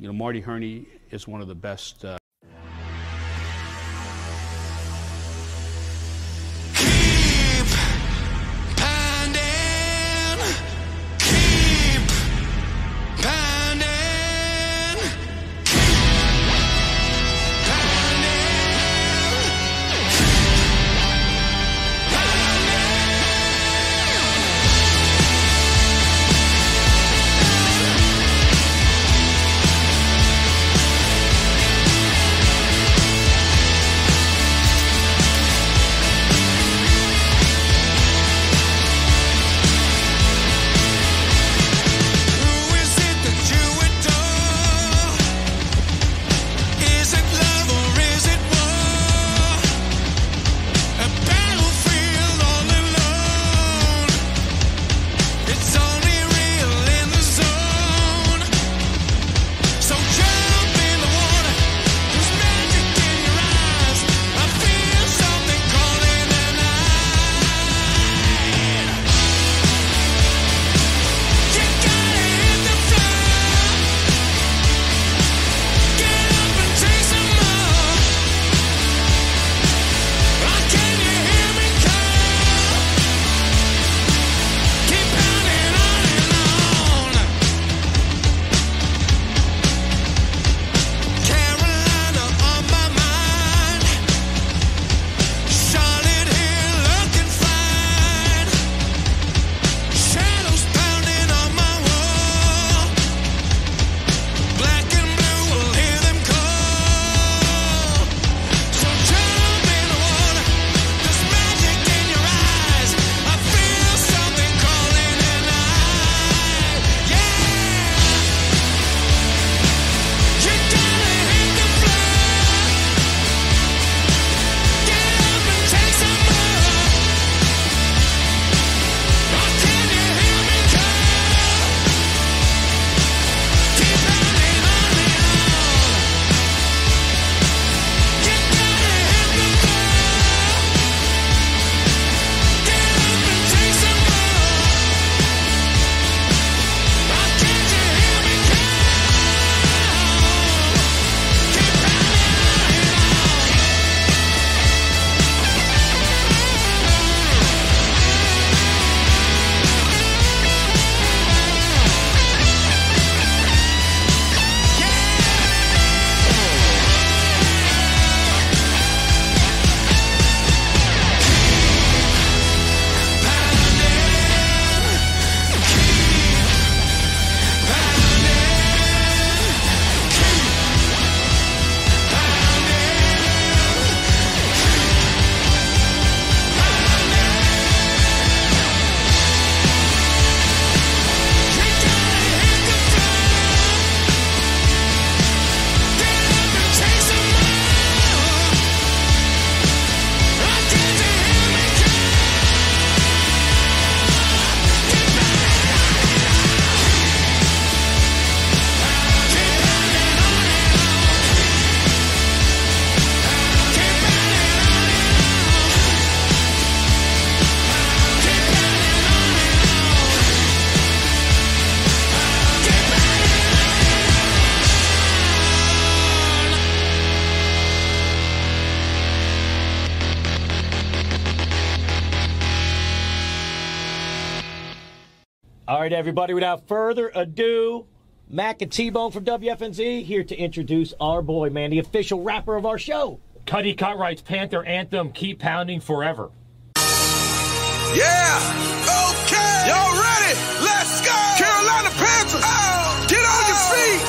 You know, Marty Hurney is one of the best. Uh, everybody, without further ado, Mac and T Bone from WFNZ here to introduce our boy, man, the official rapper of our show. Cuddy Cutrights Panther Anthem Keep Pounding Forever. Yeah. Okay. Y'all ready? Let's go. Carolina Panthers. Oh. Get on your feet.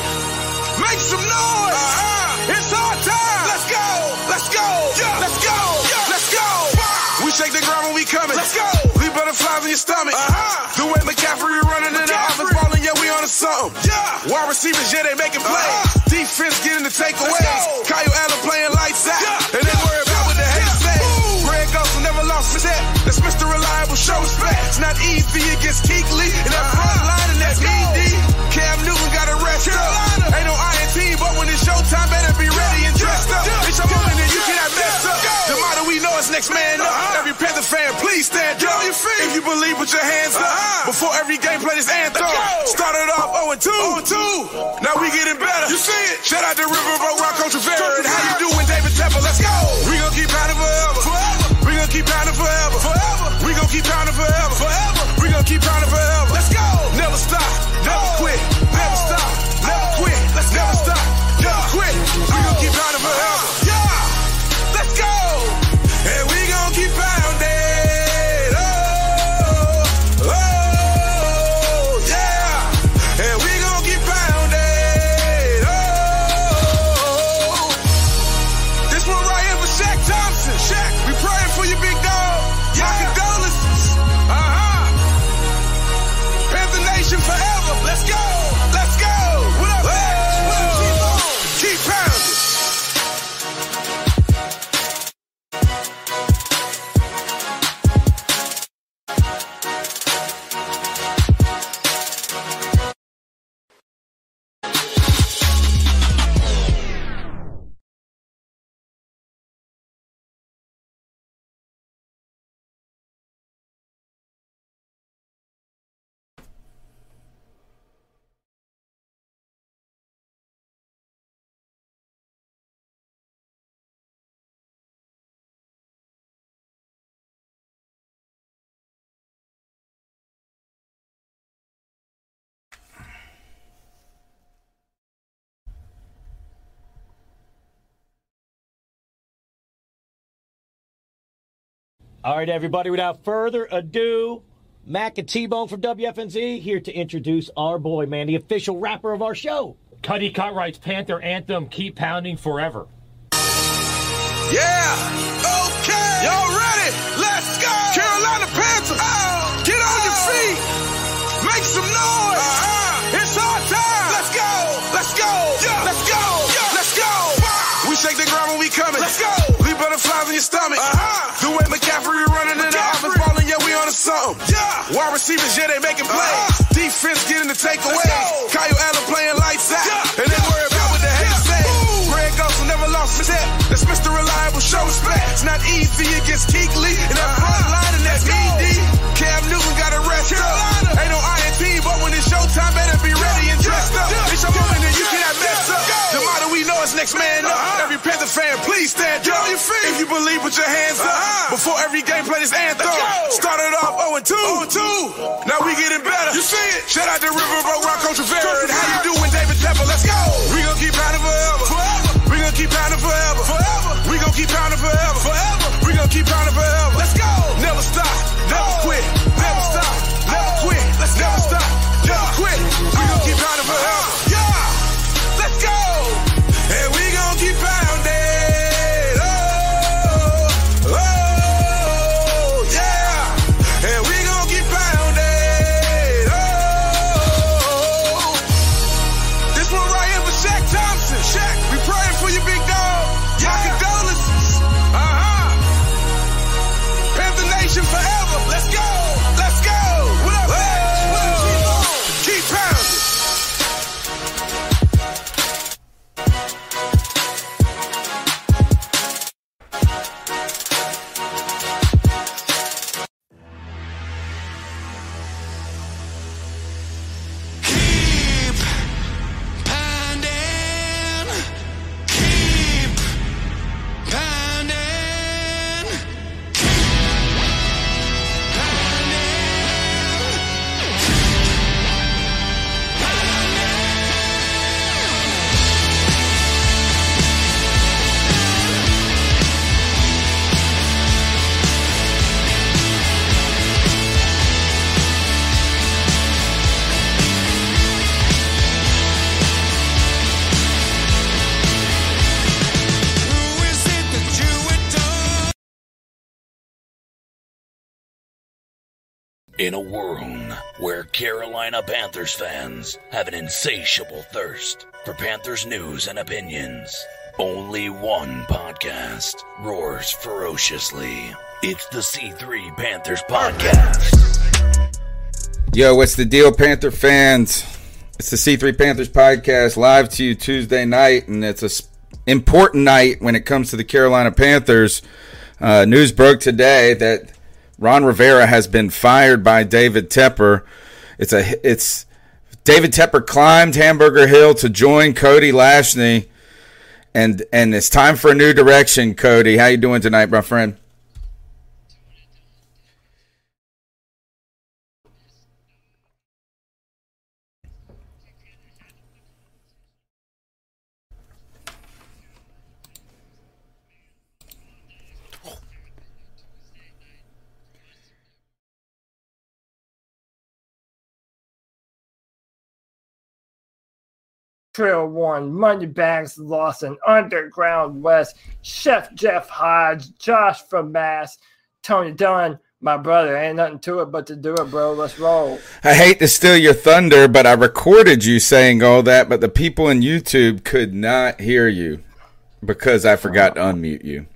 Make some noise. Uh-huh. It's our time. Let's go. Let's go. Yeah. Let's go. Yeah. Let's go. Wow. We shake the ground when we coming. Let's go. Leave butterflies in your stomach. Uh-huh. The way McCaffrey running in the offense balling, yeah, we on to something. Yeah. Wide receivers, yeah, they making plays. Uh-huh. Defense getting the takeaways. Kyle Allen playing lights out. Yeah. And they worry about what the hate say. Greg Olsen never lost his head. That's Mr. Reliable, show respect. It's not easy against Kuechly. And that front line, and that's ED. Cam Newton got a rest up. Ain't no INT, but when it's showtime, better be ready and dressed up. It's your moment and you cannot mess up. The motto we know is next man up. Every Panther fan, please stand up. Your hands up. Uh-huh. Before every game, play this anthem. Started off 0 and 2. Now we getting better. You see it? Shout out to Riverboat Rock Coach Rivera. And how you doing, David Temple? Let's go. All right, everybody, without further ado, Mac and T Bone from WFNZ here to introduce our boy, man, the official rapper of our show. Cuddy Cutrights Panther Anthem Keep Pounding Forever. Yeah. Okay. Y'all ready? Let's go. Carolina Panthers. Oh. Get on your feet. Make some noise. Uh-huh. It's our time. Let's go. Let's go. Yeah. Let's go. Yeah. Let's go. We shake the ground when we coming. Let's go. Butterflies in your stomach. Uh-huh. Way McCaffrey running in the offense balling, yeah, we on to something. Yeah. Wide receivers, yeah, they making plays. Defense getting the takeaways. Kyle Allen playing lights out. And they worry about what the hate say. Greg Olsen never lost his head. That's Mr. Reliable, show respect. It's not easy against Kuechly. And that front line, and that's ED. Next man up. Uh-huh. Every Panther fan, please stand up. If you believe, put your hands up. Uh-huh. Before every game, play this anthem. Started off 0 and 2. Now we getting better. You see it? Shout out to Riverboat Rock Coach Rivera. And how you doing, David Temple? Let's go. We gon' keep pounding forever. Forever. We gon' keep pounding forever. Forever. We gon' keep pounding. Forever. In a world where Carolina Panthers fans have an insatiable thirst for Panthers news and opinions, only one podcast roars ferociously. It's the C3 Panthers Podcast. Yo, what's the deal, Panther fans? It's the C3 Panthers podcast live to you Tuesday night, and it's a important night when it comes to the Carolina Panthers. Uh, news broke today that Ron Rivera has been fired by David Tepper. It's a it's David Tepper climbed Hamburger Hill to join Cody Lashney, and and it's time for a new direction. Cody, how you doing tonight, my friend? Trail One, Moneybags Lawson, Underground West, Chef Jeff Hodge, Josh from Mass, Tony Dunn, my brother. Ain't nothing to it but to do it, bro. Let's roll. I hate to steal your thunder, but I recorded you saying all that, but the people in YouTube could not hear you because I forgot to unmute you.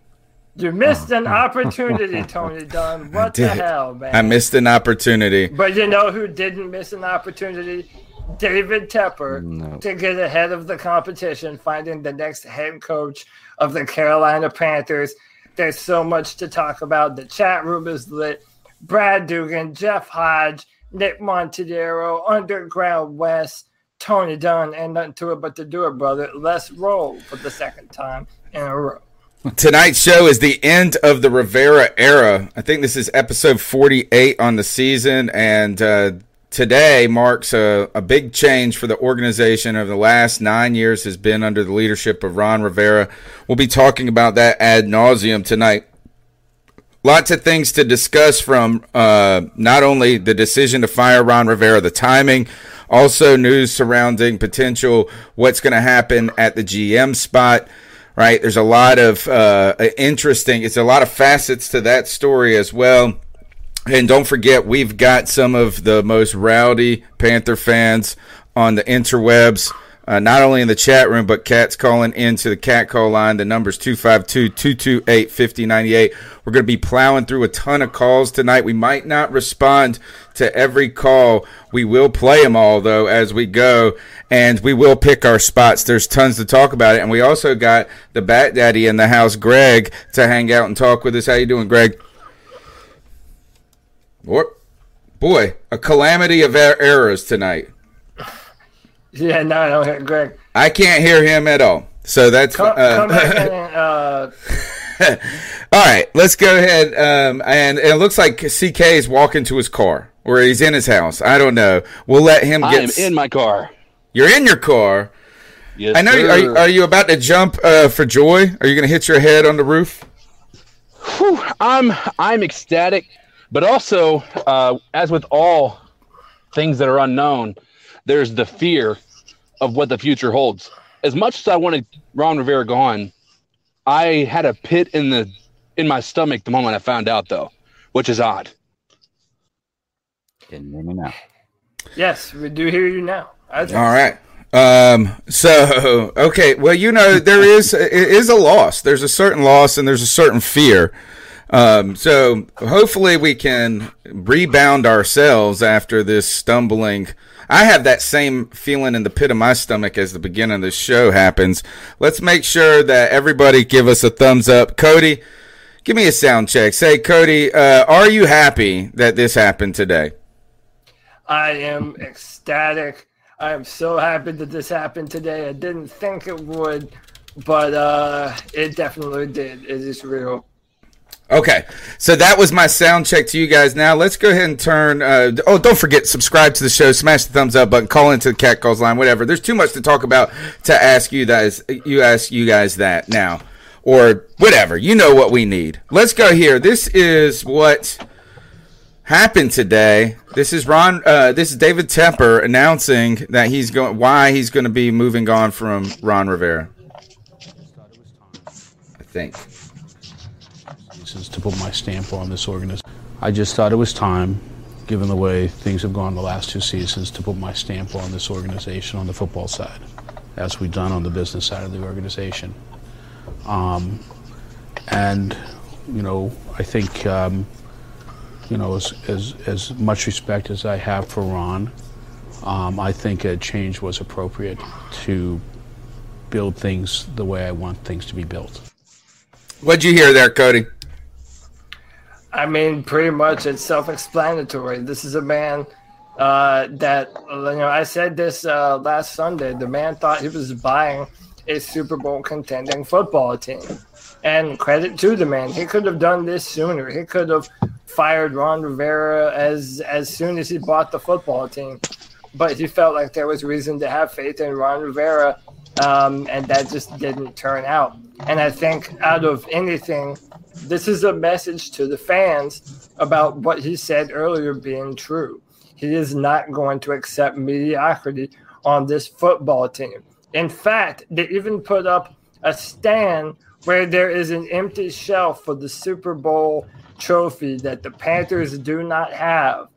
You missed an uh-huh. opportunity, Tony Dunn. What the hell, man? I missed an opportunity. But you know who didn't miss an opportunity? David Tepper no. to get ahead of the competition, finding the next head coach of the Carolina Panthers. There's so much to talk about. The chat room is lit. Brad Dugan, Jeff Hodge, Nick Montedero, Underground West, Tony Dunn, and nothing to it but to do it, brother. Let's roll for the second time in a row. Tonight's show is the end of the Rivera era. I think this is episode 48 on the season, and uh, today marks a, a big change for the organization over the last nine years has been under the leadership of Ron Rivera. We'll be talking about that ad nauseum tonight. Lots of things to discuss from uh, not only the decision to fire Ron Rivera, the timing, also news surrounding potential what's going to happen at the GM spot. Right, there's a lot of uh, interesting. It's a lot of facets to that story as well. And don't forget, we've got some of the most rowdy Panther fans on the interwebs, uh, not only in the chat room, but cats calling into the cat call line. The number's 252 228 5098. We're going to be plowing through a ton of calls tonight. We might not respond to every call. We will play them all, though, as we go, and we will pick our spots. There's tons to talk about it. And we also got the Bat Daddy in the house, Greg, to hang out and talk with us. How you doing, Greg? What? Boy, a calamity of er- errors tonight. Yeah, no, I don't hear Greg. I can't hear him at all. So that's come, uh, come back and, uh... all right. Let's go ahead. Um, and, and, it looks like CK is walking to his car, or he's in his house. I don't know. We'll let him get. I'm in my car. You're in your car. Yes, I know. Sir. Are you, are you about to jump uh, for joy? Are you going to hit your head on the roof? Whew, I'm I'm ecstatic. But also, uh, as with all things that are unknown, there's the fear of what the future holds. As much as I wanted Ron Rivera gone, I had a pit in the in my stomach the moment I found out, though, which is odd. Can hear me now? Yes, we do hear you now. All right. Um, so okay, well, you know, there is it is a loss. There's a certain loss and there's a certain fear. Um, so hopefully we can rebound ourselves after this stumbling. I have that same feeling in the pit of my stomach as the beginning of the show happens. Let's make sure that everybody give us a thumbs up. Cody, give me a sound check. Say, Cody, uh, are you happy that this happened today? I am ecstatic. I am so happy that this happened today. I didn't think it would, but uh, it definitely did. It is real. Okay, so that was my sound check to you guys. Now let's go ahead and turn. Uh, oh, don't forget subscribe to the show, smash the thumbs up button, call into the cat calls line, whatever. There's too much to talk about to ask you guys. You ask you guys that now, or whatever. You know what we need. Let's go here. This is what happened today. This is Ron. Uh, this is David Tepper announcing that he's going. Why he's going to be moving on from Ron Rivera. I think to put my stamp on this organization. I just thought it was time given the way things have gone the last two seasons, to put my stamp on this organization on the football side, as we've done on the business side of the organization. Um, and, you know, I think, um, you know, as, as, as much respect as I have for Ron, um, I think a change was appropriate to build things the way I want things to be built. What'd you hear there, Cody? I mean, pretty much it's self-explanatory. This is a man uh, that you know. I said this uh, last Sunday. The man thought he was buying a Super Bowl contending football team, and credit to the man. He could have done this sooner. He could have fired Ron Rivera as as soon as he bought the football team, but he felt like there was reason to have faith in Ron Rivera, um, and that just didn't turn out. And I think out of anything this is a message to the fans about what he said earlier being true. He is not going to accept mediocrity on this football team. In fact, they even put up a stand where there is an empty shelf for the Super Bowl trophy that the Panthers do not have.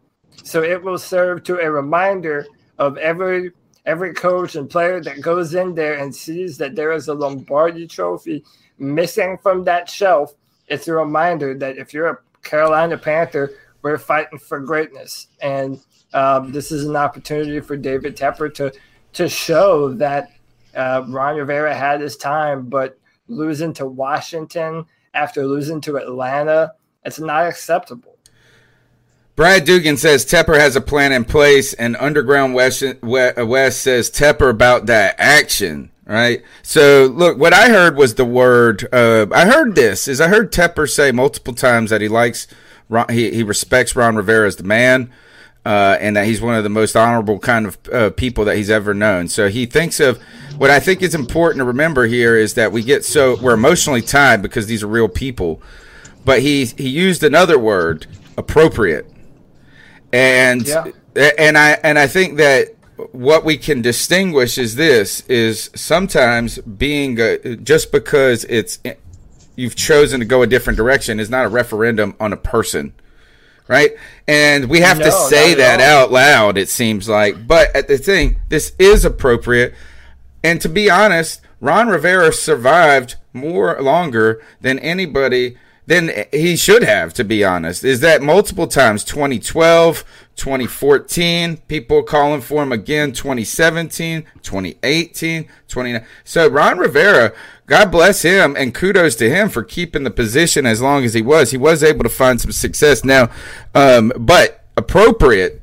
So it will serve to a reminder of every every coach and player that goes in there and sees that there is a Lombardi trophy missing from that shelf it's a reminder that if you're a Carolina Panther, we're fighting for greatness, and um, this is an opportunity for David Tepper to to show that uh, Ron Rivera had his time, but losing to Washington after losing to Atlanta, it's not acceptable. Brad Dugan says Tepper has a plan in place, and Underground West, West says Tepper about that action right? So look, what I heard was the word. Uh, I heard this is I heard Tepper say multiple times that he likes, he he respects Ron Rivera as the man, uh, and that he's one of the most honorable kind of uh, people that he's ever known. So he thinks of what I think is important to remember here is that we get so we're emotionally tied because these are real people, but he he used another word, appropriate, and. Yeah. And I and I think that what we can distinguish is this is sometimes being a, just because it's you've chosen to go a different direction is not a referendum on a person right and we have no, to say that out loud it seems like but at the thing this is appropriate and to be honest ron rivera survived more longer than anybody than he should have to be honest is that multiple times 2012 2014, people calling for him again 2017, 2018, 29. So Ron Rivera, God bless him and kudos to him for keeping the position as long as he was. He was able to find some success now, um, but appropriate.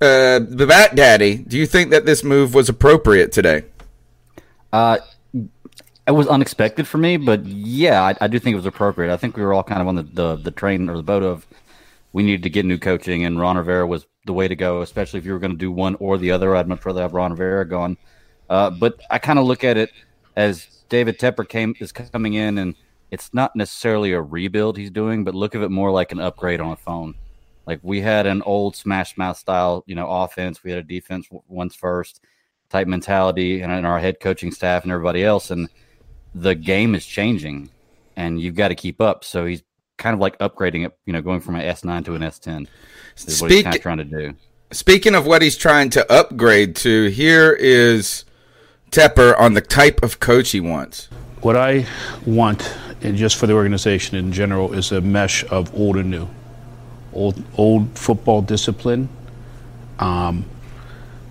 Uh, the Bat Daddy, do you think that this move was appropriate today? Uh, it was unexpected for me, but yeah, I, I do think it was appropriate. I think we were all kind of on the, the, the train or the boat of we needed to get new coaching, and Ron Rivera was the way to go, especially if you were going to do one or the other. I'd much rather have Ron Rivera gone. Uh, but I kind of look at it as David Tepper came is coming in, and it's not necessarily a rebuild he's doing, but look at it more like an upgrade on a phone. Like we had an old smash mouth style, you know, offense. We had a defense once first type mentality, and, and our head coaching staff and everybody else, and the game is changing, and you've got to keep up. So he's kind of like upgrading it, you know, going from an S9 to an S10. Is what he's kind of trying to do. Speaking of what he's trying to upgrade to, here is Tepper on the type of coach he wants. What I want, and just for the organization in general, is a mesh of old and new. Old, old football discipline, um,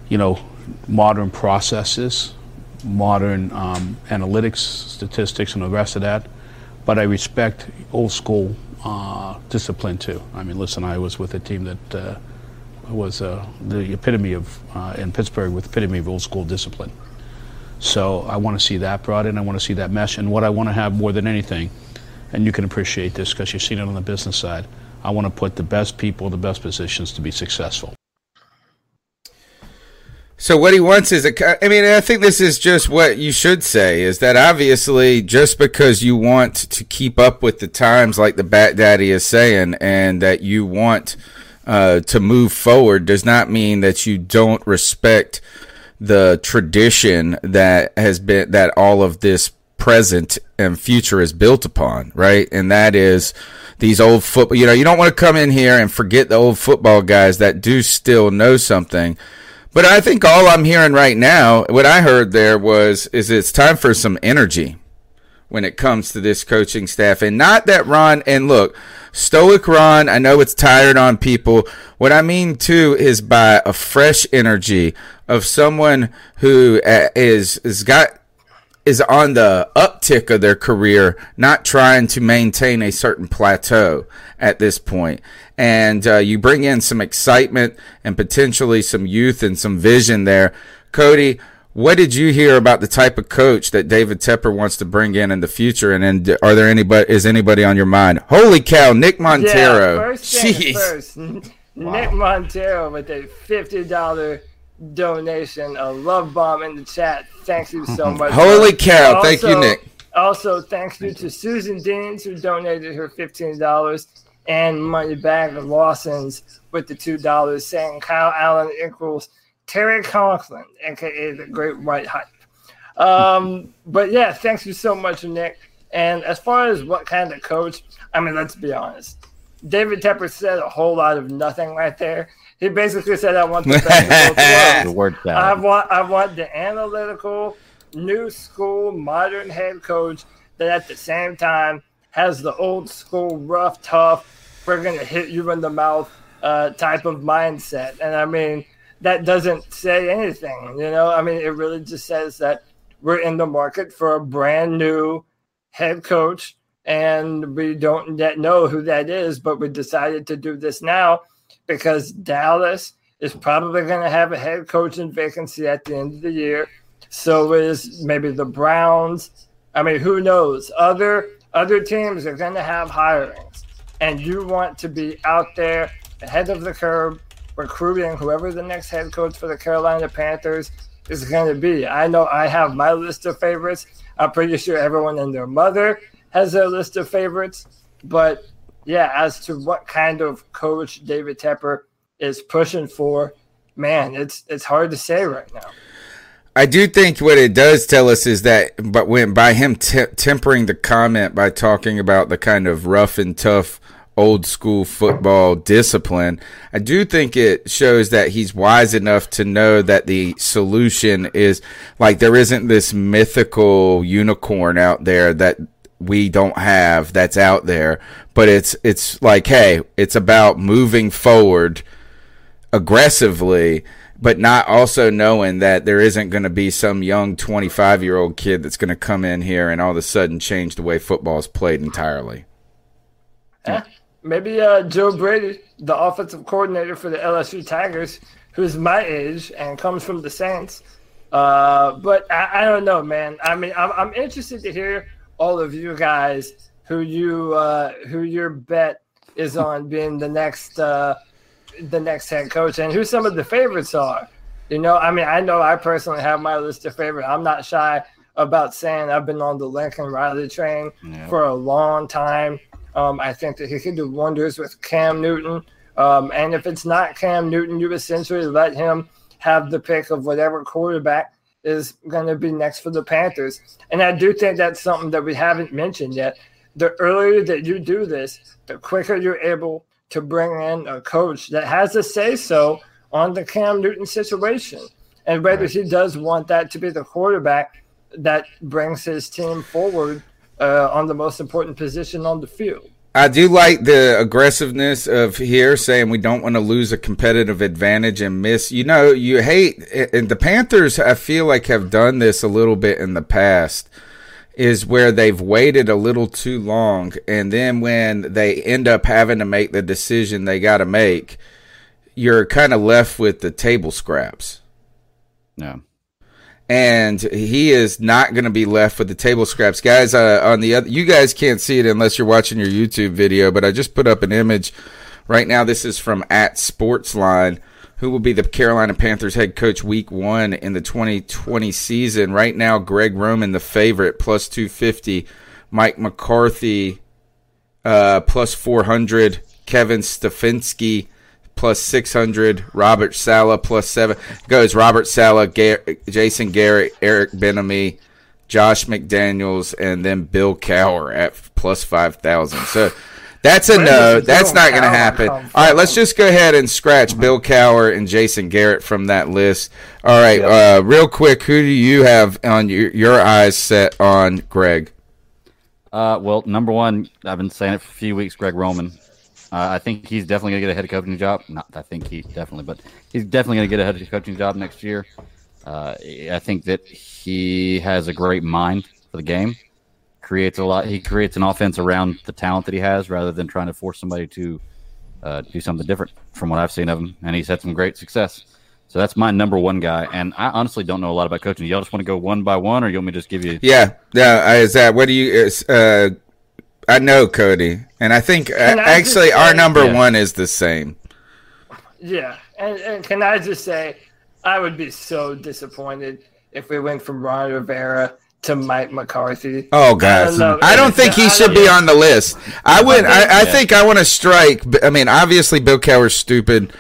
you know, modern processes, modern um, analytics, statistics, and the rest of that but I respect old school uh, discipline too. I mean, listen, I was with a team that uh, was uh, the epitome of uh, in Pittsburgh with epitome of old school discipline. So I want to see that brought in. I want to see that mesh, and what I want to have more than anything, and you can appreciate this because you've seen it on the business side. I want to put the best people in the best positions to be successful. So what he wants is a. I mean, I think this is just what you should say is that obviously just because you want to keep up with the times, like the Bat Daddy is saying, and that you want uh, to move forward, does not mean that you don't respect the tradition that has been that all of this present and future is built upon, right? And that is these old football. You know, you don't want to come in here and forget the old football guys that do still know something. But I think all I'm hearing right now, what I heard there was, is it's time for some energy when it comes to this coaching staff. And not that Ron, and look, Stoic Ron, I know it's tired on people. What I mean too is by a fresh energy of someone who uh, is, is got, is on the uptick of their career, not trying to maintain a certain plateau at this point. And uh, you bring in some excitement and potentially some youth and some vision there. Cody, what did you hear about the type of coach that David Tepper wants to bring in in the future? And then, are there anybody? Is anybody on your mind? Holy cow, Nick Montero! Yeah, first Jeez. first, wow. Nick Montero with a fifty dollar donation, a love bomb in the chat. Thank you so much. Holy cow! Also, Thank you, Nick. Also, thanks you to Susan Deans who donated her fifteen dollars and money bag of Lawson's with the two dollars, saying Kyle Allen equals Terry Conklin, aka the Great White Hype. Um, but yeah, thanks you so much, Nick. And as far as what kind of coach, I mean, let's be honest. David Tepper said a whole lot of nothing right there. He basically said, "I want the the word I want, I want the analytical, new school, modern head coach that at the same time has the old school, rough, tough, we're gonna hit you in the mouth uh, type of mindset." And I mean, that doesn't say anything. You know, I mean, it really just says that we're in the market for a brand new head coach, and we don't yet know who that is, but we decided to do this now because Dallas is probably going to have a head coaching vacancy at the end of the year. So is maybe the Browns. I mean, who knows? Other other teams are going to have hirings, and you want to be out there ahead of the curve, recruiting whoever the next head coach for the Carolina Panthers is going to be. I know I have my list of favorites. I'm pretty sure everyone and their mother has their list of favorites, but yeah, as to what kind of coach David Tepper is pushing for, man, it's it's hard to say right now. I do think what it does tell us is that, but when by him te- tempering the comment by talking about the kind of rough and tough old school football discipline, I do think it shows that he's wise enough to know that the solution is like there isn't this mythical unicorn out there that we don't have that's out there but it's it's like hey it's about moving forward aggressively but not also knowing that there isn't going to be some young 25 year old kid that's going to come in here and all of a sudden change the way football is played entirely. Yeah. maybe uh, joe brady the offensive coordinator for the lsu tigers who's my age and comes from the saints uh, but I, I, don't know man. I mean I'm, I'm interested to hear all of you guys who you uh, who your bet is on being the next uh, the next head coach and who some of the favorites are. You know, I mean, I know I personally have my list of favorites. I'm not shy about saying I've been on the Lincoln Riley train yeah. for a long time. Um, I think that he could do wonders with Cam Newton. Um, and if it's not Cam Newton, you essentially let him have the pick of whatever quarterback is going to be next for the Panthers. And I do think that's something that we haven't mentioned yet. The earlier that you do this, the quicker you're able to bring in a coach that has a say so on the Cam Newton situation and whether he does want that to be the quarterback that brings his team forward uh, on the most important position on the field. I do like the aggressiveness of here saying we don't want to lose a competitive advantage and miss. You know, you hate, and the Panthers, I feel like, have done this a little bit in the past, is where they've waited a little too long. And then when they end up having to make the decision they got to make, you're kind of left with the table scraps. Yeah and he is not going to be left with the table scraps, guys. Uh, on the other, you guys can't see it unless you're watching your YouTube video, but I just put up an image right now. This is from at Sportsline, who will be the Carolina Panthers head coach week one in the 2020 season. Right now, Greg Roman, the favorite, plus 250. Mike McCarthy, uh, plus 400. Kevin Stefanski, plus 600. Robert Saleh, plus 7. Goes Robert Saleh, Gar- Jason Garrett, Eric Bieniemy, Josh McDaniels, and then Bill Cowher at plus five thousand. So that's a no. That's not going to happen. All right, let's just go ahead and scratch Bill Cowher and Jason Garrett from that list. All right, uh, real quick, who do you have on your, your eyes set on Greg? Uh, well, number one, I've been saying it for a few weeks. Greg Roman. Uh, I think he's definitely going to get a head coaching job. Not, I think he definitely, but he's definitely going to get a head coaching job next year. Uh, I think that he has a great mind for the game. Creates a lot. He creates an offense around the talent that he has, rather than trying to force somebody to uh, do something different. From what I've seen of him, and he's had some great success. So that's my number one guy. And I honestly don't know a lot about coaching. Y'all just want to go one by one, or you want me to just give you? Yeah, yeah. Is that what do you? Is, uh, I know Cody, and I think uh, actually our number yeah. one is the same. Yeah, and, and can I just say, I would be so disappointed if we went from Ron Rivera to Mike McCarthy. Oh gosh, I don't, I don't think he should be on the list. I would. I, I think I want to strike. I mean, obviously Bill Cowher's stupid.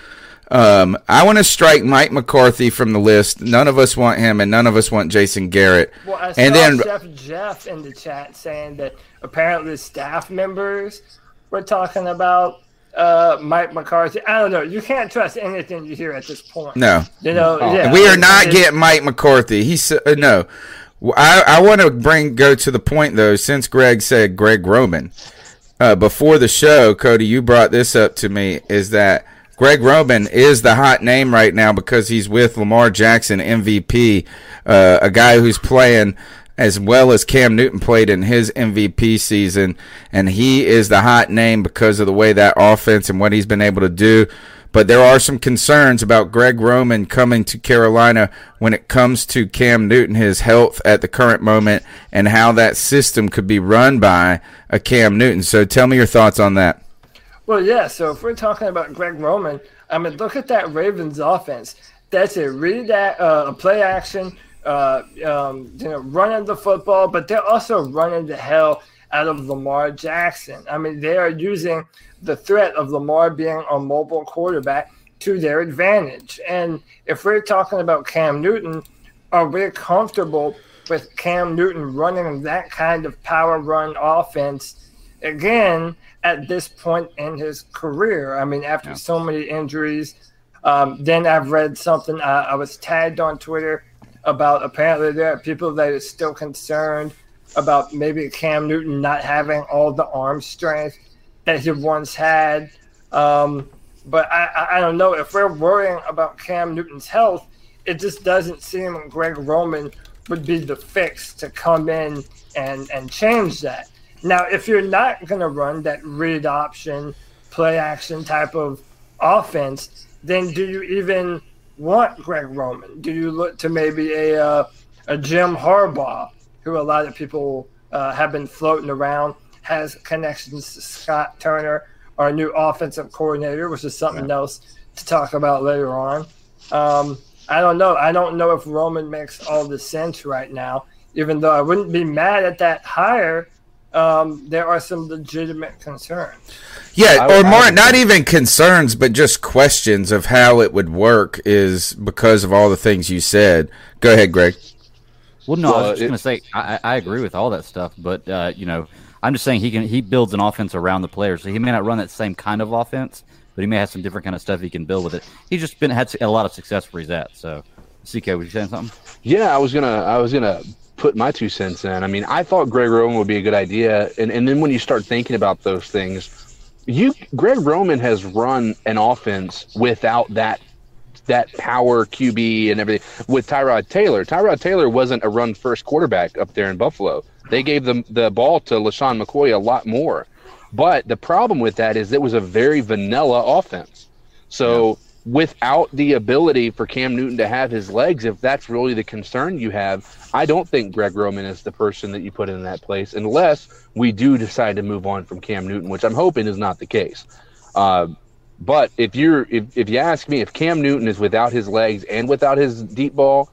Um, I want to strike Mike McCarthy from the list. None of us want him, and none of us want Jason Garrett. Well, I and then Chef Jeff in the chat saying that apparently staff members were talking about uh, Mike McCarthy. I don't know. You can't trust anything you hear at this point. No, you know. Oh. Yeah, we are not getting Mike McCarthy. He's uh, no. I, I want to bring go to the point though. Since Greg said Greg Roman uh, before the show, Cody, you brought this up to me. Is that Greg Roman is the hot name right now because he's with Lamar Jackson, MVP, uh, a guy who's playing as well as Cam Newton played in his MVP season, and he is the hot name because of the way that offense and what he's been able to do. But there are some concerns about Greg Roman coming to Carolina when it comes to Cam Newton, his health at the current moment, and how that system could be run by a Cam Newton. So tell me your thoughts on that. Well, yeah. So if we're talking about Greg Roman, I mean, look at that Ravens offense. That's it. Read that uh, play action, uh, um, you know, running the football, but they're also running the hell out of Lamar Jackson. I mean, they are using the threat of Lamar being a mobile quarterback to their advantage. And if we're talking about Cam Newton, are we comfortable with Cam Newton running that kind of power run offense again at this point in his career. I mean, after yeah. so many injuries. Um, then I've read something. Uh, I was tagged on Twitter about apparently there are people that are still concerned about maybe Cam Newton not having all the arm strength that he once had. Um, but I, I don't know if we're worrying about Cam Newton's health. It just doesn't seem Greg Roman would be the fix to come in and and change that. Now, if you're not going to run that read option, play action type of offense, then do you even want Greg Roman? Do you look to maybe a uh, a Jim Harbaugh, who a lot of people uh, have been floating around, has connections to Scott Turner, our new offensive coordinator, which is something yeah. else to talk about later on. Um, I don't know. I don't know if Roman makes all the sense right now, even though I wouldn't be mad at that hire um, there are some legitimate concerns. Yeah, or more, not even concerns, but just questions of how it would work is because of all the things you said. Go ahead, Greg. Well, no, well, I was just going to say I, I, agree with all that stuff, but uh, you know, I'm just saying he can he builds an offense around the players, so he may not run that same kind of offense, but he may have some different kind of stuff he can build with it. He's just been had a lot of success where he's at. So, CK, was you saying something? Yeah, I was gonna I was gonna put my two cents in. I mean, I thought Greg Roman would be a good idea, and and then when you start thinking about those things, you Greg Roman has run an offense without that that power QB and everything with Tyrod Taylor. Tyrod Taylor wasn't a run first quarterback up there in Buffalo. They gave them the ball to LeSean McCoy a lot more. But the problem with that is it was a very vanilla offense. So without the ability for Cam Newton to have his legs, if that's really the concern you have, I don't think Greg Roman is the person that you put in that place unless we do decide to move on from Cam Newton, which I'm hoping is not the case. Uh, but if you're if, if you ask me if Cam Newton is without his legs and without his deep ball,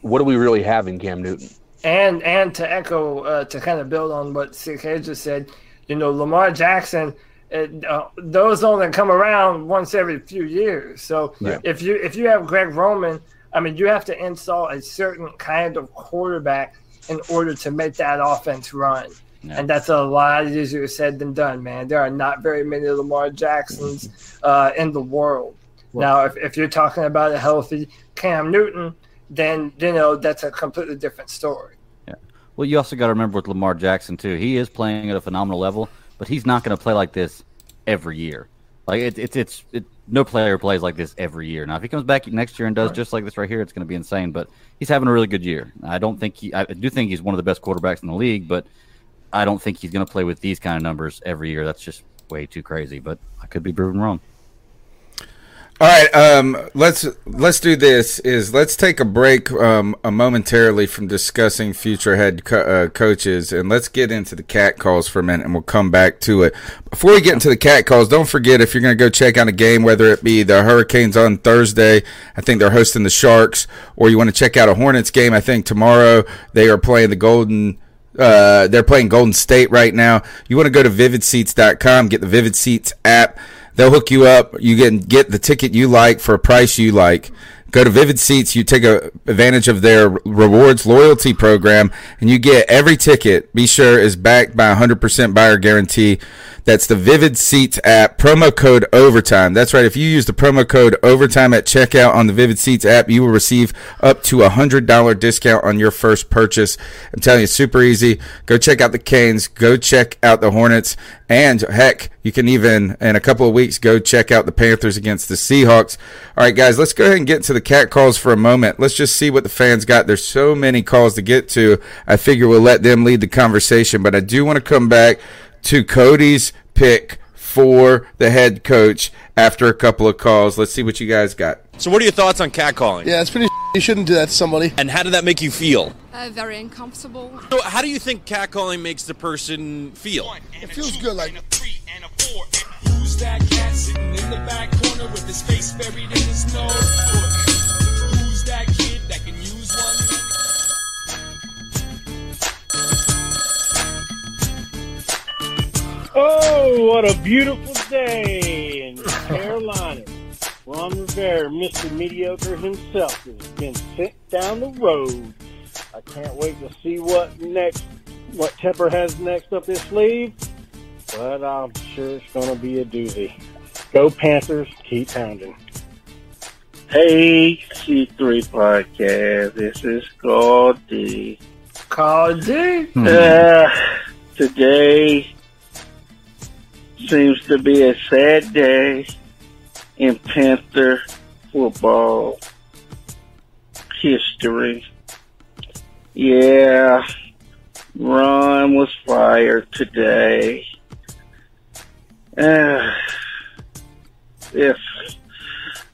what do we really have in Cam Newton? And and to echo uh, to kind of build on what CK just said, you know, Lamar Jackson – it, uh, those only come around once every few years. So yeah. if you if you have Greg Roman, I mean, you have to install a certain kind of quarterback in order to make that offense run. And that's a lot easier said than done, man. There are not very many Lamar Jacksons uh, in the world. now, if, if you're talking about a healthy Cam Newton, then you know that's a completely different story. Yeah. Well, you also got to remember with Lamar Jackson too. He is playing at a phenomenal level, but he's not going to play like this every year. Like it's it's it's no player plays like this every year. Now, if he comes back next year and does just like this right here, it's going to be insane. But he's having a really good year. I don't think he. I do think he's one of the best quarterbacks in the league, but I don't think he's going to play with these kind of numbers every year. That's just way too crazy. But I could be proven wrong. All right, um, let's let's do this. Is let's take a break um, momentarily from discussing future head co- uh, coaches, and let's get into the cat calls for a minute, and we'll come back to it. Before we get into the cat calls, don't forget if you're going to go check out a game, whether it be the Hurricanes on Thursday, I think they're hosting the Sharks, or you want to check out a Hornets game. I think tomorrow they are playing the Golden. Uh, they're playing Golden State right now. You want to go to vividseats.com, get the Vivid Seats app. They'll hook you up. You can get the ticket you like for a price you like. Go to Vivid Seats. You take a, advantage of their rewards loyalty program, and you get every ticket. Be sure is backed by a hundred percent buyer guarantee. That's the Vivid Seats app. Promo code Overtime. That's right. If you use the promo code Overtime at checkout on the Vivid Seats app, you will receive up to a hundred dollar discount on your first purchase. I'm telling you, super easy. Go check out the Canes. Go check out the Hornets. And heck, you can even in a couple of weeks go check out the Panthers against the Seahawks. All right, guys, let's go ahead and get to the cat calls for a moment. Let's just see what the fans got. There's so many calls to get to. I figure we'll let them lead the conversation, but I do want to come back to Cody's pick for the head coach after a couple of calls. Let's see what you guys got. So, what are your thoughts on catcalling? Yeah, it's pretty. You shouldn't do that to somebody. And how did that make you feel? Uh, very uncomfortable. So, how do you think catcalling makes the person feel? It feels good, like. Who's that cat sitting in the back corner with his face buried in his notebook? Oh, what a beautiful day in Carolina. Ron Rivera, Mr. Mediocre himself, has been sent down the road. I can't wait to see what next, what Tepper has next up his sleeve, but I'm sure it's going to be a doozy. Go Panthers, keep pounding. Hey, C3 Podcast. This is Goldie. Goldie? Uh, today seems to be a sad day in Panther football history. Yeah, Ron was fired today. Uh, if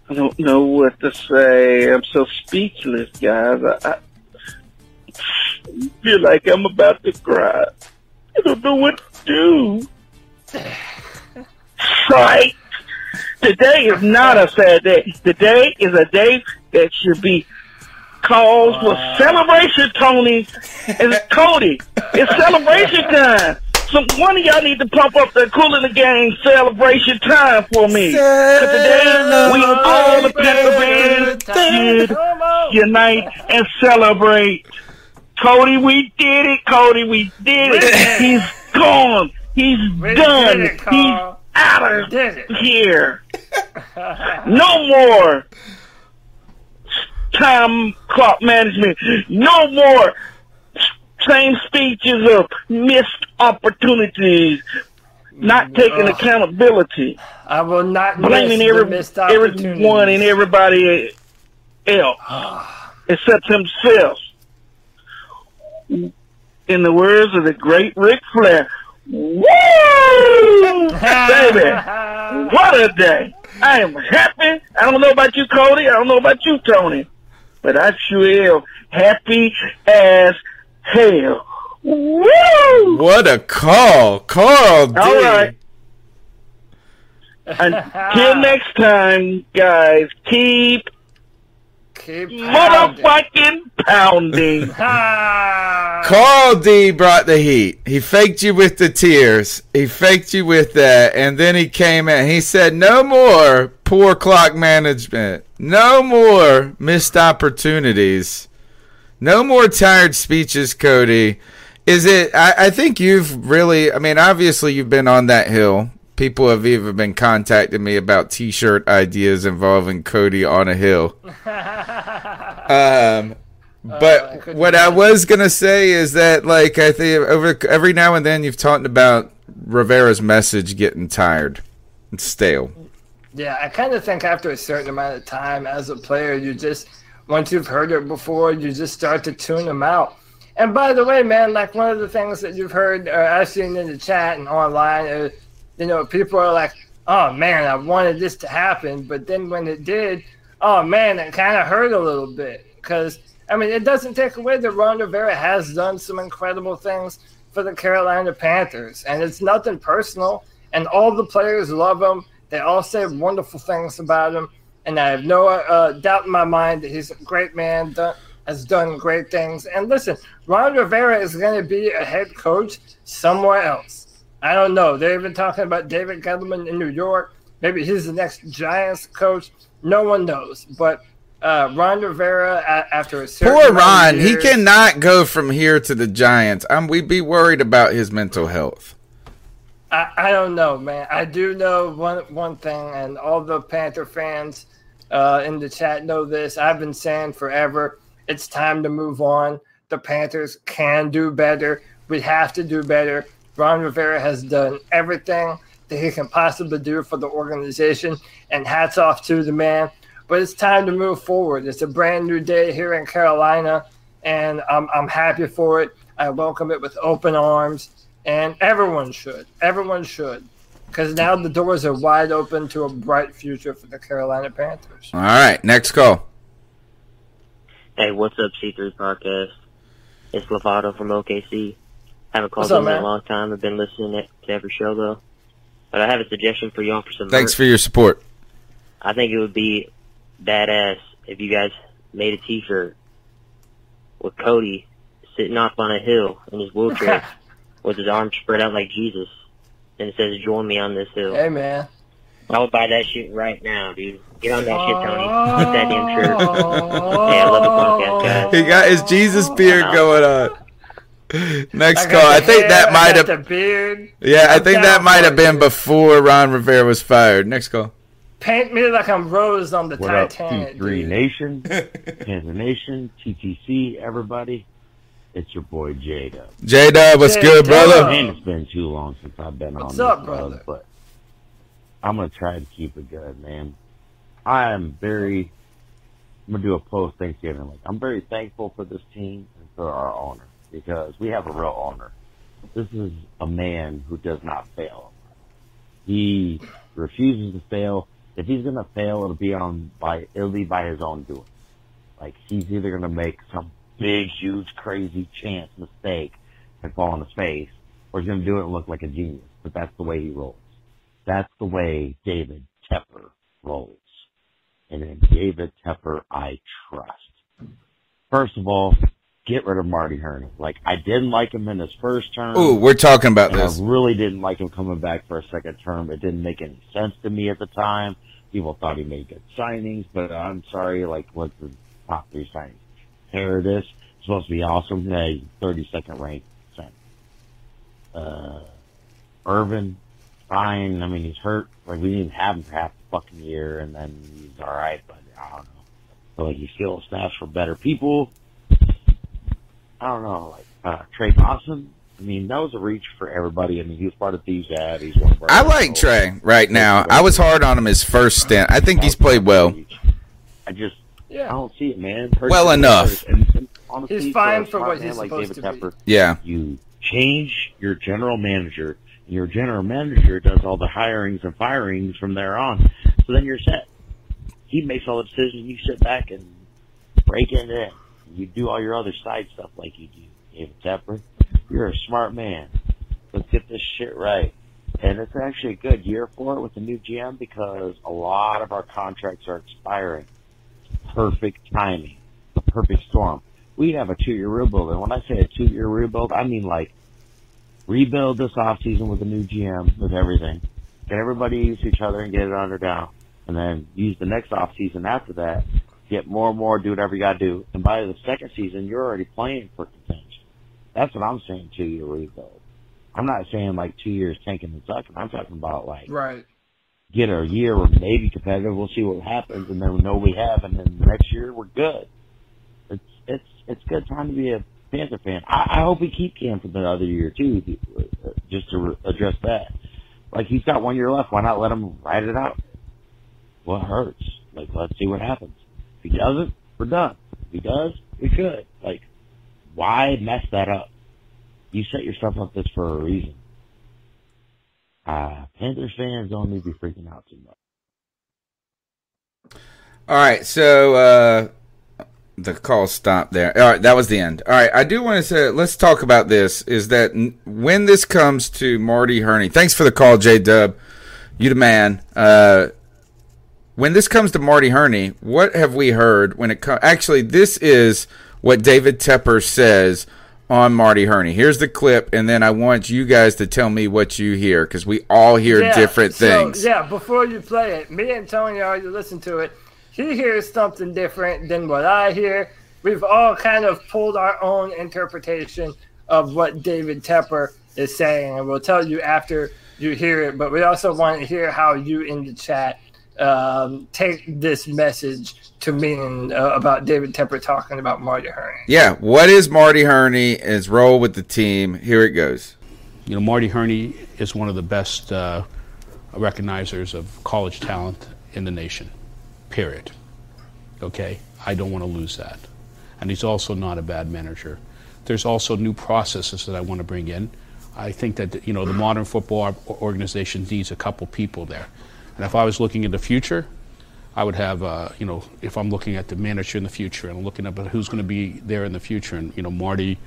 I don't know what to say, I'm so speechless, guys. I, I feel like I'm about to cry. I don't know what to do. Right? Today is not a sad day. Today is a day that should be called for celebration, Tony. It's Cody. It's celebration time. So one of y'all need to pump up the cool in the game celebration time for me. 'Cause today we all the fans should unite and celebrate. Cody, we did it. Cody, we did it. He's gone. He's done. He's. Out of here. No more time clock management. No more same speeches of missed opportunities. Not mm, taking Ugh. accountability. I will not Blaming every, everyone and everybody else ah. except himself. In the words of the great Ric Flair, Woo! Baby, what a day. I am happy. I don't know about you, Cody. I don't know about you, Tony. But I sure am happy as hell. Woo! What a call, Carl. D. All right. Until next time, guys, keep Keep motherfucking pounding. Ah. Carl D brought the heat. He faked you with the tears. He faked you with that, and then he came in. He said, "No more poor clock management. No more missed opportunities." No more tired speeches, Cody. Is it? I, I think you've really. I mean, obviously, you've been on that hill. People have even been contacting me about T-shirt ideas involving Cody on a hill. Um, but what I was gonna say is that, like, I think over every now and then you've talked about Rivera's message getting tired and stale. Yeah, I kind of think after a certain amount of time as a player, you just once you've heard it before, you just start to tune them out. And by the way, man, like one of the things that you've heard or I've seen in the chat and online, uh, you know, people are like, "Oh man, I wanted this to happen," but then when it did, oh man, it kind of hurt a little bit because I mean, it doesn't take away that Ron Rivera has done some incredible things for the Carolina Panthers, and it's nothing personal. And all the players love him. They all say wonderful things about him, and I have no uh, doubt in my mind that he's a great man. Done, has done great things. And listen, Ron Rivera is going to be a head coach somewhere else. I don't know. They've been talking about David Gettleman in New York. Maybe he's the next Giants coach. No one knows. But uh, Ron Rivera, a- after a Poor Ron. He cannot go from here to the Giants. I'm, we'd be worried about his mental health. I, I don't know, man. I do know one one thing, and all the Panther fans uh, in the chat know this. I've been saying forever. It's time to move on. The Panthers can do better. We have to do better. Ron Rivera has done everything that he can possibly do for the organization, and hats off to the man. But it's time to move forward. It's a brand new day here in Carolina, and I'm, I'm happy for it. I welcome it with open arms, and everyone should. Everyone should. Because now the doors are wide open to a bright future for the Carolina Panthers. All right, next call. Hey, what's up, C3 Podcast? It's Lovato from OKC. I haven't called What's up, in in man? a long time. I've been listening to every show, though. But I have a suggestion for y'all for some Thanks merch. for your support. I think it would be badass if you guys made a T-shirt with Cody sitting up on a hill in his wheelchair with his arms spread out like Jesus, and it says "Join me on this hill." Hey, man. I would buy that shit right now, dude. Get on that shit, Tony. Get that damn shirt. Oh. hey, I love the podcast, guys. He got his Jesus beard going on. Next I call. I think hair, that might have. the beard. Yeah, I I'm think that might have been before Ron Rivera was fired. Next call. Paint me like I'm Rose on the What up, Titanic. T3 dude. Nation, Panther Nation, TTC, everybody? It's your boy J Dub. J Dub, what's good, brother? Man, it's been too long since I've been What's on What's up, this brother? bug, but I'm gonna try to keep it good, man. I am very. I'm gonna do a post Thanksgiving. Like I'm very thankful for this team and for our owner because we have a real owner. This is a man who does not fail. He refuses to fail. If he's gonna fail, it'll be on by it'll be by his own doing. Like he's either gonna make some big, huge, crazy chance mistake and fall on his face, or he's gonna do it and look like a genius. But that's the way he rolls. That's the way David Tepper rolls. And in David Tepper, I trust. First of all, get rid of Marty Hurney. Like I didn't like him in his first term. Ooh, we're talking about this. I really didn't like him coming back for a second term. It didn't make any sense to me at the time. People thought he made good signings, but I'm sorry, like what's the top three signings? Paradis supposed to be awesome. Yeah, 32nd ranked center. Uh, Irvin, fine. I mean, he's hurt. Like we didn't have him for half the fucking year, and then he's all right. But I don't know. So, like he still snaps for better people. I don't know, like uh, Trey Dawson. I mean, that was a reach for everybody. I mean, he was part of Thieves Ad. He's one of our I like Trey right now. I was hard on him his first stint. I think he's played well. I just, Yeah. I don't see it, man. Well enough. And, and honestly, He's fine a for what he's like supposed David to be. Yeah. You change your general manager. and Your general manager does all the hirings and firings from there on. So then you're set. He makes all the decisions. You sit back and break it in. You do all your other side stuff like you do. David Tepper, you're a smart man. Let's get this shit right. And it's actually a good year for it with the new GM because a lot of our contracts are expiring. Perfect timing. The perfect storm. We'd have a two year rebuild. And when I say a two year rebuild, I mean like rebuild this off season with a new GM, with everything. Get everybody used to each other and get it under down. And then use the next off season after that get more and more, do whatever you got to do, and by the second season, you're already playing for contention. That's what I'm saying. Two year rebuild. I'm not saying like two years tanking and sucking. I'm talking about like Right. get a year or maybe competitive. We'll see what happens, and then we know we have, and then next year we're good. It's it's it's good time to be a Panther fan. I, I hope we keep Cam for the other year too, uh, just to re- address that. Like he's got one year left. Why not let him ride it out? What hurts? Like let's see what happens. He doesn't, we're done. If he does, we could. Like why mess that up? You set yourself up this for a reason. Uh, Panthers fans don't need to be freaking out too much. All right, so uh, the call stopped there. All right, that was the end. All right, I do want to say, let's talk about this. Is that when this comes to Marty Hurney? Thanks for the call, J Dub. You the man. Uh, when this comes to Marty Hurney, what have we heard when it comes? Actually, this is what David Tepper says on Marty Hurney. Here's the clip, and then I want you guys to tell me what you hear because we all hear Yeah, different so, things. Yeah, before you play it, me and Tony already listened to it. He hears something different than what I hear. We've all kind of pulled our own interpretation of what David Tepper is saying, and we'll tell you after you hear it. But we also want to hear how you in the chat um, take this message to mean uh, about David Tepper talking about Marty Hurney. Yeah, what is Marty Hurney? His role with the team? Here it goes. You know, Marty Hurney is one of the best uh, recognizers of college talent in the nation, period. Okay? I don't want to lose that. And he's also not a bad manager. There's also new processes that I want to bring in. I think that, you know, the modern football organization needs a couple people there. And if I was looking in the future, I would have, uh, you know, if I'm looking at the manager in the future and looking at who's going to be there in the future, and, you know, Marty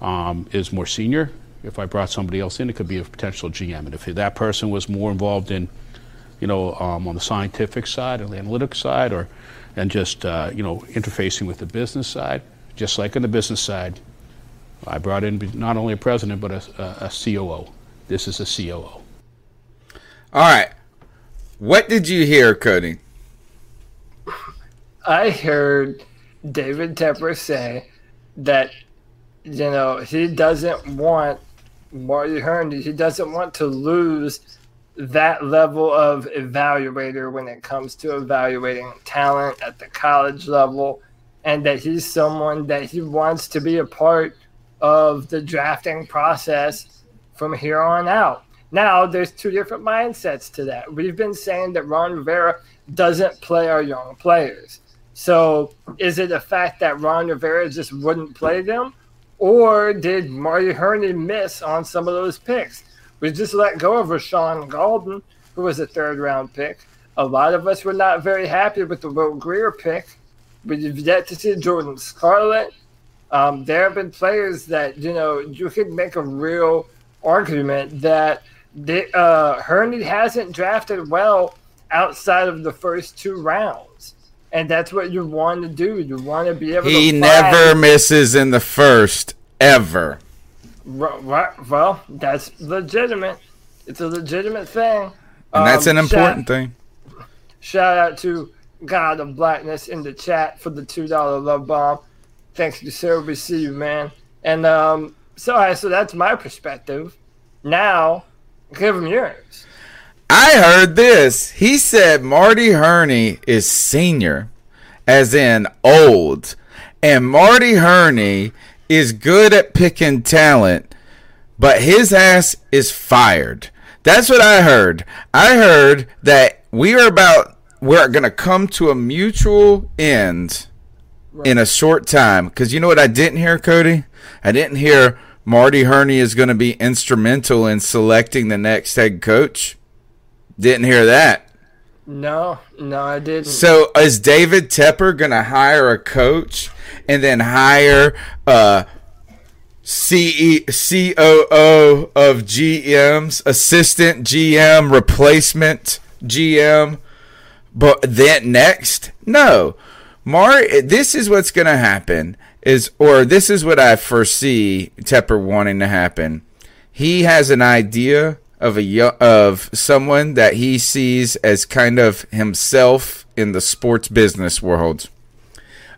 um, is more senior. If I brought somebody else in, it could be a potential GM. And if that person was more involved in, you know, um, on the scientific side or the analytic side, or and just uh, you know interfacing with the business side, just like on the business side, I brought in not only a president but a, a, a COO. This is a COO. All right. What did you hear, Cody? I heard David Tepper say that you know he doesn't want Marty Hurney. He doesn't want to lose that level of evaluator when it comes to evaluating talent at the college level, and that he's someone that he wants to be a part of the drafting process from here on out. Now, there's two different mindsets to that. We've been saying that Ron Rivera doesn't play our young players. So, is it a fact that Ron Rivera just wouldn't play them? Or did Marty Hurney miss on some of those picks? We just let go of Rashaan Gaulden, who was a third round pick. A lot of us were not very happy with the Will Grier pick. We've yet to see Jordan Scarlett. Um, there have been players that, you know, you could make a real argument that they, uh, Hurney hasn't drafted well outside of the first two rounds. And that's what you want to do. You want to be able He to. He never misses in the first ever. Well, that's legitimate. It's a legitimate thing. And that's an Um, important shout, thing. Shout out to God of Blackness in the chat for the two dollar love bomb. Thanks. We see you, man. And um, so, all right, so that's my perspective. Now, give him yours. I heard this. He said Marty Hurney is senior, as in old. And Marty Hurney is good at picking talent, but his ass is fired. That's what I heard. I heard that we are about, we're going to come to a mutual end in a short time. Because you know what I didn't hear, Cody? I didn't hear Marty Hurney is going to be instrumental in selecting the next head coach. Didn't hear that. No, no, I didn't. So is David Tepper going to hire a coach and then hire uh, a CE, COO of GMs, assistant GM, replacement GM, but then next? No. Mar, this is what's going to happen is, or this is what I foresee Tepper wanting to happen. He has an idea of a of someone that he sees as kind of himself in the sports business world.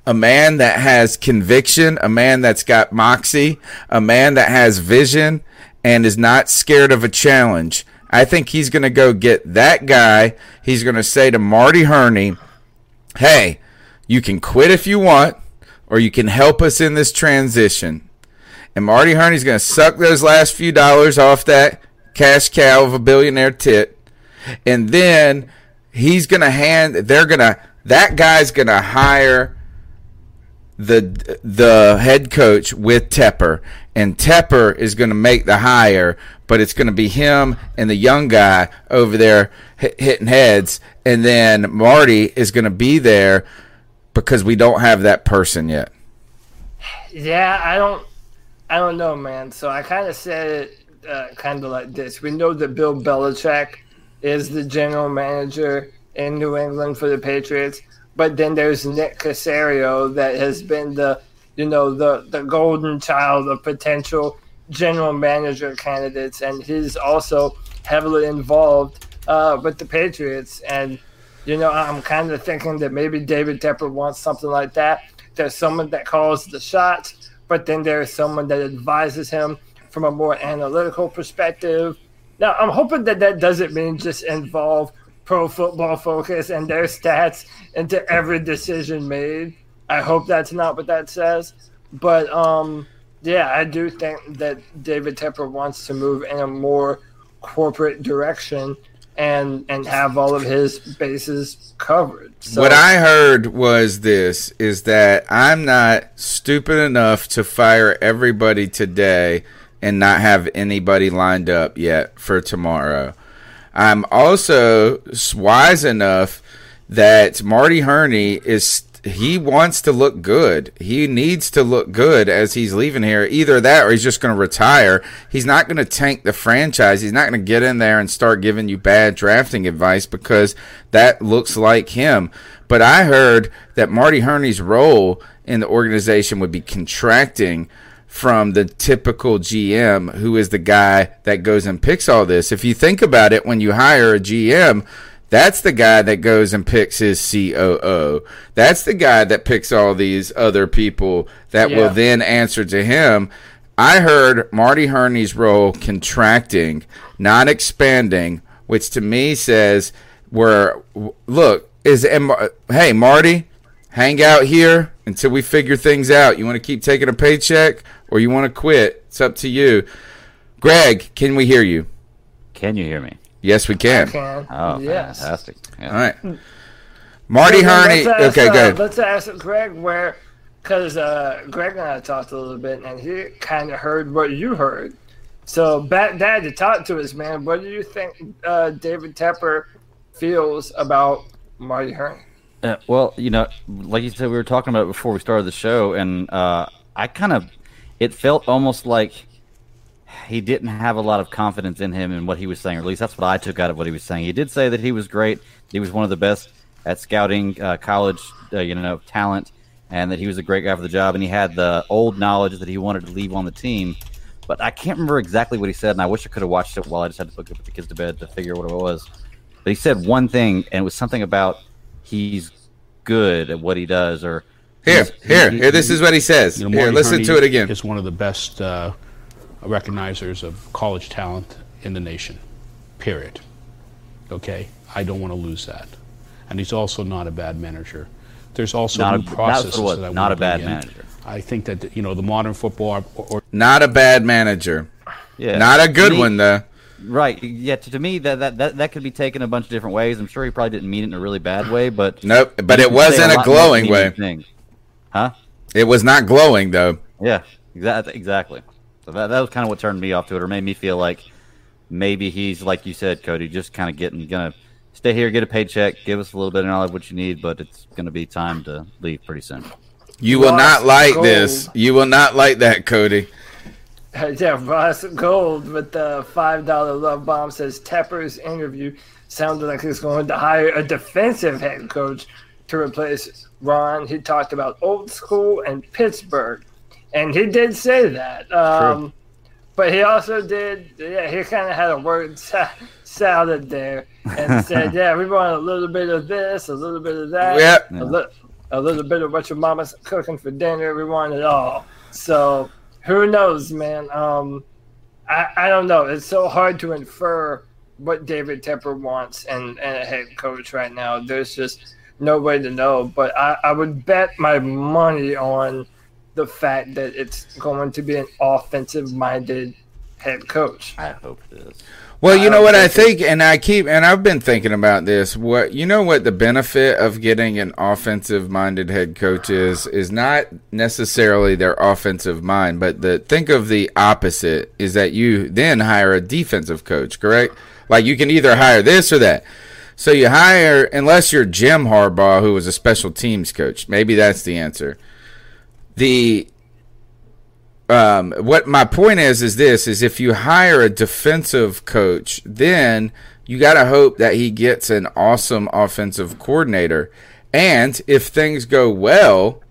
a man that has conviction, a man that's got moxie, a man that has vision and is not scared of a challenge. I think he's going to go get that guy. He's going to say to Marty Hurney, hey, you can quit if you want, or you can help us in this transition. And Marty Hurney's going to suck those last few dollars off that cash cow of a billionaire tit. And then he's going to hand, they're going to, that guy's going to hire the the head coach with Tepper, and Tepper is going to make the hire, but it's going to be him and the young guy over there hitting heads, and then Marty is going to be there because we don't have that person yet. Yeah, I don't, I don't know, man. So I kind of said it uh, kind of like this: We know that Bill Belichick is the general manager in New England for the Patriots, but then there's Nick Caserio that has been the, you know, the the golden child of potential general manager candidates, and he's also heavily involved uh, with the Patriots. And you know, I'm kind of thinking that maybe David Tepper wants something like that. There's someone that calls the shots, but then there's someone that advises him from a more analytical perspective. Now, I'm hoping that that doesn't mean just involve pro football focus and their stats into every decision made. I hope that's not what that says. But um, yeah, I do think that David Tepper wants to move in a more corporate direction and and have all of his bases covered. So, what I heard was this is that I'm not stupid enough to fire everybody today and not have anybody lined up yet for tomorrow. I'm also wise enough that Marty Hurney is he wants to look good. He needs to look good as he's leaving here. Either that or he's just going to retire. He's not going to tank the franchise. He's not going to get in there and start giving you bad drafting advice because that looks like him. But I heard that Marty Hurney's role in the organization would be contracting from the typical GM who is the guy that goes and picks all this. If you think about it, when you hire a GM, that's the guy that goes and picks his COO. That's the guy that picks all these other people that yeah. will then answer to him. I heard Marty Hurney's role contracting, not expanding, which to me says, "Where look is hey Marty, hang out here until we figure things out. You want to keep taking a paycheck or you want to quit? It's up to you." Greg, can we hear you? Can you hear me? Yes, we can. can. Oh, yes. fantastic! Yeah. All right, Marty Hurney. Ask, okay, uh, good. Let's ask Greg where, because uh, Greg and I talked a little bit, and he kind of heard what you heard. So, back dad, to talk to us, man. What do you think uh, David Tepper feels about Marty Hurney? Uh, well, you know, like you said, we were talking about it before we started the show, and uh, I kind of, it felt almost like he didn't have a lot of confidence in him and what he was saying, or at least that's what I took out of what he was saying. He did say that he was great, he was one of the best at scouting uh, college, uh, you know, talent, and that he was a great guy for the job, and he had the old knowledge that he wanted to leave on the team. But I can't remember exactly what he said, and I wish I could have watched it while I just had to put the kids to bed to figure out what it was. But he said one thing, and it was something about he's good at what he does, or here, here, here. This is what he says. You know, here, listen to it again. It's one of the best. Uh, recognizers of college talent in the nation. Period. Okay? I don't want to lose that. And he's also not a bad manager. There's also not new a, processes what, that I not a bad in. manager. I think that you know the modern football or, or not a bad manager. Yeah. Not a good me, one though. Right. Yeah. To, to me, that, that that that could be taken a bunch of different ways. I'm sure he probably didn't mean it in a really bad way, but nope. But it wasn't a, a glowing way. Thing. Huh? It was not glowing though. Yeah. Exactly. Exactly. So that, that was kind of what turned me off to it, or made me feel like maybe he's like you said, Cody, just kind of getting gonna stay here, get a paycheck, give us a little bit of knowledge of what you need, but it's gonna be time to leave pretty soon. You will not like Gold. this. You will not like that, Cody. Yeah, Ross Gold with the five dollar love bomb says Tepper's interview sounded like he's going to hire a defensive head coach to replace Ron. He talked about old school and Pittsburgh and he did say that. Um, but he also did, yeah, he kind of had a word sa- salad there and said, yeah, we want a little bit of this, a little bit of that. Yep. Li- a little bit of what your mama's cooking for dinner, We want it all. So who knows, man? Um, I, I don't know. It's so hard to infer what David Tepper wants and, and a head coach right now. There's just no way to know. But I, I would bet my money on the fact that it's going to be an offensive minded head coach. I hope it is. Well, you know what I think, and I keep, and I've been thinking about this. What you know, what the benefit of getting an offensive-minded head coach is is not necessarily their offensive mind, but the think of the opposite is that you then hire a defensive coach, correct? Like you can either hire this or that. So you hire, unless you're Jim Harbaugh, who was a special teams coach. Maybe that's the answer. The um, what my point is is this is if you hire a defensive coach, then you got to hope that he gets an awesome offensive coordinator. And if things go well,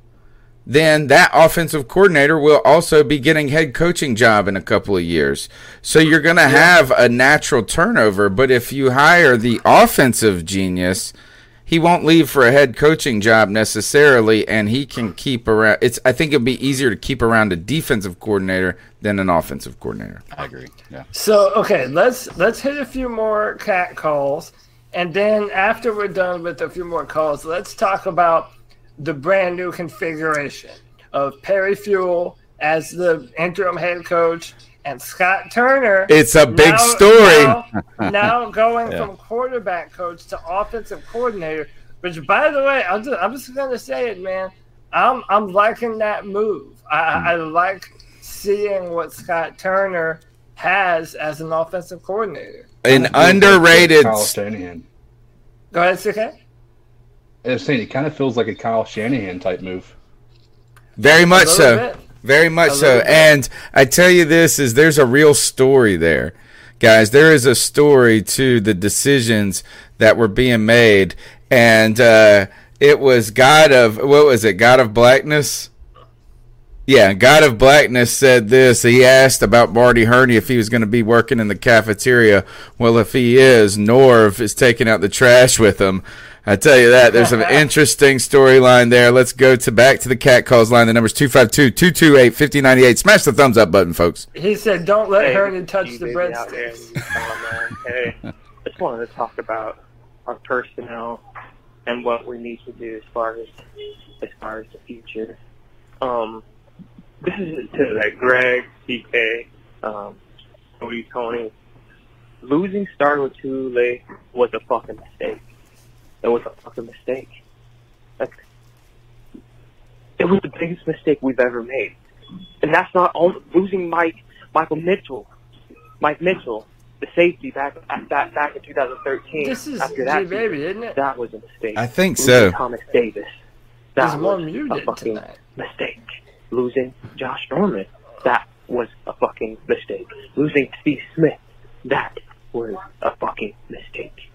then that offensive coordinator will also be getting head coaching job in a couple of years. So you're going to have a natural turnover, but if you hire the offensive genius, he won't leave for a head coaching job necessarily, and he can keep around. It's I think it'd be easier to keep around a defensive coordinator than an offensive coordinator. I agree. Yeah. So okay, let's let's hit a few more cat calls, and then after we're done with a few more calls, let's talk about the brand new configuration of Perry Fewell as the interim head coach and Scott Turner. It's a big now- story. Now, now going Yeah. from quarterback coach to offensive coordinator. Which, by the way, I'm just, I'm just gonna say it, man. I'm I'm liking that move. I, I hmm. like seeing what Scott Turner has as an offensive coordinator. An underrated. Kyle Shanahan. Go ahead, CK. I was saying it kind of feels like a Kyle Shanahan type move. Very much so. bit. Very much so. bit. And I tell you this is there's a real story there. Guys, there is a story to the decisions that were being made and uh it was God of what was it? God of Blackness? Yeah, God of Blackness said this. He asked about Marty Hurney if he was going to be working in the cafeteria. Well, if he is, Norv is taking out the trash with him. I tell you that there's an interesting storyline there. Let's go to back to the cat calls line. The number's 252-228-5098. Smash the thumbs up button, folks. He said, "Don't let Hey, Hernan touch the baby out there breadsticks." in Utah, man. Hey, I just wanted to talk about our personnel and what we need to do as far as as far as the future. Um, this is to like Greg, CK, um, Cody, Tony. Losing Star Tule was a fucking mistake. It was a fucking mistake. Like, it was the biggest mistake we've ever made. And that's not all losing Mike Michael Mitchell. Mike Mitchell, the safety back back back in 2013. This is after that G-Baby, isn't it? That was a mistake. I think Losing so. Thomas Davis. There's That one was muted a fucking tonight. mistake. Losing Josh Norman. That was a fucking mistake. Losing Steve Smith. That was a fucking mistake.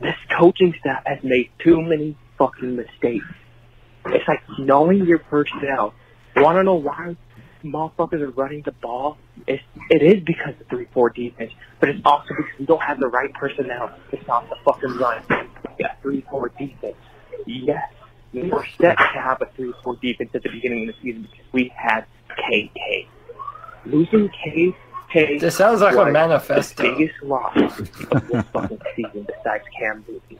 This coaching staff has made too many fucking mistakes. It's like knowing your personnel. Want to know why motherfuckers are running the ball? It's, it is because of three four defense, but it's also because we don't have the right personnel to stop the fucking run. Three four defense. Yes, we were set to have a three four defense at the beginning of the season because we had KK. Losing KK. This sounds like a manifesto. The biggest loss of this fucking season besides Cam Newton.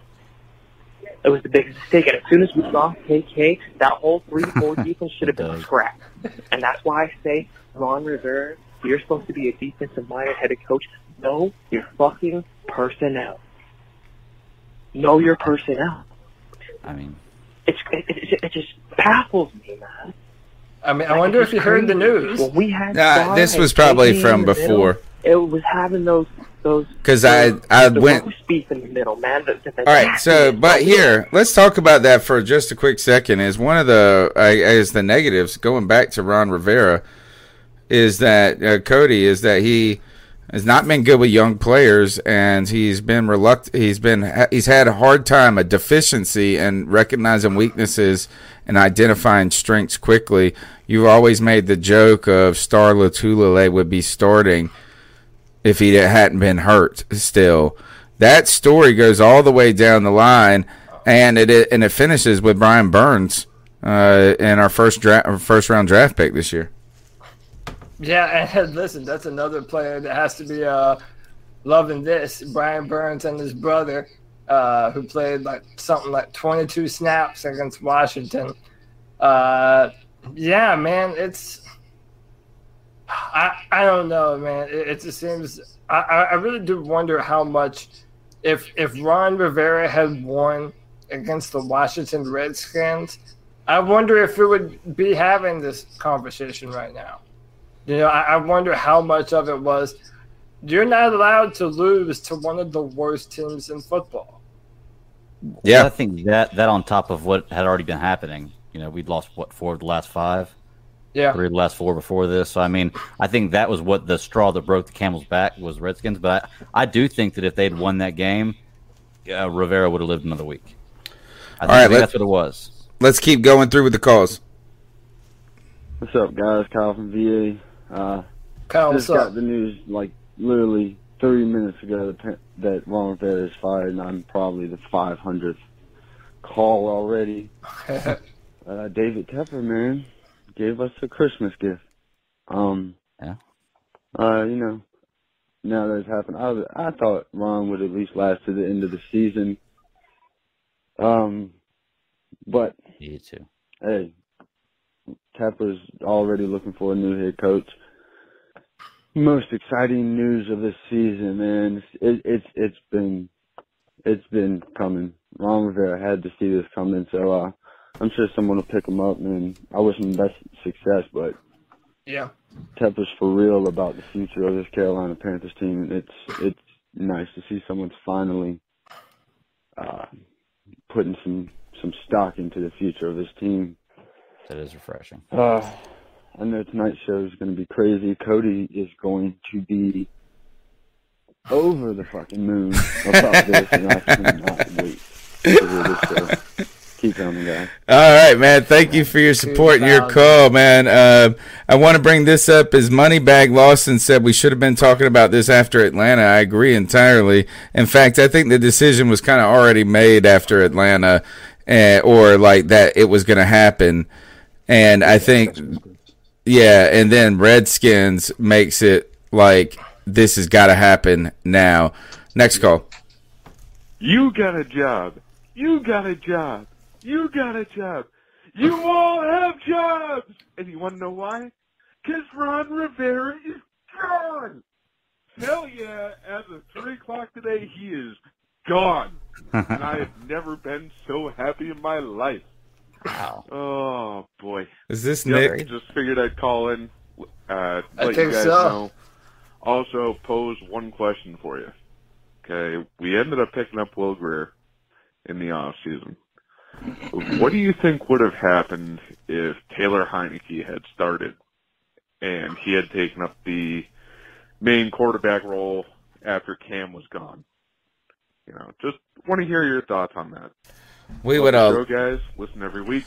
It was the biggest mistake, and as soon as we lost KK, that whole three-four defense should have been scrapped. And that's why I say, Ron Rivera, you're supposed to be a defensive-minded head coach. Know your fucking personnel. Know your personnel. I mean, It's it, it, it just baffles me, man. I mean, I wonder if you heard the news. When we had Nah, Star this was probably from the middle, before. It was having those because I- I the went- roast beef in the middle, man. The, the, the All right, so but here, let's talk about that for just a quick second. Is one of the uh, is the negatives going back to Ron Rivera is that uh, Cody is that he has not been good with young players, and he's been reluctant. He's been he's had a hard time, a deficiency, in recognizing weaknesses and identifying strengths quickly. You've always made the joke of Star Lotulelei would be starting if he hadn't been hurt still. That story goes all the way down the line. and it and it finishes with Brian Burns uh, in our first draft, first round draft pick this year. Yeah, and listen, that's another player that has to be uh, loving this. Brian Burns and his brother, uh, who played like something like 22 snaps against Washington. Uh, yeah, man, it's I I don't know, man. It, it just seems I, I really do wonder how much if if Ron Rivera had won against the Washington Redskins, I wonder if we would be having this conversation right now. You know, I, I wonder how much of it was you're not allowed to lose to one of the worst teams in football. Yeah, I think that that on top of what had already been happening. You know, we'd lost what four of the last five. Yeah. Three of the last four before this. So I mean, I think that was what the straw that broke the camel's back was Redskins. But I, I do think that if they'd won that game, uh, Rivera would have lived another week. I think, All right, I think that's what it was. Let's keep going through with the calls. What's up, guys? Kyle from VA. Uh, Kyle, just what's got up? the news like literally 30 minutes ago that, Ron Rivera is fired, and I'm probably the 500th call already. uh, David Tepper, man, gave us a Christmas gift. Um, yeah. Uh, you know, now that it's happened, I was, I thought Ron would at least last to the end of the season. Um, but Me too. hey, Tepper's already looking for a new head coach. Most exciting news of this season, man. It, it's it's been it's been coming. Ron Rivera had to see this coming, so uh, I'm sure someone will pick him up, and I wish him the best success. But Yeah. Tepper's for real about the future of this Carolina Panthers team, and it's it's nice to see someone's finally uh, putting some some stock into the future of this team. That is refreshing. Uh, I know tonight's show is going to be crazy. Cody is going to be over the fucking moon about this, and I cannot wait to hear this show. Keep coming, guys. All right, man. Thank you for your support and your call, man. Uh, I want to bring this up as Moneybag Lawson said we should have been talking about this after Atlanta. I agree entirely. In fact, I think the decision was kind of already made after Atlanta, uh, or like that it was going to happen. And I think, yeah, and then Redskins makes it like this has got to happen now. Next call. You got a job. You got a job. You got a job. You all have jobs. And you want to know why? Because Ron Rivera is gone. Hell yeah, as of 3 o'clock today, he is gone. and I have never been so happy in my life. Wow. Oh, boy. Is this Yep, Nick? Just figured I'd call in, uh, I think you guys so. know. Also, pose one question for you. Okay, we ended up picking up Will Grier in the off season. What do you think would have happened if Taylor Heinicke had started and he had taken up the main quarterback role after Cam was gone? You know, just want to hear your thoughts on that. We Love would the all- show, guys. Listen every week.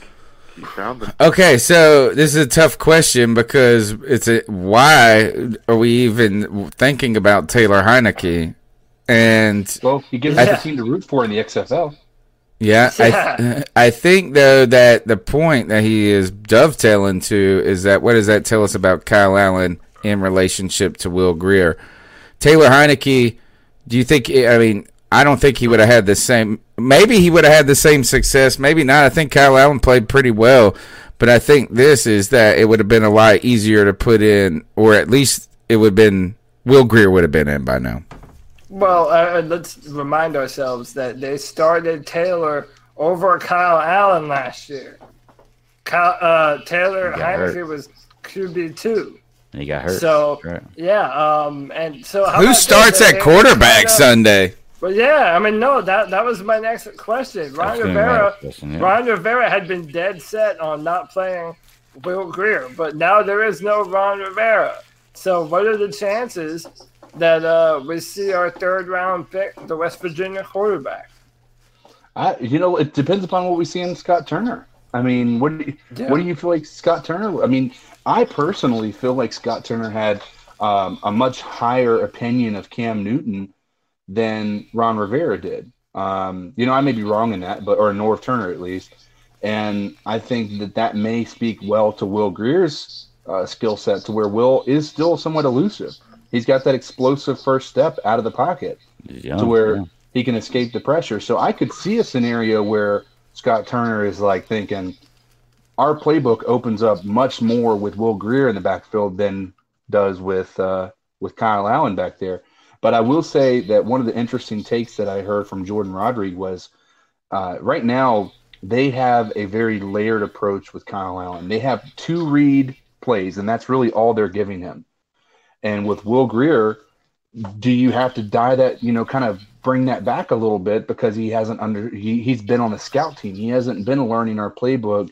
Keep sounding. Okay, so this is a tough question because it's a why are we even thinking about Taylor Heinicke? And Well, he gives I- us a team to root for in the XFL. yeah, I I think though that the point that he is dovetailing to is that what does that tell us about Kyle Allen in relationship to Will Grier? Taylor Heinicke, do you think? I mean, I don't think he would have had the same. Maybe he would have had the same success. Maybe not. I think Kyle Allen played pretty well, but I think this is that it would have been a lot easier to put in, or at least it would have been. Will Grier would have been in by now. Well, uh, let's remind ourselves that they started Taylor over Kyle Allen last year. Kyle, uh, Taylor He got hurt. Was QB two. He got hurt. So Right. yeah, um, and so how Who starts at quarterback they- Sunday? Well, yeah, I mean, no, that that was my next question. Ron gonna be my Rivera, question, yeah. Ron Rivera had been dead set on not playing Will Grier, but now there is no Ron Rivera. So, what are the chances that uh, we see our third round pick, the West Virginia quarterback? I, you know, it depends upon what we see in Scott Turner. I mean, what do you, Yeah. what do you feel like Scott Turner? I mean, I personally feel like Scott Turner had um, a much higher opinion of Cam Newton than Ron Rivera did. Um, you know, I may be wrong in that, but or Norv Turner at least. And I think that that may speak well to Will Grier's uh, skill set, to where Will is still somewhat elusive. He's got that explosive first step out of the pocket, Yeah, to where yeah. he can escape the pressure. So I could see a scenario where Scott Turner is like thinking, our playbook opens up much more with Will Grier in the backfield than does with uh, with Kyle Allen back there. But I will say that one of the interesting takes that I heard from Jourdan Rodrigue was uh, right now they have a very layered approach with Kyle Allen. They have two read plays, and that's really all they're giving him. And with Will Grier, do you have to die that you know kind of bring that back a little bit because he hasn't under he, he's been on the scout team he hasn't been learning our playbook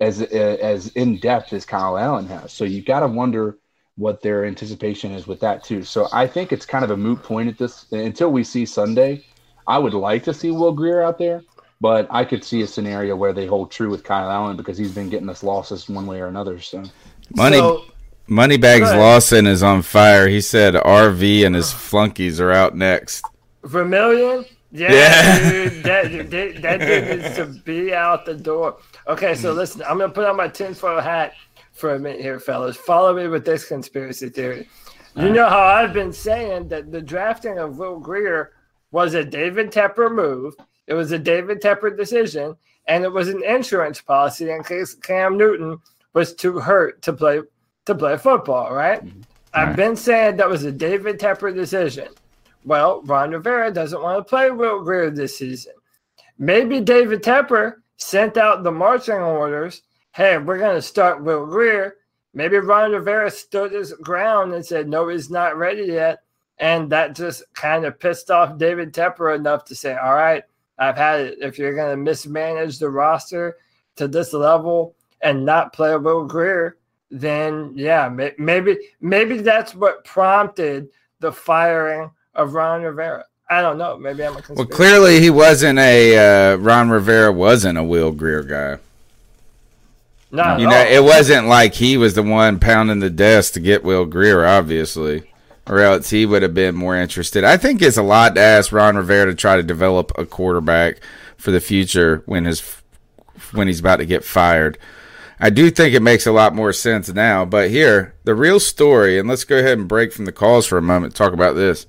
as as in depth as Kyle Allen has so you've got to wonder what their anticipation is with that too so I think it's kind of a moot point at this until we see Sunday I would like to see Will Grier out there but I could see a scenario where they hold true with Kyle Allen because he's been getting us losses one way or another so Money So- Moneybags Lawson is on fire. He said RV and his flunkies are out next. Vermillion? Yeah, Yeah. dude. That, that, that dude needs to be out the door. Okay, so listen, I'm going to put on my tinfoil hat for a minute here, fellas. Follow me with this conspiracy theory. You know how I've been saying that the drafting of Will Grier was a David Tepper move. It was a David Tepper decision, and it was an insurance policy in case Cam Newton was too hurt to play to play football. Right? Mm-hmm. I've been saying that was a David Tepper decision. Well, Ron Rivera doesn't want to play Will Grier this season. Maybe David Tepper sent out the marching orders. Hey, we're going to start Will Grier. Maybe Ron Rivera stood his ground and said, no, he's not ready yet. And that just kind of pissed off David Tepper enough to say, all right, I've had it. If you're going to mismanage the roster to this level and not play Will Grier, then yeah, maybe maybe that's what prompted the firing of Ron Rivera. I don't know. Maybe I'm a Well, clearly he wasn't a uh, Ron Rivera wasn't a Will Grier guy. Not you at know, it wasn't like he was the one pounding the desk to get Will Grier, obviously, or else he would have been more interested. I think it's a lot to ask Ron Rivera to try to develop a quarterback for the future when his when he's about to get fired. I do think it makes a lot more sense now. But here, the real story, and let's go ahead and break from the calls for a moment. Talk about this.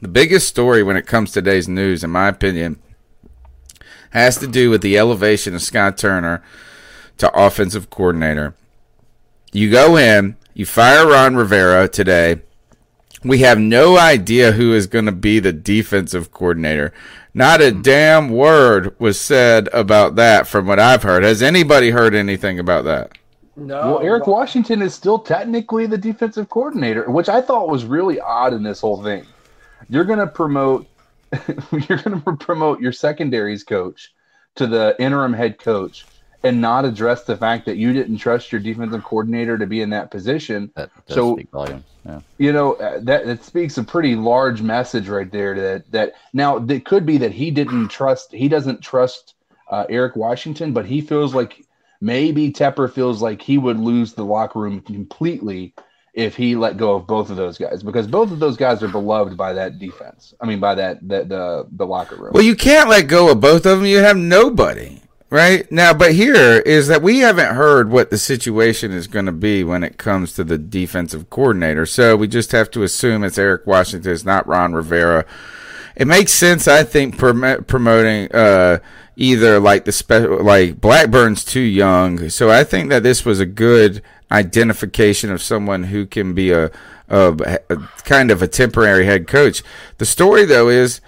The biggest story when it comes to today's news, in my opinion, has to do with the elevation of Scott Turner to offensive coordinator. You go in, you fire Ron Rivera today. We have no idea who is going to be the defensive coordinator. Not a hmm. damn word was said about that from what I've heard. Has anybody heard anything about that? No. Well, Eric Washington is still technically the defensive coordinator, which I thought was really odd in this whole thing. You're going to promote you're going to promote your secondaries coach to the interim head coach and not address the fact that you didn't trust your defensive coordinator to be in that position. Does so speak volumes. Yeah. you know uh, that that speaks a pretty large message right there that that now it could be that he didn't trust he doesn't trust uh, Eric Washington but he feels like maybe Tepper feels like he would lose the locker room completely if he let go of both of those guys because both of those guys are beloved by that defense I mean by that that the the locker room Well, you can't let go of both of them. You have nobody. Right now, but here is that we haven't heard what the situation is going to be when it comes to the defensive coordinator. So we just have to assume it's Eric Washington, it's not Ron Rivera. It makes sense, I think, prom- promoting uh, either like the like Blackburn's too young. So I think that this was a good identification of someone who can be a, a, a kind of a temporary head coach. The story, though, is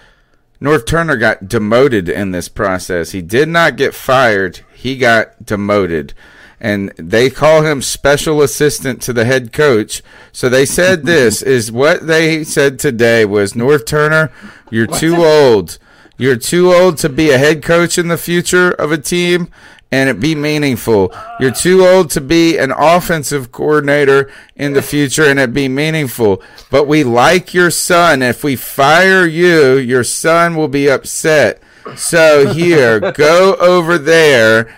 Norv Turner got demoted in this process. He did not get fired, he got demoted. And they call him special assistant to the head coach. So they said this is what they said today was Norv Turner, you're too old. You're too old to be a head coach in the future of a team and it be meaningful. You're too old to be an offensive coordinator in the future and it be meaningful. But we like your son. If we fire you, your son will be upset. So here, go over there.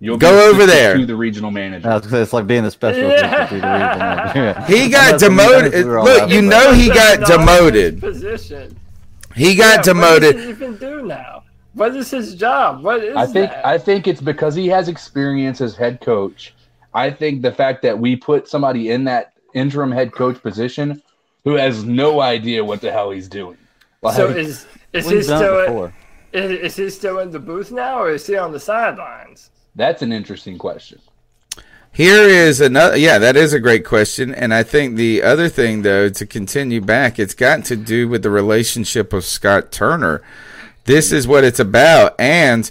You'll go be over there. to the regional manager I say, it's like being the special assistant to the regional manager. Yeah. He got That's what we- that's what demoted. we were all Look, you know he got demoted. Position. He got Yeah, What demoted. does he even do now? What is his job? What is I think that? I think it's because he has experience as head coach. I think the fact that we put somebody in that interim head coach position who has no idea what the hell he's doing. so is is he he's done it still before. is, is he still in the booth now, or is he on the sidelines? That's an interesting question. Here is another. Yeah, that is a great question, and I think the other thing, though, to continue back, it's got to do with the relationship of Scott Turner. This is what it's about, and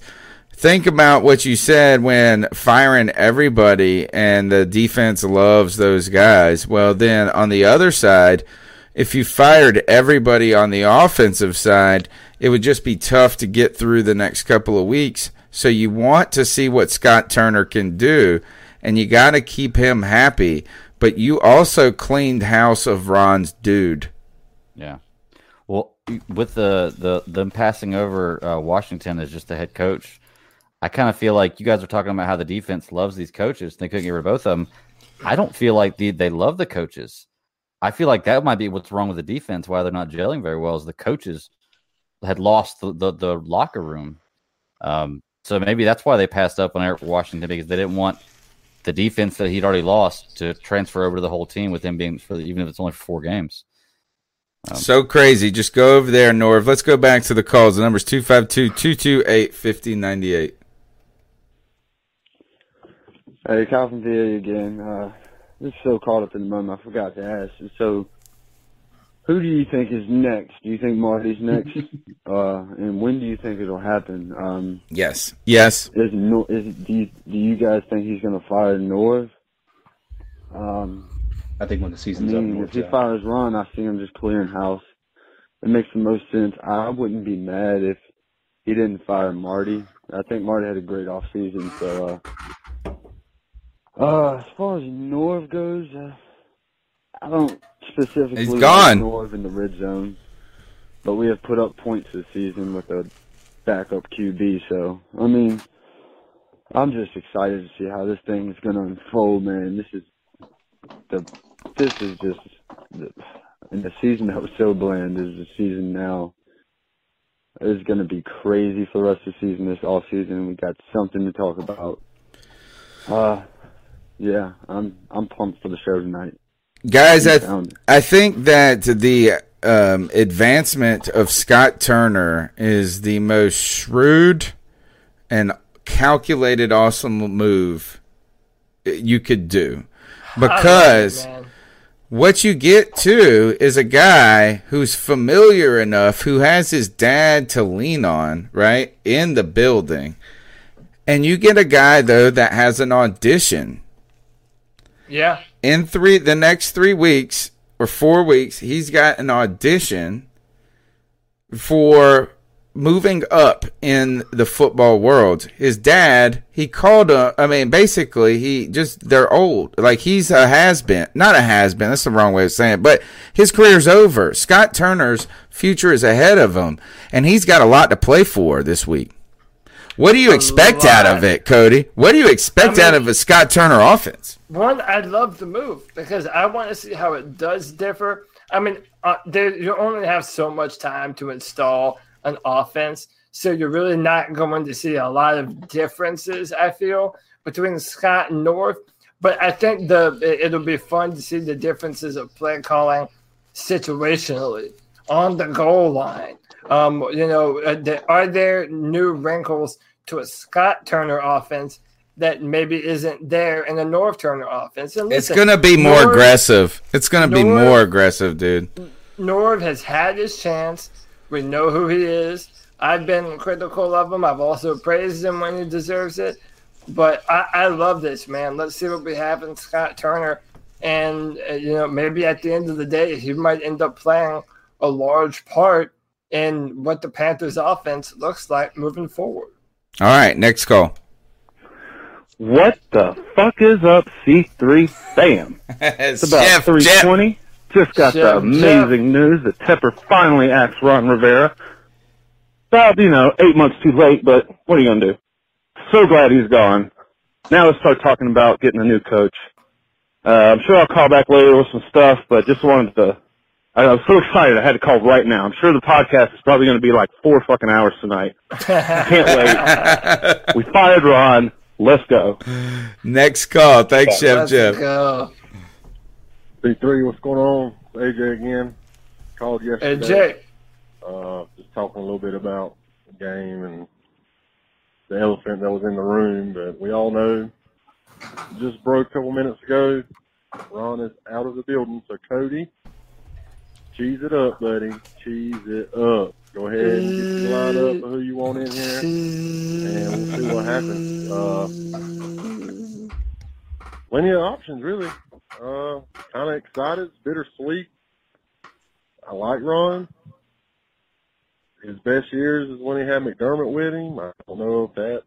think about what you said when firing everybody, and the defense loves those guys. Well, then on the other side, if you fired everybody on the offensive side, it would just be tough to get through the next couple of weeks. So you want to see what Scott Turner can do, and you got to keep him happy. But you also cleaned house of Ron's dude. Yeah. With the the them passing over uh, Washington as just the head coach, I kind of feel like you guys are talking about how the defense loves these coaches. They couldn't get rid of both of them. I don't feel like the, they love the coaches. I feel like that might be what's wrong with the defense. Why they're not gelling very well is the coaches had lost the the, the locker room. Um, so maybe that's why they passed up on Eric Washington because they didn't want the defense that he'd already lost to transfer over to the whole team with him being for even if it's only for four games. So crazy. Just go over there, Norv. Let's go back to the calls. The number's 252 228 5098. Hey, Kyle from VA again. Uh, just so caught up in the moment, I forgot to ask. So, who do you think is next? Do you think Marty's next? uh, and when do you think it'll happen? Um, Yes. Yes. is is do you, do you guys think he's going to fire Norv? Um, I think when the I season's up, mean, Norv, if he fires Ron, I see him just clearing house. It makes the most sense. I wouldn't be mad if he didn't fire Marty. I think Marty had a great off season. So, uh, uh, as far as Norv goes, uh, I don't specifically He's like gone. Norv in the red zone, but we have put up points this season with a backup QB. So, I mean, I'm just excited to see how this thing is going to unfold, man. This is the this is just the, and the season that was so bland is the season now is going to be crazy for the rest of the season. This all season, we got something to talk about. Uh, yeah, I'm I'm pumped for the show tonight. Guys, I, Found I think that the um, advancement of Scott Turner is the most shrewd and calculated, awesome move you could do. Because what you get too is a guy who's familiar enough, who has his dad to lean on, right, in the building. And you get a guy, though, that has an audition Yeah. in three the next three weeks or four weeks, he's got an audition for moving up in the football world. His dad, he called a, I mean, basically, he just, they're old. Like, he's a has been. Not a has been, that's the wrong way of saying it, but his career's over. Scott Turner's future is ahead of him, and he's got a lot to play for this week. What do you expect out of it, Cody? What do you expect out of a Scott Turner offense? One, I love the move because I want to see how it does differ. I mean, uh, there, you only have so much time to install an offense, so you're really not going to see a lot of differences. I feel between Scott and Norv, but I think the it- it'll be fun to see the differences of play calling situationally on the goal line. Um, you know, uh, are there new wrinkles to a Scott Turner offense that maybe isn't there in a Norv Turner offense? And It's gonna be more Norv- aggressive. It's gonna be more aggressive, dude. Norv has had his chance. We know who he is. I've been critical of him. I've also praised him when he deserves it. But I, I love this man. Let's see what we have in Scott Turner. And uh, you know, maybe at the end of the day, he might end up playing a large part in what the Panthers' offense looks like moving forward. All right, next call. What the fuck is up, C3 fam? It's about Jeff, 320. Just got the Jeff, amazing news that Tepper finally asked Ron Rivera. About, you know, eight months too late, but what are you going to do? So glad he's gone. Now let's start talking about getting a new coach. Uh, I'm sure I'll call back later with some stuff, but just wanted to I was so excited I had to call right now. I'm sure the podcast is probably going to be like four fucking hours tonight. Can't wait. we fired Ron. Let's go. Next call. Thanks, Chef Let's Jeff. go. B3, what's going on? AJ again. Called yesterday. And Jake. Uh, just talking a little bit about the game and the elephant that was in the room, but we all know just broke a couple minutes ago. Ron is out of the building, so Cody, cheese it up, buddy. Cheese it up. Go ahead and get line up who you want in here, and we'll see what happens. Uh, plenty of options, really. Uh, kind of excited. It's bittersweet. I like Ron. His best years is when he had McDermott with him. I don't know if that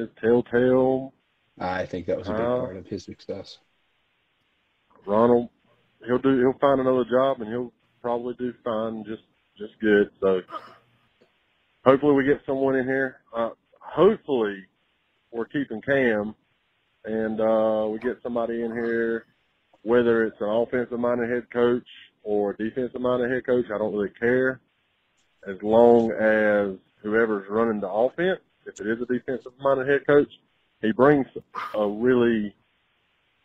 is telltale. I think that was a big Uh, part of his success. Ronald, he'll do. He'll find another job, and he'll probably do fine, just just good. So hopefully we get someone in here. Uh, hopefully we're keeping Cam, and uh, we get somebody in here, whether it's an offensive minded head coach or a defensive minded head coach. I don't really care, as long as whoever's running the offense, if it is a defensive minded head coach, he brings a really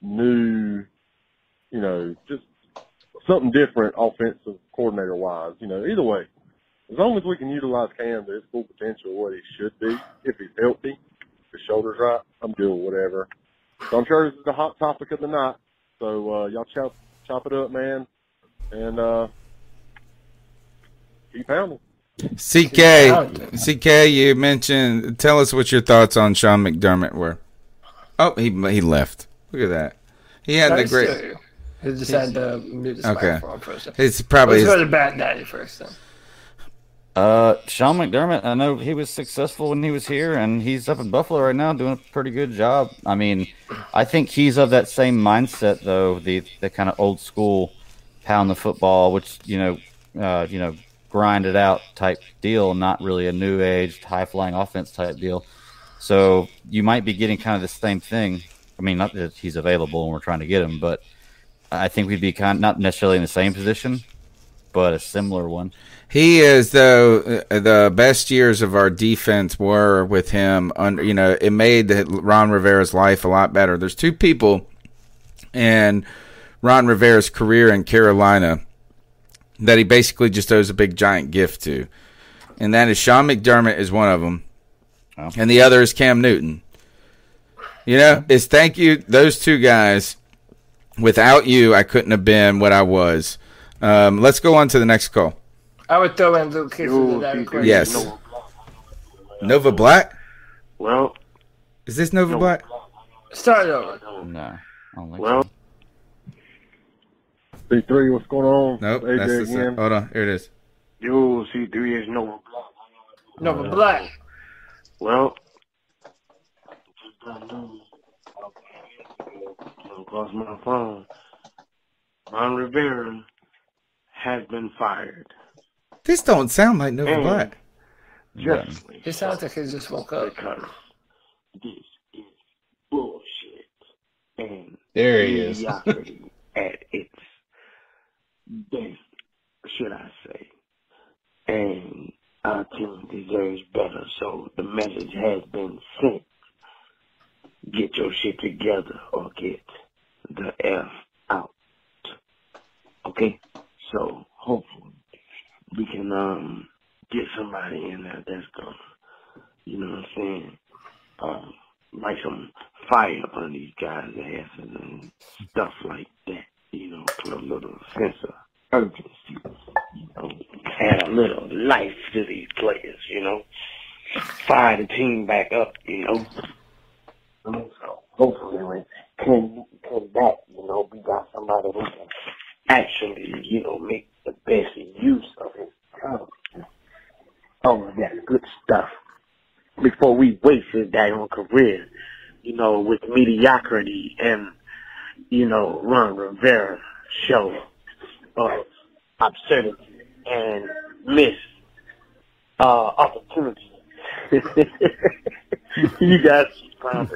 new you know, just something different offensive coordinator wise. You know, either way, as long as we can utilize Cam to his full potential, what he should be, if he's healthy, his shoulder's right, I'm doing whatever. So I'm sure this is the hot topic of the night. So uh, y'all chop chop it up, man, and uh, keep pounding. CK, CK, you mentioned. Tell us what your thoughts on Sean McDermott were. Oh, he he left. Look at that. He had the great. to- He just had to mute his Okay. microphone for a second. It's probably Let's go to Bat Daddy first. Then. Uh, Sean McDermott, I know he was successful when he was here, and he's up in Buffalo right now doing a pretty good job. I mean, I think he's of that same mindset, though the the kind of old school pound the football, which you know, uh, you know, grind it out type deal, not really a new age high flying offense type deal. So you might be getting kind of the same thing. I mean, not that he's available and we're trying to get him, but I think we'd be kind of, not necessarily in the same position, but a similar one. He is though uh, the best years of our defense were with him. Under you know, it made Ron Rivera's life a lot better. There's two people in Ron Rivera's career in Carolina that he basically just owes a big giant gift to, and that is Sean McDermott is one of them, and the other is Cam Newton. You know, it's thank you those two guys. Without you, I couldn't have been what I was. Um, let's go on to the next call. I would throw in Luke Kuechly into that equation. Yes. Nova Black? Well, Is this Nova Black? Start over. No. I don't think Well, B3, what's going on? Nope. AJ That's the, again. hold on. Here it is. yo, C3 is no. No, but Black. Well, across my phone, Ron Rivera has been fired. This don't sound like Nova And Black. Justly. He sounds like he just woke up. Because this is bullshit. And There he is. at its best, should I say. And our team deserves better, so the message has been sent. Get your shit together or get the F out. Okay? So hopefully we can um get somebody in there that's gonna you know what I'm saying? Um light some fire up on these guys' asses and stuff like that. You know, put a little sense of urgency. You know, add a little life to these players, you know. Fire the team back up, you know. So hopefully when can can that, you know, we got somebody who can actually, you know, make the best use of his talent. All of that good stuff before we waste his daggone career, you know, with mediocrity and, you know, Ron Rivera show of absurdity and miss uh, opportunity. you guys found.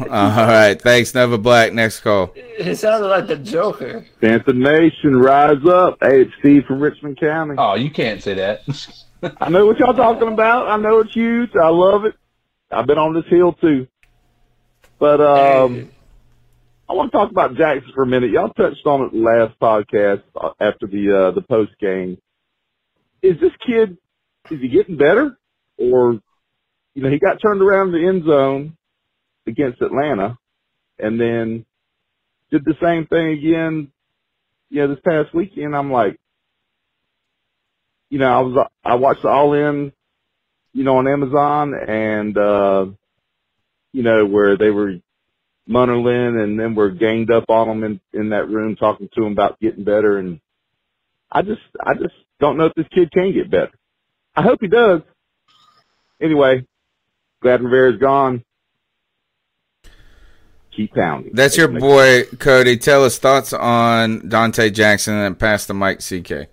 All right. Thanks, Nova Black. Next call. It sounded like the Joker. Panther Nation, rise up. Hey, it's Steve from Richmond County. Oh, you can't say that. I know what y'all talking about. I know it's huge. I love it. I've been on this hill too. But um, I want to talk about Jackson for a minute. Y'all touched on it last podcast uh, after the uh, the post game. Is this kid is he getting better, or you know he got turned around in the end zone against Atlanta, and then did the same thing again. You know, this past weekend, I'm like, you know, I was I watched the All In, you know, on Amazon, and uh, you know where they were Munnerlyn, and then we're ganged up on him in in that room talking to him about getting better, and I just I just don't know if this kid can get better. I hope he does. Anyway, glad Rivera's gone. Keep pounding. That's your boy, Cody. Tell us thoughts on Donte Jackson and then pass the mic, CK.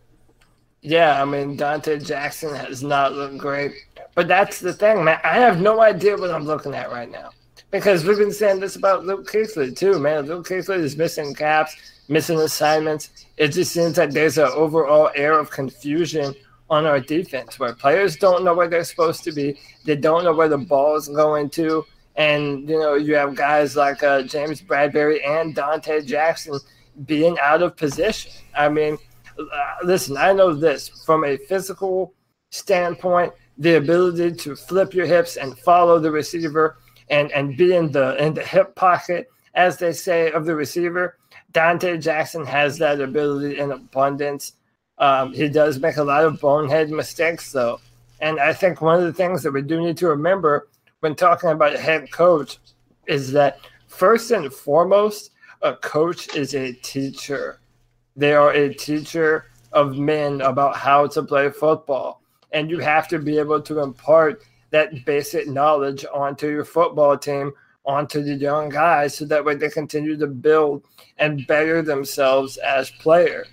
Yeah, I mean Donte Jackson has not looked great, but that's the thing, man. I have no idea what I'm looking at right now because we've been saying this about Luke Kuechly too, man. Luke Kuechly is missing caps, missing assignments. It just seems like there's an overall air of confusion on our defense where players don't know where they're supposed to be. They don't know where the ball is going to. And, you know, you have guys like uh, James Bradberry and Donte Jackson being out of position. I mean, uh, listen, I know this from a physical standpoint, the ability to flip your hips and follow the receiver and, and be in the in the hip pocket, as they say, of the receiver. Donte Jackson has that ability in abundance. Um, he does make a lot of bonehead mistakes, though. And I think one of the things that we do need to remember when talking about a head coach is that first and foremost, a coach is a teacher. They are a teacher of men about how to play football. And you have to be able to impart that basic knowledge onto your football team, onto the young guys, so that way they continue to build and better themselves as player,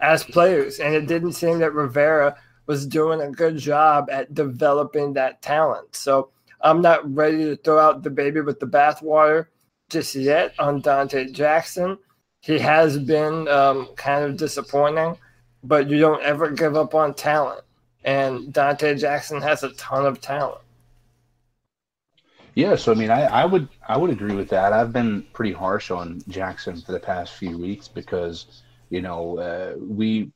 as players. And it didn't seem that Rivera was doing a good job at developing that talent. So I'm not ready to throw out the baby with the bathwater just yet on Donte Jackson. He has been um, kind of disappointing, but you don't ever give up on talent. And Donte Jackson has a ton of talent. Yeah, so I mean, I, I would I would agree with that. I've been pretty harsh on Jackson for the past few weeks because you know uh, we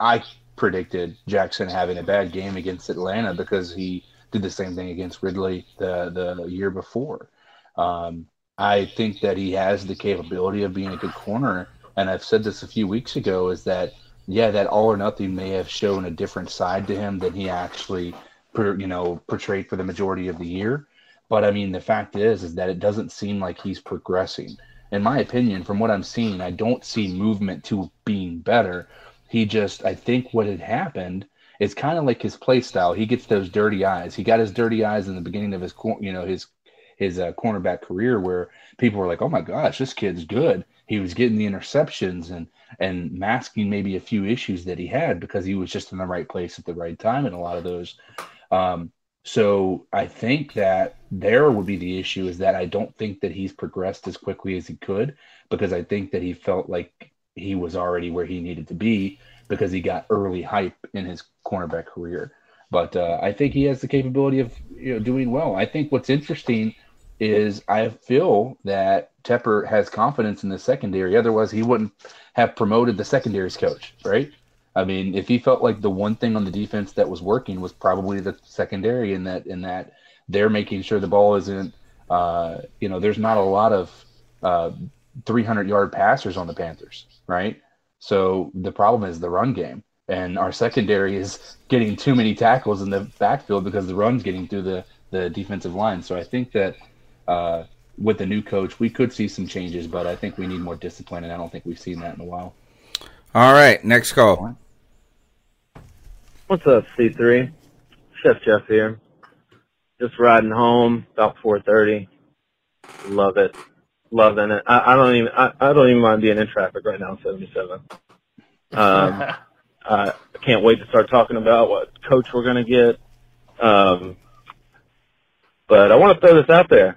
I predicted Jackson having a bad game against Atlanta because he did the same thing against Ridley the the year before. Um, I think that he has the capability of being a good corner, and I've said this a few weeks ago. Is that yeah, that all or nothing may have shown a different side to him than he actually, you know, portrayed for the majority of the year. But I mean, the fact is, is that it doesn't seem like he's progressing. In my opinion, from what I'm seeing, I don't see movement to being better. He just, I think what had happened is kind of like his play style. He gets those dirty eyes. He got his dirty eyes in the beginning of his, you know, his his uh, cornerback career, where people were like, "Oh my gosh, this kid's good." He was getting the interceptions and and masking maybe a few issues that he had because he was just in the right place at the right time in a lot of those. Um, so I think that there would be the issue is that I don't think that he's progressed as quickly as he could because I think that he felt like he was already where he needed to be because he got early hype in his cornerback career. But uh, I think he has the capability of you know doing well. I think what's interesting is I feel that Tepper has confidence in the secondary. Otherwise, he wouldn't have promoted the secondary's coach, right? I mean, if he felt like the one thing on the defense that was working was probably the secondary, in that in that they're making sure the ball isn't, uh, you know, there's not a lot of uh, 300 yard passers on the Panthers, right? So the problem is the run game, and our secondary is getting too many tackles in the backfield because the run's getting through the the defensive line. So I think that uh, with the new coach, we could see some changes, but I think we need more discipline, and I don't think we've seen that in a while. All right, next call. What's up, C3? Chef Jeff here. Just riding home about 4:30. Love it, loving it. I, I don't even I, I don't even mind being in traffic right now. 77. Um, I can't wait to start talking about what coach we're gonna get. Um, but I want to throw this out there.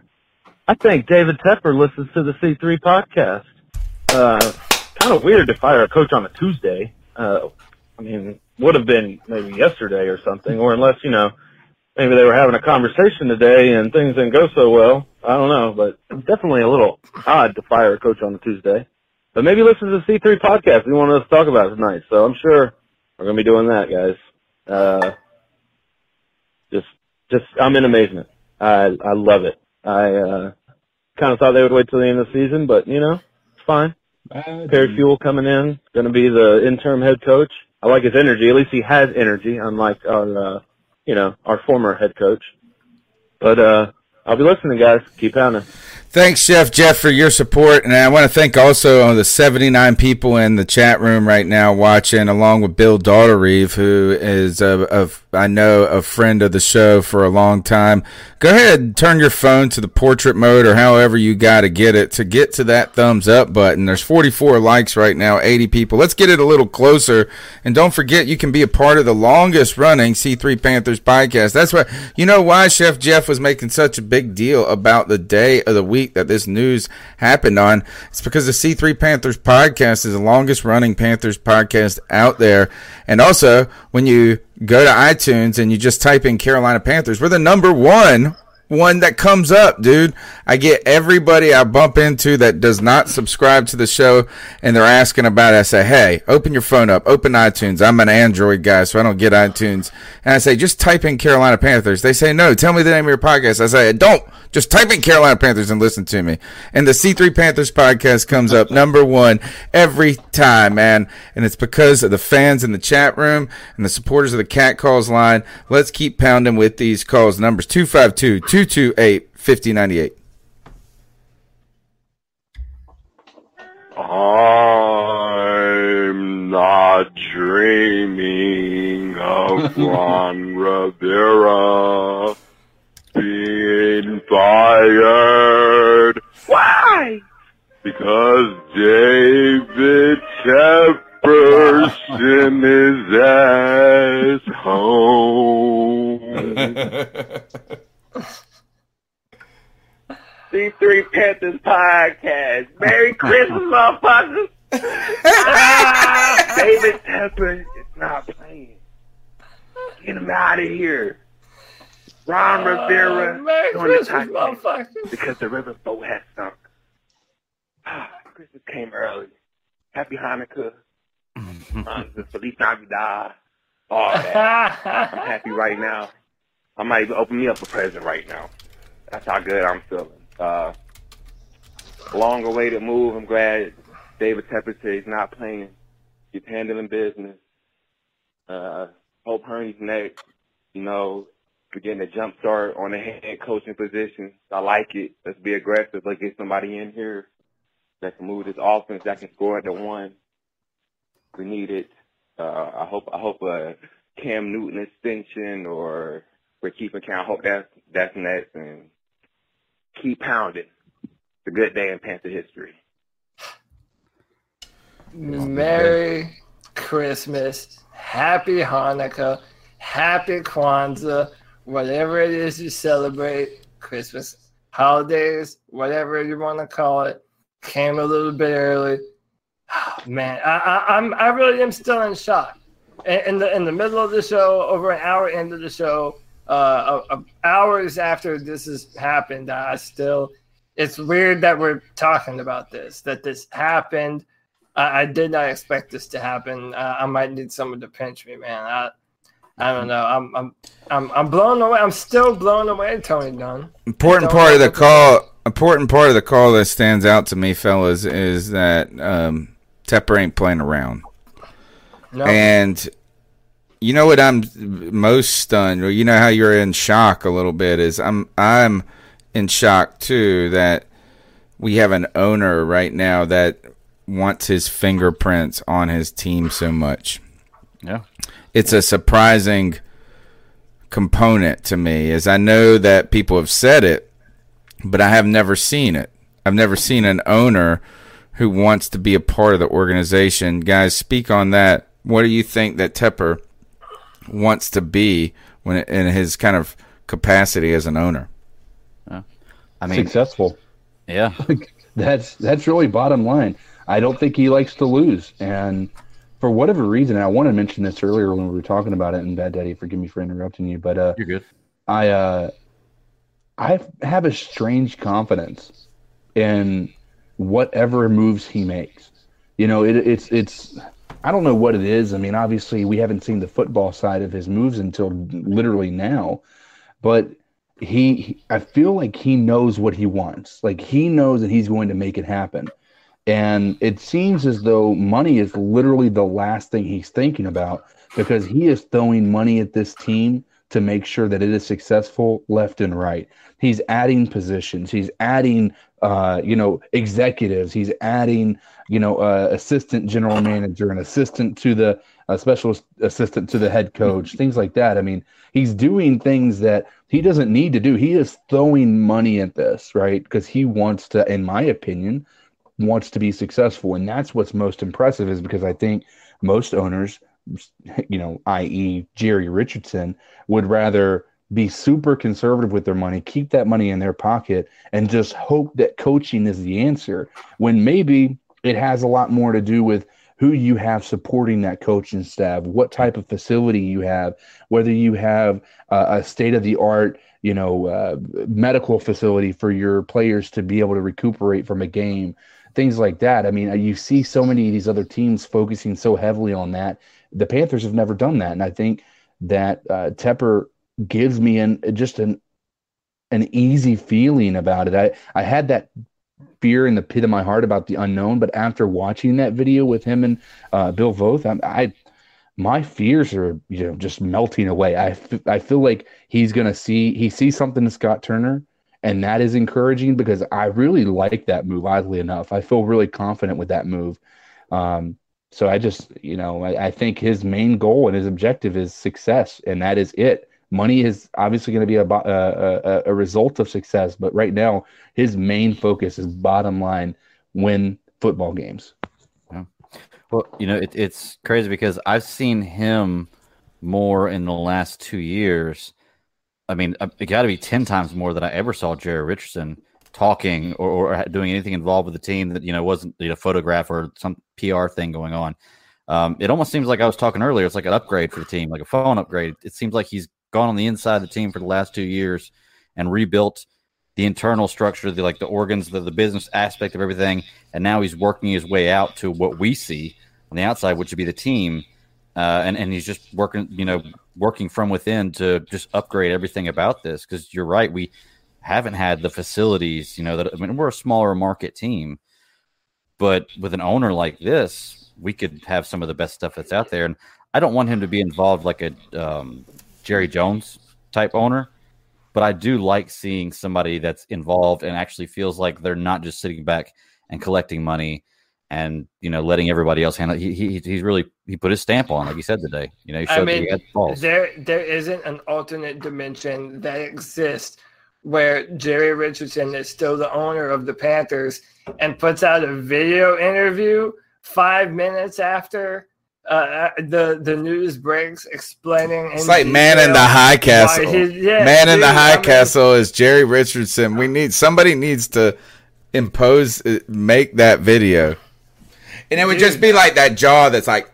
I think David Tepper listens to the C3 podcast. Uh, kind of weird to fire a coach on a Tuesday. Uh, I mean, would have been maybe yesterday or something, or unless, you know, maybe they were having a conversation today and things didn't go so well. I don't know, but definitely a little odd to fire a coach on a Tuesday. But maybe listen to the C3 podcast. We wanted to talk about tonight, so I'm sure we're going to be doing that, guys. Uh, just, just, I'm in amazement. I, I love it. I, uh, kind of thought they would wait till the end of the season, but you know, it's fine. Perry Fewell coming in, going to be the interim head coach. I like his energy. At least he has energy, unlike our, uh, you know, our former head coach. But, uh, I'll be listening, guys. Keep pounding. Thanks, Chef Jeff, for your support. And I want to thank also the 79 people in the chat room right now watching, along with Bill Daughterreeve, who is, a, I know, a friend of the show for a long time. Go ahead turn your phone to the portrait mode or however you got to get it to get to that thumbs up button. There's 44 likes right now, 80 people. Let's get it a little closer. And don't forget, you can be a part of the longest running C3 Panthers podcast. That's why, you know why Chef Jeff was making such a big deal about the day of the week that this news happened on. It's because the C3 Panthers podcast is the longest running Panthers podcast out there. And also, when you go to iTunes and you just type in Carolina Panthers, we're the number one one that comes up, dude. I get everybody I bump into that does not subscribe to the show and they're asking about it. I say, hey, open your phone up, open iTunes. I'm an Android guy, so I don't get iTunes. And I say, just type in Carolina Panthers. They say, no, tell me the name of your podcast. I say, don't. Just type in Carolina Panthers and listen to me. And the C3 Panthers podcast comes up number one every time, man. And it's because of the fans in the chat room and the supporters of the Cat Calls line. Let's keep pounding with these calls. Numbers 252 228 5098. I'm not dreaming of Ron Rivera being fired Why? because David Tepper sent his ass home. C3 Panthers podcast. Merry Christmas, motherfuckers. Ah, David Tepper is not playing. Get him out of here. Ron Rivera Uh, Merry doing the Christmas, Titanic motherfuckers. because the boat has sunk. Ah, Christmas came early. Happy Hanukkah. um, Feliz Navidad. All that. I'm happy right now. I might even open me up a present right now. That's how good I'm feeling. Uh, long awaited move. I'm glad David Tepper he's not playing. He's handling business. Uh, hope Hurney's next. You know, we're getting a jump start on the head coaching position. I like it. Let's be aggressive. Let's get somebody in here that can move this offense, that can score at the one. We need it. Uh, I hope I hope a Cam Newton extension or we're keeping count. I hope that's that's next and keep pounding. It's a good day in Panther history. Merry Christmas, Happy Hanukkah, Happy Kwanzaa, whatever it is you celebrate, Christmas, holidays, whatever you want to call it, came a little bit early. Man, I, I, I'm I really am still in shock. In, in the in the middle of the show, over an hour into the show, uh, uh, hours after this has happened, I still. It's weird that we're talking about this. That this happened. I, I did not expect this to happen. Uh, I might need someone to pinch me, man. I, I don't know. I'm, I'm, I'm, I'm blown away. I'm still blown away, Tony Dunn. Important part of the call. Important part of the call that stands out to me, fellas, is that um, Tepper ain't playing around. No. And you know what I'm most stunned, you know how you're in shock a little bit is I'm I'm in shock too that we have an owner right now that wants his fingerprints on his team so much. Yeah. It's a surprising component to me as I know that people have said it, but I have never seen it. I've never seen an owner who wants to be a part of the organization. Guys, speak on that. What do you think that Tepper wants to be when in his kind of capacity as an owner? I mean, successful. Yeah, that's that's really bottom line. I don't think he likes to lose, and for whatever reason, I want to mention this earlier when we were talking about it. And Bad Daddy, forgive me for interrupting you, but uh, you're good. I uh, I have a strange confidence in whatever moves he makes. You know, it, it's it's I don't know what it is. I mean, obviously we haven't seen the football side of his moves until literally now, but he I feel like he knows what he wants. Like he knows that he's going to make it happen. And it seems as though money is literally the last thing he's thinking about because he is throwing money at this team to make sure that it is successful left and right. He's adding positions. He's adding, uh, you know, executives. He's adding, you know, uh, assistant general manager, and assistant to the uh, special assistant to the head coach, things like that. I mean, he's doing things that he doesn't need to do. He is throwing money at this, right? Because he wants to, in my opinion, wants to be successful, and that's what's most impressive. Is because I think most owners you know, i.e., Jerry Richardson, would rather be super conservative with their money, keep that money in their pocket, and just hope that coaching is the answer when maybe it has a lot more to do with who you have supporting that coaching staff, what type of facility you have, whether you have a state of the art, you know, uh, medical facility for your players to be able to recuperate from a game, things like that. I mean, you see so many of these other teams focusing so heavily on that the Panthers have never done that, and I think that uh, Tepper gives me an just an an easy feeling about it. I I had that fear in the pit of my heart about the unknown, but after watching that video with him and uh, Bill Voth, I, I my fears are you know just melting away. I, f- I feel like he's gonna see he sees something in Scott Turner, and that is encouraging because I really like that move. Oddly enough, I feel really confident with that move. Um, so I just, you know, I, I, think his main goal and his objective is success, and that is it. Money is obviously going to be a, a, a result of success, but right now his main focus is bottom line win football games. Yeah. Well, you know, it, it's crazy because I've seen him more in the last two years. I mean, uh, it got to be 10 times more than I ever saw Jerry Richardson talking or, or, doing anything involved with the team that you know wasn't you know photograph or some PR thing going on. Um, it almost seems like I was talking earlier. It's like an upgrade for the team, like a phone upgrade. It seems like he's gone on the inside of the team for the last two years and rebuilt the internal structure, the like the organs, the, the business aspect of everything, and now he's working his way out to what we see on the outside, which would be the team. Uh, and and he's just working, you know, working from within to just upgrade everything about this. Because you're right, we haven't had the facilities, you know, that I mean, we're a smaller market team, but with an owner like this, we could have some of the best stuff that's out there. And I don't want him to be involved like a um, Jerry Jones type owner, but I do like seeing somebody that's involved and actually feels like they're not just sitting back and collecting money and you know letting everybody else handle it. He, he he's really he put his stamp on, like he said today. You know, he showed I mean, there there isn't an alternate dimension that exists where Jerry Richardson is still the owner of the Panthers and puts out a video interview five minutes after uh, the the news breaks, explaining. It's like man in the high castle. yeah, man dude, in the high I mean, castle is Jerry Richardson. We need somebody needs to impose uh, make that video, and it would dude, just be like that jaw. That's like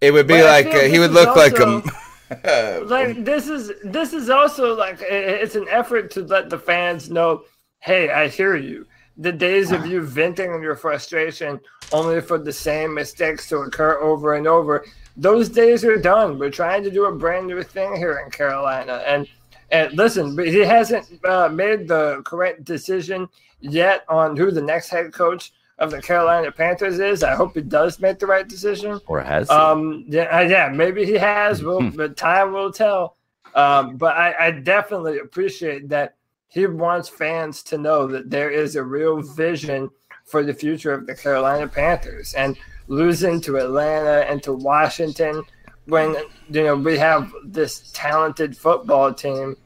it would be like uh, he would look also, like a like this is this is also like it's an effort to let the fans know, hey, I hear you. The days of you venting your frustration only for the same mistakes to occur over and over, those days are done. We're trying to do a brand new thing here in Carolina, and and listen, but he hasn't uh, made the correct decision yet on who the next head coach of the Carolina Panthers is. I hope he does make the right decision. Or has. Um, yeah, uh, yeah, maybe he has. Well, but time will tell. Um, but I, I definitely appreciate that he wants fans to know that there is a real vision for the future of the Carolina Panthers and losing to Atlanta and to Washington when you know we have this talented football team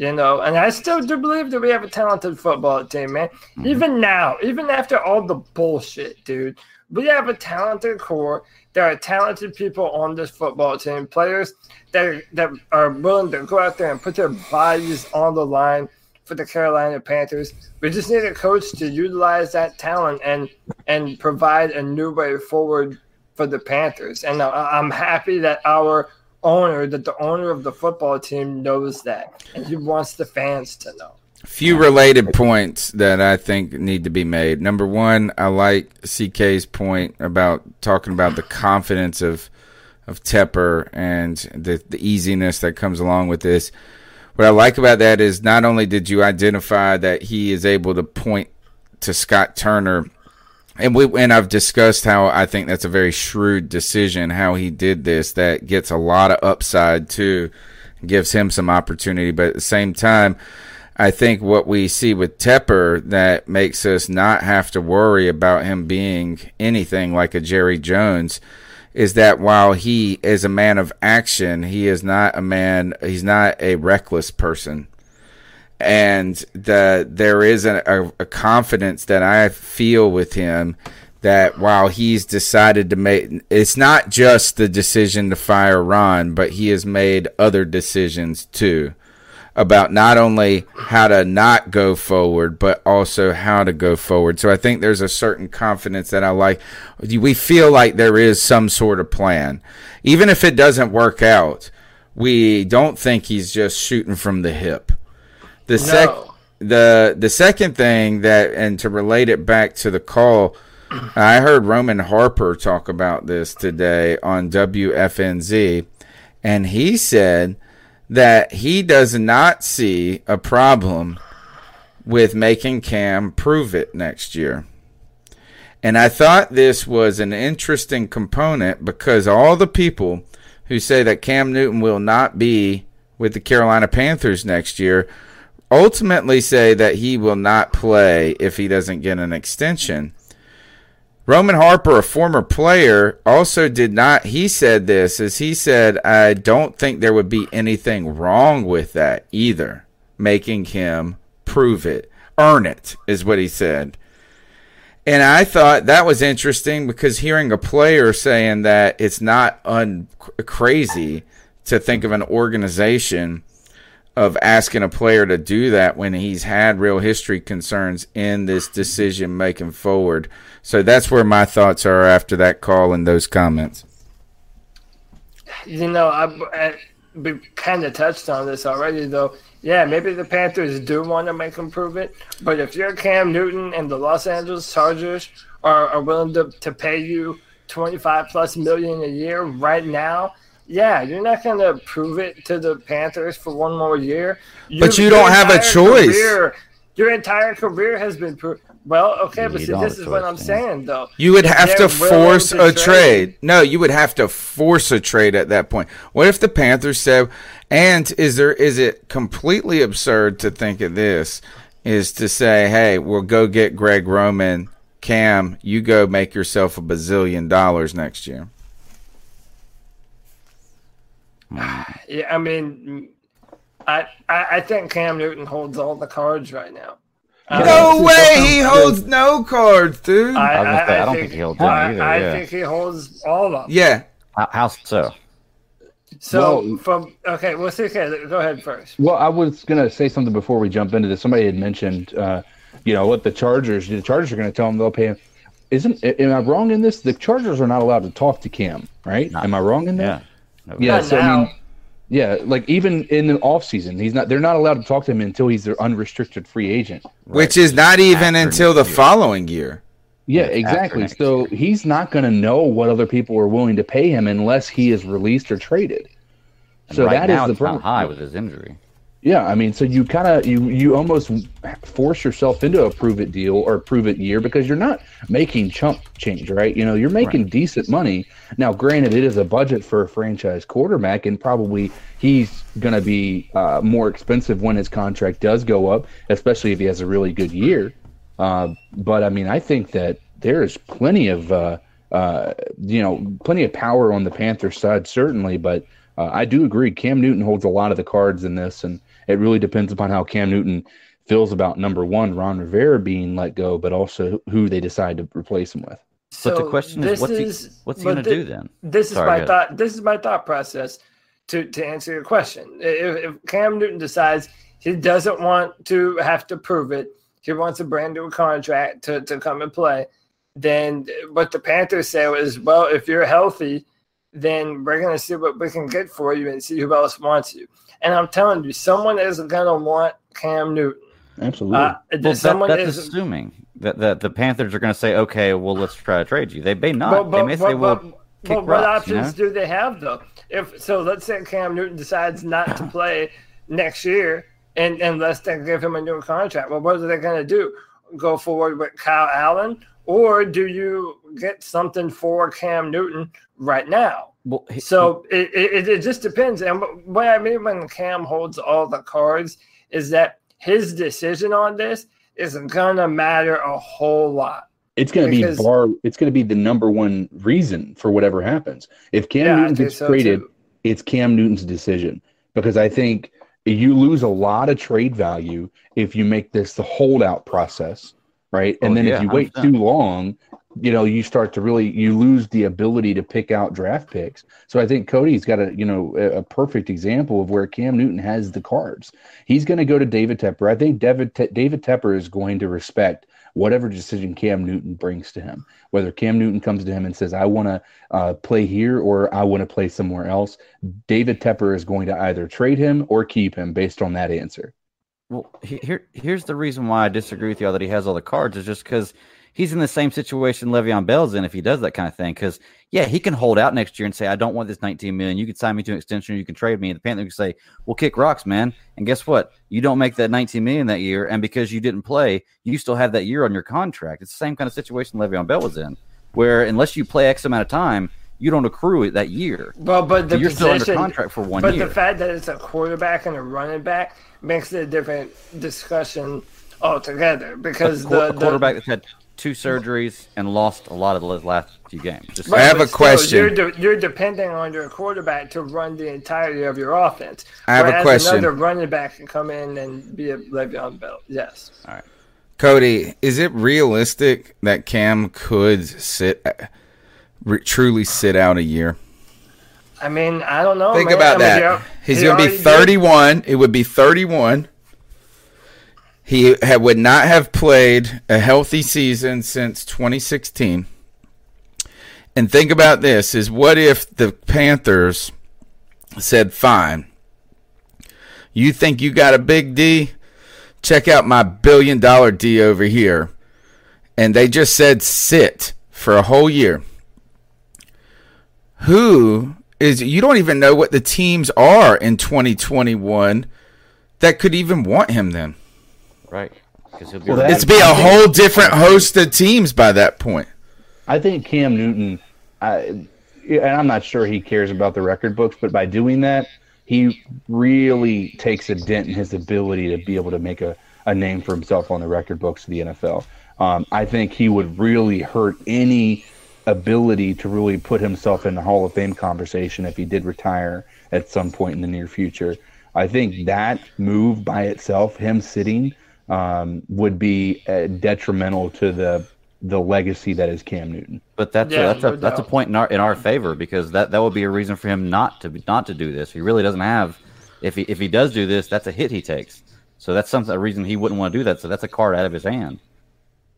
you know, and I still do believe that we have a talented football team, man. Mm-hmm. Even now, even after all the bullshit, dude, we have a talented core. There are talented people on this football team, players that are, that are willing to go out there and put their bodies on the line for the Carolina Panthers. We just need a coach to utilize that talent and and provide a new way forward for the Panthers. And I- I'm happy that our owner, that the owner of the football team knows that, and he wants the fans to know. few related points that I think need to be made. Number one, I like CK's point about talking about the confidence of of Tepper and the the easiness that comes along with this. What I like about that is not only did you identify that he is able to point to Scott Turner, and we and I've discussed how I think that's a very shrewd decision how he did this that gets a lot of upside too, gives him some opportunity, but at the same time. I think what we see with Tepper that makes us not have to worry about him being anything like a Jerry Jones is that while he is a man of action, he is not a man, he's not a reckless person. And the, there is a, a, a confidence that I feel with him that while he's decided to make, it's not just the decision to fire Ron, but he has made other decisions too about not only how to not go forward, but also how to go forward. So I think there's a certain confidence that I like. We feel like there is some sort of plan. Even if it doesn't work out, we don't think he's just shooting from the hip. The sec No. the the second thing that and to relate it back to the call, I heard Roman Harper talk about this today on WFNZ, and he said that he does not see a problem with making Cam prove it next year. And I thought this was an interesting component because all the people who say that Cam Newton will not be with the Carolina Panthers next year ultimately say that he will not play if he doesn't get an extension. Roman Harper, a former player, also did not. He said this as he said, I don't think there would be anything wrong with that either, making him prove it, earn it, is what he said. And I thought that was interesting because hearing a player saying that it's not un- crazy to think of an organization of asking a player to do that when he's had real history concerns in this decision making forward. So that's where my thoughts are after that call and those comments. You know, I, I kind of touched on this already, though. Yeah, maybe the Panthers do want to make him prove it, but if you're Cam Newton and the Los Angeles Chargers are, are willing to, to pay you 25 plus million a year right now, yeah, you're not going to prove it to the Panthers for one more year. But you don't have a entire choice. career- your entire career has been proved. Well, okay, but see, this is what I'm man. saying, though. You would have they're to force to a trade. No, you would have to force a trade at that point. What if the Panthers said, and is there is it completely absurd to think of this is to say, hey, we'll go get Greg Roman, Cam, you go make yourself a bazillion dollars next year. Yeah, I mean, I, I I think Cam Newton holds all the cards right now. No way, he holds no cards, dude. I, I was gonna say, I don't think, think he holds any I, either, I yeah. think he holds all of them. Yeah. How, how so? So Well- from okay, well, see, okay, go ahead first. Well, I was gonna say something before we jump into this. Somebody had mentioned, uh, you know, what the Chargers. The Chargers are gonna tell him they'll pay him. Isn't am I wrong in this? The Chargers are not allowed to talk to Cam, right? Am I wrong in that? Yeah. Yeah. Not so I mean, yeah, like even in the off season, he's not. They're not allowed to talk to him until he's their unrestricted free agent. Which is not even After until the year. following year. Yeah, after exactly. next So he's not going to know what other people are willing to pay him unless he is released or traded. And So right that is now the it's not problem. high with his injury. Yeah, I mean, so you kind of you you almost force yourself into a prove it deal or prove it year because you're not making chump change, right? You know, you're making decent money. Now, granted, it is a budget for a franchise quarterback, and probably he's going to be uh, more expensive when his contract does go up, especially if he has a really good year. Uh, but I mean, I think that there's plenty of uh, uh, you know plenty of power on the Panthers side, certainly. But uh, I do agree, Cam Newton holds a lot of the cards in this, and it really depends upon how Cam Newton feels about number one, Ron Rivera being let go, but also who they decide to replace him with. But the So question is, this what's he- is- what's he gonna do then? This is Sorry, my thought. This is my thought process to to answer your question. If, if Cam Newton decides He doesn't want to have to prove it. He wants a brand new contract to, to come and play. Then what the Panthers say is, well, if you're healthy, then we're going to see what we can get for you and see who else wants you. And I'm telling you, someone is going to want Cam Newton. Absolutely. Uh, Well, that- that's is assuming that, that the Panthers are going to say, okay, well, let's try to trade you. They may not. But, but, they may say, but, well, but, what rocks, you options know? do they have though? If so, let's say Cam Newton decides not to play next year, and unless they give him a new contract, well, what are they going to do? Go forward with Kyle Allen, or do you get something for Cam Newton right now? Well, so it, it, it just depends. And what- what I mean when Cam holds all the cards is that his decision on this isn't gonna matter a whole lot. It's going to be bar. It's going to be the number one reason for whatever happens. If Cam Yeah, Newton gets so, traded, too. it's Cam Newton's decision because I think you lose a lot of trade value if you make this the holdout process, right? And Oh, then yeah, if you wait 100%. too long, you know, you start to really you lose the ability to pick out draft picks. So I think Cody's got a you know a, perfect example of where Cam Newton has the cards. He's going to go to David Tepper. I think David Te- David Tepper is going to respect whatever decision Cam Newton brings to him. Whether Cam Newton comes to him and says, "I want to uh, play here" or "I want to play somewhere else," David Tepper is going to either trade him or keep him based on that answer. Well, he- here here's the reason why I disagree with y'all that he has all the cards is just because he's in the same situation Le'Veon Bell's in if he does that kind of thing. Because yeah, he can hold out next year and say, "I don't want this 19 million. You can sign me to an extension. You can trade me." And the Panthers can say, "We'll kick rocks, man." And guess what? You don't make that 19 million that year, and because you didn't play, you still have that year on your contract. It's the same kind of situation Le'Veon Bell was in, where unless you play X amount of time, you don't accrue it that year. Well, but So you're still under contract for one but year. the fact that it's a quarterback and a running back makes it a different discussion altogether because a, the, a the quarterback that's had two surgeries and lost a lot of the last few games. Just Right, I have but a question. Still, you're, de- you're depending on your quarterback to run the entirety of your offense. I have a question. Another running back can come in and be a Le'Veon Bell. Yes. All right. Cody, is it realistic that Cam could sit, uh, re- truly sit out a year? I mean, I don't know. Think man. about I mean, that. He's he going to be already did- 31. It would be 31. He ha- would not have played a healthy season since 2016. And think about this is what if the Panthers said, "Fine. You think you got a big D? Check out my billion dollar D over here." And they just said sit for a whole year who is you don't even know what the teams are in 2021 that could even want him then. Right. Because he'll be Well, It's be a whole different host of teams by that point. I think Cam Newton, I, and I'm not sure he cares about the record books, but by doing that, he really takes a dent in his ability to be able to make a, a name for himself on the record books of the NFL. Um, I think he would really hurt any ability to really put himself in the Hall of Fame conversation if he did retire at some point in the near future. I think that move by itself, him sitting, um, would be uh, detrimental to the the legacy that is Cam Newton. But that's Yeah, a, that's no a that's a point in our in our favor because that that would be a reason for him not to not to do this. He really doesn't have if he if he does do this, that's a hit he takes. So that's something a reason he wouldn't want to do that. So that's a card out of his hand.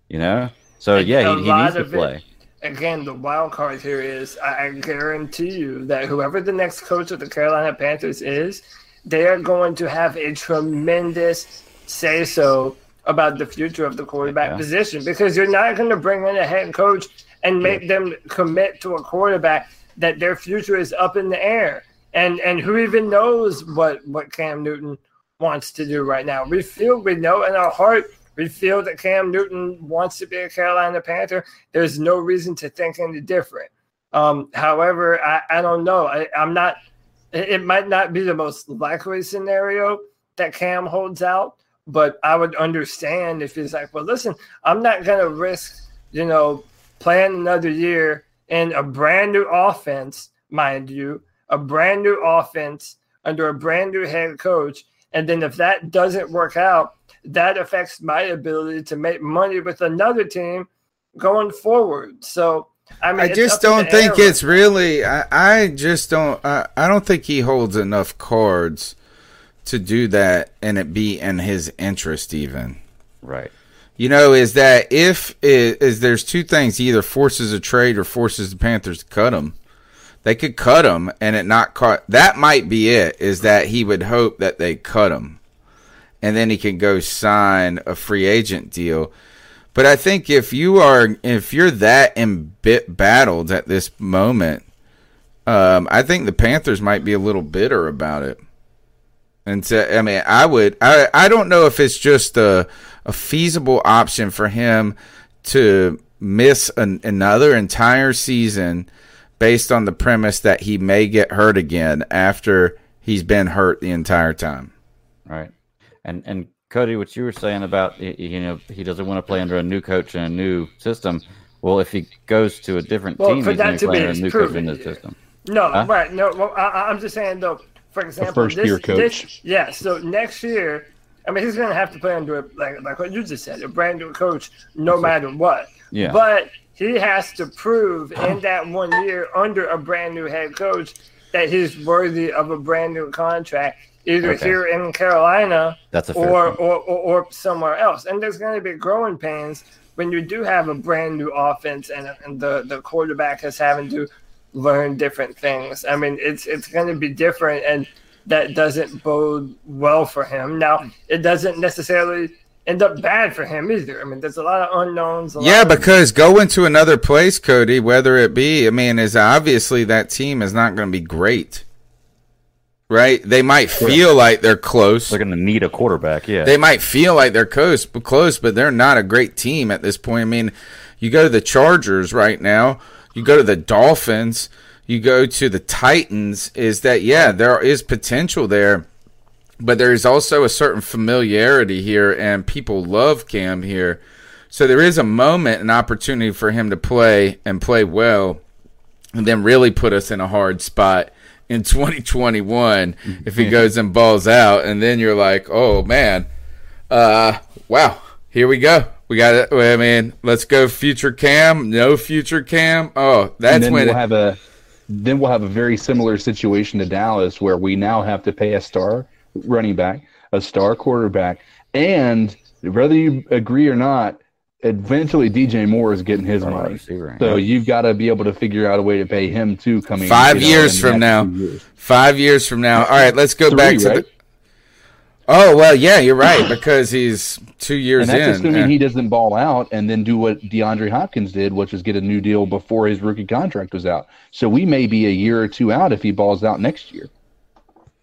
You know. So And yeah, he, he needs to of it- play. again, the wild card here is I, I guarantee you that whoever the next coach of the Carolina Panthers is, they are going to have a tremendous say so about the future of the quarterback Yeah. position because you're not going to bring in a head coach and make them commit to a quarterback that their future is up in the air. And and who even knows what what Cam Newton wants to do right now? We feel we know in our heart we feel that Cam Newton wants to be a Carolina Panther. There's no reason to think any different. Um, however, I, I don't know. I, I'm not. It might not be the most likely scenario that Cam holds out, but I would understand if he's like, well, listen, I'm not going to risk, you know, playing another year in a brand new offense, mind you, a brand new offense under a brand new head coach. And then if that doesn't work out, that affects my ability to make money with another team going forward. So, I mean, I just don't think it's really. I, I just don't. I, I don't think he holds enough cards to do that and it be in his interest even. Right. You know, is that if is, is there's two things, he either forces a trade or forces the Panthers to cut him. They could cut him and it not cut. That might be it. Is that he would hope that they cut him, and then he can go sign a free agent deal. But I think if you are if you're that embattled at this moment, um, I think the Panthers might be a little bitter about it. And so, I mean, I would, I, I don't know if it's just a, a feasible option for him to miss an, another entire season based on the premise that he may get hurt again after he's been hurt the entire time. Right. And, and Cody, what you were saying about, you know, he doesn't want to play under a new coach and a new system. Well, if he goes to a different Well, team, for he's that going to to play be under a new proven, coach in the yeah. system. No, Huh? right. No, well, I, I'm just saying though. For example, first-year this, coach. this- yeah. So next year, I mean, he's going to have to play under a, like like what you just said, a brand new coach, no matter what. Yeah. But he has to prove in that one year under a brand new head coach that he's worthy of a brand new contract, either Okay. here in Carolina That's a or, or, or or somewhere else. And there's going to be growing pains when you do have a brand new offense and, and the the quarterback is having to learn different things. I mean, it's it's going to be different, and that doesn't bode well for him. Now, it doesn't necessarily end up bad for him either. I mean, there's a lot of unknowns. A lot Yeah, of- because going to another place, Cody, whether it be, I mean, is obviously that team is not going to be great, right? They might feel like they're close. They're going to need a quarterback. Yeah. They might feel like they're close, but close, but they're not a great team at this point. I mean, you go to the Chargers right now, you go to the Dolphins, you go to the Titans. Is that yeah, there is potential there, but there is also a certain familiarity here, and people love Cam here. So there is a moment, an opportunity for him to play and play well, and then really put us in a hard spot in 2021 if he goes and balls out, and then you're like, oh man, uh, wow, here we go. We got it. I mean, let's go future cam. No future cam. Oh, and that's then when we'll it, have a then we'll have a very similar situation to Dallas where we now have to pay a star running back, a star quarterback, and whether you agree or not, eventually DJ Moore is getting his oh, money. receiver, So you've got to be able to figure out a way to pay him too. Coming five you know, years from now. years. Five years from now. All right, let's go Three, back to right? the. Oh well, yeah, you're right because he's two years and that's in. assuming Yeah. he doesn't ball out and then do what DeAndre Hopkins did, which is get a new deal before his rookie contract was out. So we may be a year or two out if he balls out next year.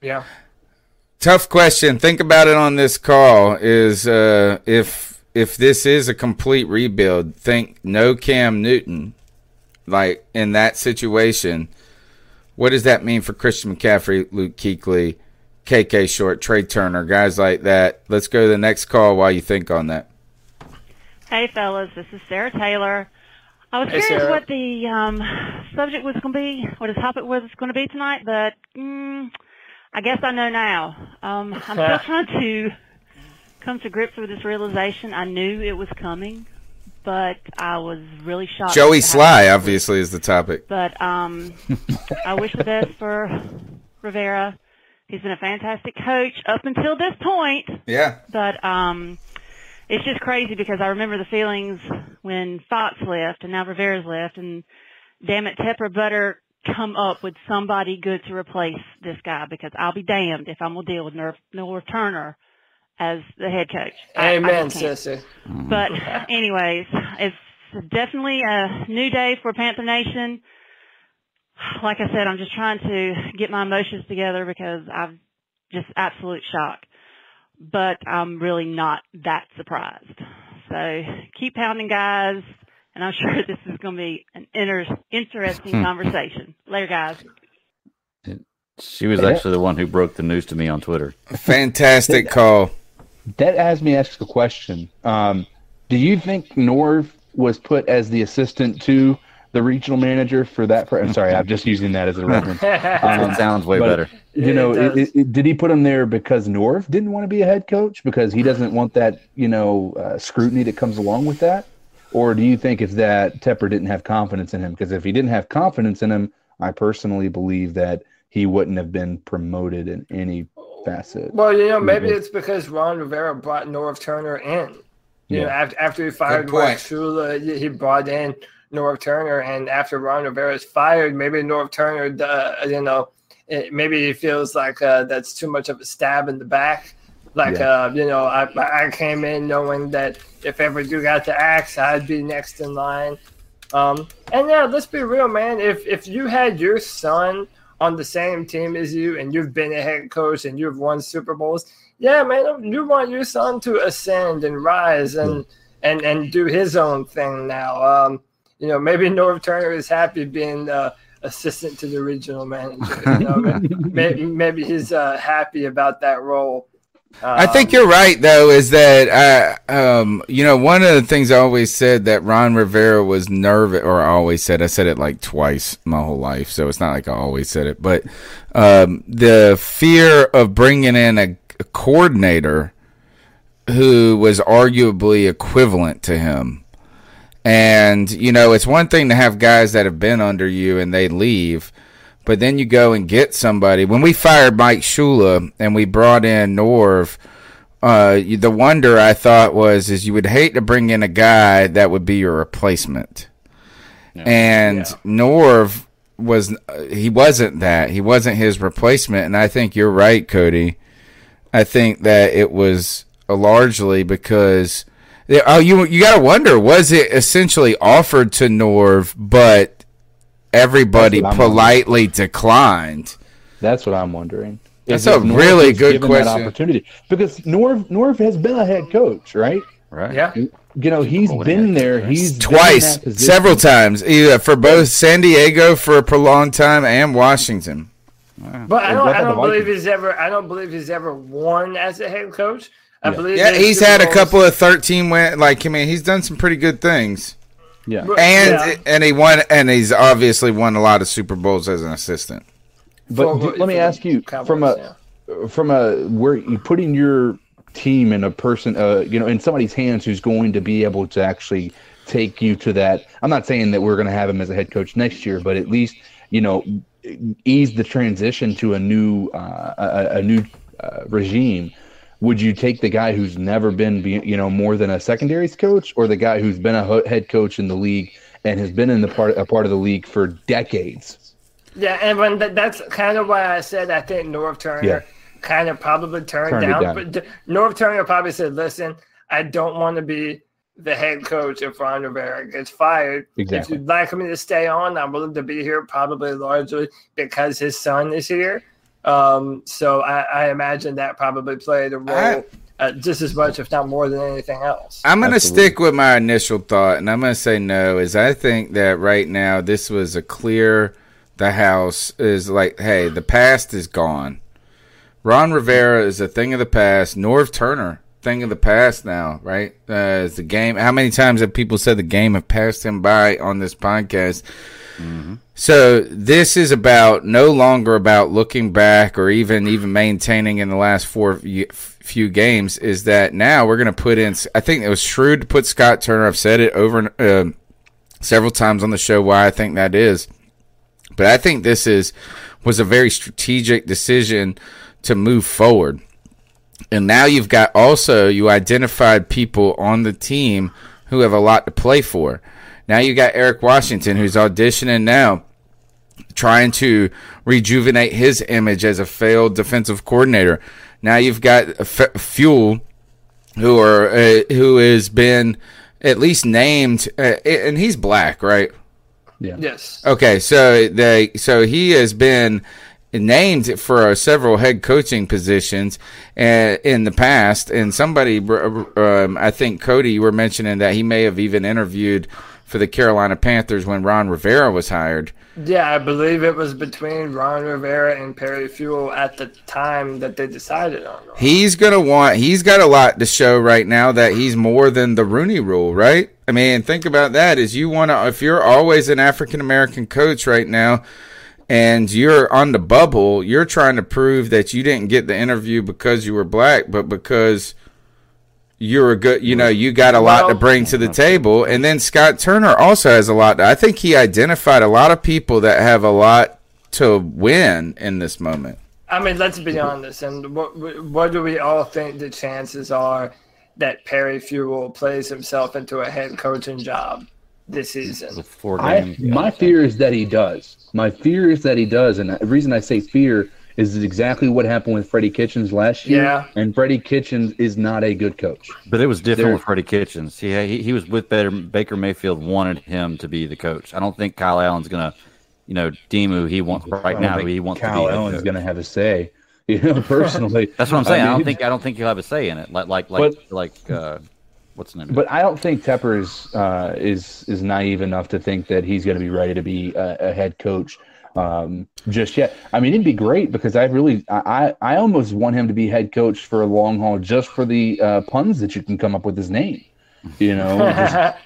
yeah. Tough question. Think about it on this call. Is uh, if if this is a complete rebuild, think no Cam Newton, like in that situation. What does that mean for Christian McCaffrey, Luke Kuechly, KK Short, Trey Turner, guys like that? Let's go to the next call while you think on that. Hey, fellas, this is Sarah Taylor. I was Hey, curious Sarah. what the um, subject was going to be, what the topic was going to be tonight, but mm, I guess I know now. Um, I'm still trying to come to grips with this realization. I knew it was coming, but I was really shocked. Joey Sly, obviously, is the topic. But um, I wish the best for Rivera. He's been a fantastic coach up until this point. Yeah. But um, it's just crazy because I remember the feelings when Fox left and now Rivera's left, and damn it, Tepper better come up with somebody good to replace this guy because I'll be damned if I'm gonna deal with Norv, Norv Turner as the head coach. I- I Amen, just sister. But anyways, it's definitely a new day for Panther Nation. Like I said, I'm just trying to get my emotions together because I'm just absolute shock. But I'm really not that surprised. So keep pounding, guys, and I'm sure this is going to be an inter- interesting Hmm. conversation. Later, guys. She was actually the one who broke the news to me on Twitter. Fantastic call. That has me ask a question. Um, do you think Norv was put as the assistant to the regional manager for that? Pro- I'm sorry, I'm just using that as a reference. It sounds way but, better. You know, It it, it, did he put him there because Norv didn't want to be a head coach because he doesn't want that you know uh, scrutiny that comes along with that, or do you think if that Tepper didn't have confidence in him? Because if he didn't have confidence in him, I personally believe that he wouldn't have been promoted in any facet. Well, you know, maybe it's because Ron Rivera brought Norv Turner in. You Yeah. know, after, after he fired Good. Mark Shula, he he brought in Norv Turner, and after Ron Rivera is fired, maybe Norv Turner, uh, you know, it, maybe he feels like uh, that's too much of a stab in the back. Like, Yeah. uh, you know, I, I came in knowing that if ever you got the axe, I'd be next in line. Um, and yeah, let's be real, man. If if you had your son on the same team as you, and you've been a head coach and you've won Super Bowls, yeah, man, you want your son to ascend and rise and and and do his own thing now. Um, you know, maybe Norv Turner is happy being uh, assistant to the regional manager. You know, maybe, maybe he's uh, happy about that role. I think Um, you're right, though, is that uh, um, you know one of the things I always said that Ron Rivera was nervous, or I always said I said it like twice my whole life, so it's not like I always said it, but um, the fear of bringing in a, a coordinator who was arguably equivalent to him. And, you know, it's one thing to have guys that have been under you and they leave, but then you go and get somebody. When we fired Mike Shula and we brought in Norv, uh, the wonder I thought was is you would hate to bring in a guy that would be your replacement. And Norv was he wasn't that. He wasn't his replacement and I think you're right, Cody. I think that it was largely because yeah, oh you you got to wonder was it essentially offered to Norv but everybody That's what I'm politely declined. That's what I'm wondering. That's Is a if Norv really good given that question. opportunity because Norv Norv has been a head coach, right? Right. Yeah. You know, he's been there. He's been in twice, that several times, either for both San Diego for a prolonged time and Washington. But I don't, I don't believe he's ever. I don't believe he's ever won as a head coach. I believe. Yeah, he's Super had a couple of thirteen win. Like I mean, he's done some pretty good things. Yeah, and Yeah. and he won, and he's obviously won a lot of Super Bowls as an assistant. But For- do- let me ask you Cowboys, from a from a where you putting your team in a person, uh, you know, in somebody's hands who's going to be able to actually take you to that. I'm not saying that we're going to have him as a head coach next year, but at least you know, ease the transition to a new uh, a, a new uh, regime. Would you take the guy who's never been, you know, more than a secondaries coach, or the guy who's been a head coach in the league and has been in the part a part of the league for decades? Yeah, and when that, that's kind of why I said I think Norv Turner Yeah. kind of probably turned, Turned down. down. But Norv Turner probably said, "Listen, I don't want to be the head coach if Ron Rivera gets fired. Exactly. If you'd like me to stay on, I'm willing to be here, probably largely because his son is here. Um, so I, I imagine that probably played a role uh, just as much, if not more than anything else. I'm going to stick with my initial thought, and I'm going to say no. Is I think that right now this was a clear. The house is like, hey, the past is gone. Ron Rivera is a thing of the past. Norv Turner, thing of the past now, right? Uh, is the game? How many times have people said the game have passed him by on this podcast? So this is about no longer about looking back or even even maintaining in the last four few games. Is that now we're going to put in? I think it was shrewd to put Scott Turner. I've said it over uh, several times on the show why I think that is, but I think this is was a very strategic decision to move forward. And now you've got also you identified people on the team who have a lot to play for. Now you got Eric Washington who's auditioning now trying to rejuvenate his image as a failed defensive coordinator. Now you've got F- Fewell, who are uh, who has been at least named, uh, and he's black, right? Yeah. Yes. Okay, so they so he has been named for several head coaching positions uh, in the past, and somebody, um, I think Cody, you were mentioning that he may have even interviewed for the Carolina Panthers when Ron Rivera was hired. Yeah, I believe it was between Ron Rivera and Perry Fewell at the time that they decided on. He's gonna want. He's got a lot to show right now that he's more than the Rooney Rule, right? I mean, think about that. Is you want to? If you're always an African American coach right now, and you're on the bubble, you're trying to prove that you didn't get the interview because you were black, but because you're a good. You know, you got a lot to bring to the table. And then Scott Turner also has a lot. I think he identified a lot of people that have a lot to win in this moment. I mean, let's be honest. And what what do we all think the chances are that Perry Fewell plays himself into a head coaching job this season? Four I, my fear is that he does. My fear is that he does, and the reason I say fear is exactly what happened with Freddie Kitchens last year. Yeah. And Freddie Kitchens is not a good coach. But it was different There- with Freddie Kitchens. Yeah, he, he was with Baker, Baker Mayfield, wanted him to be the coach. I don't think Kyle Allen's gonna, you know, deem who he wants right now. Who he wants Kyle to be. Allen's coach. going to have a say. You know, personally, That's what I'm saying. I, mean, don't think I don't think he'll have a say in it. Like like like But- like uh, what's the name? But I don't think Tepper is uh, is is naive enough to think that he's going to be ready to be a, a head coach um, just yet. I mean, it'd be great because I really I I I almost want him to be head coach for a long haul just for the uh, puns that you can come up with his name. You know, just-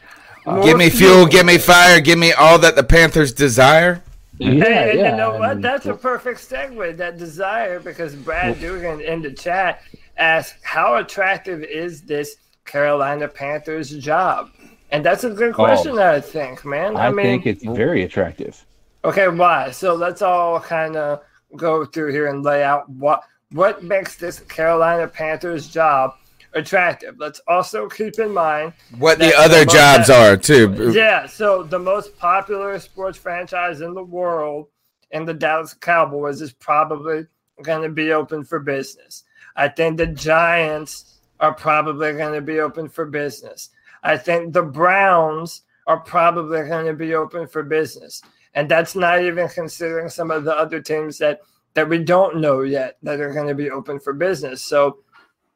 Give me fuel, give me fire, give me all that the Panthers desire. hey, and yeah, you know I what? mean, That's a perfect segue. That desire, because Brad Dugan in the chat asked, "How attractive is this Carolina Panthers job?" And that's a good question. I think, man. I, I, mean, think it's very attractive. Okay, why? So let's all kind of go through here and lay out what what makes this Carolina Panthers job attractive. Let's also keep in mind What the other most- jobs are too. Yeah, so the most popular sports franchise in the world and the Dallas Cowboys is probably going to be open for business. I think the Giants are probably going to be open for business. I think the Browns are probably going to be open for business. And that's not even considering some of the other teams that that we don't know yet that are going to be open for business. So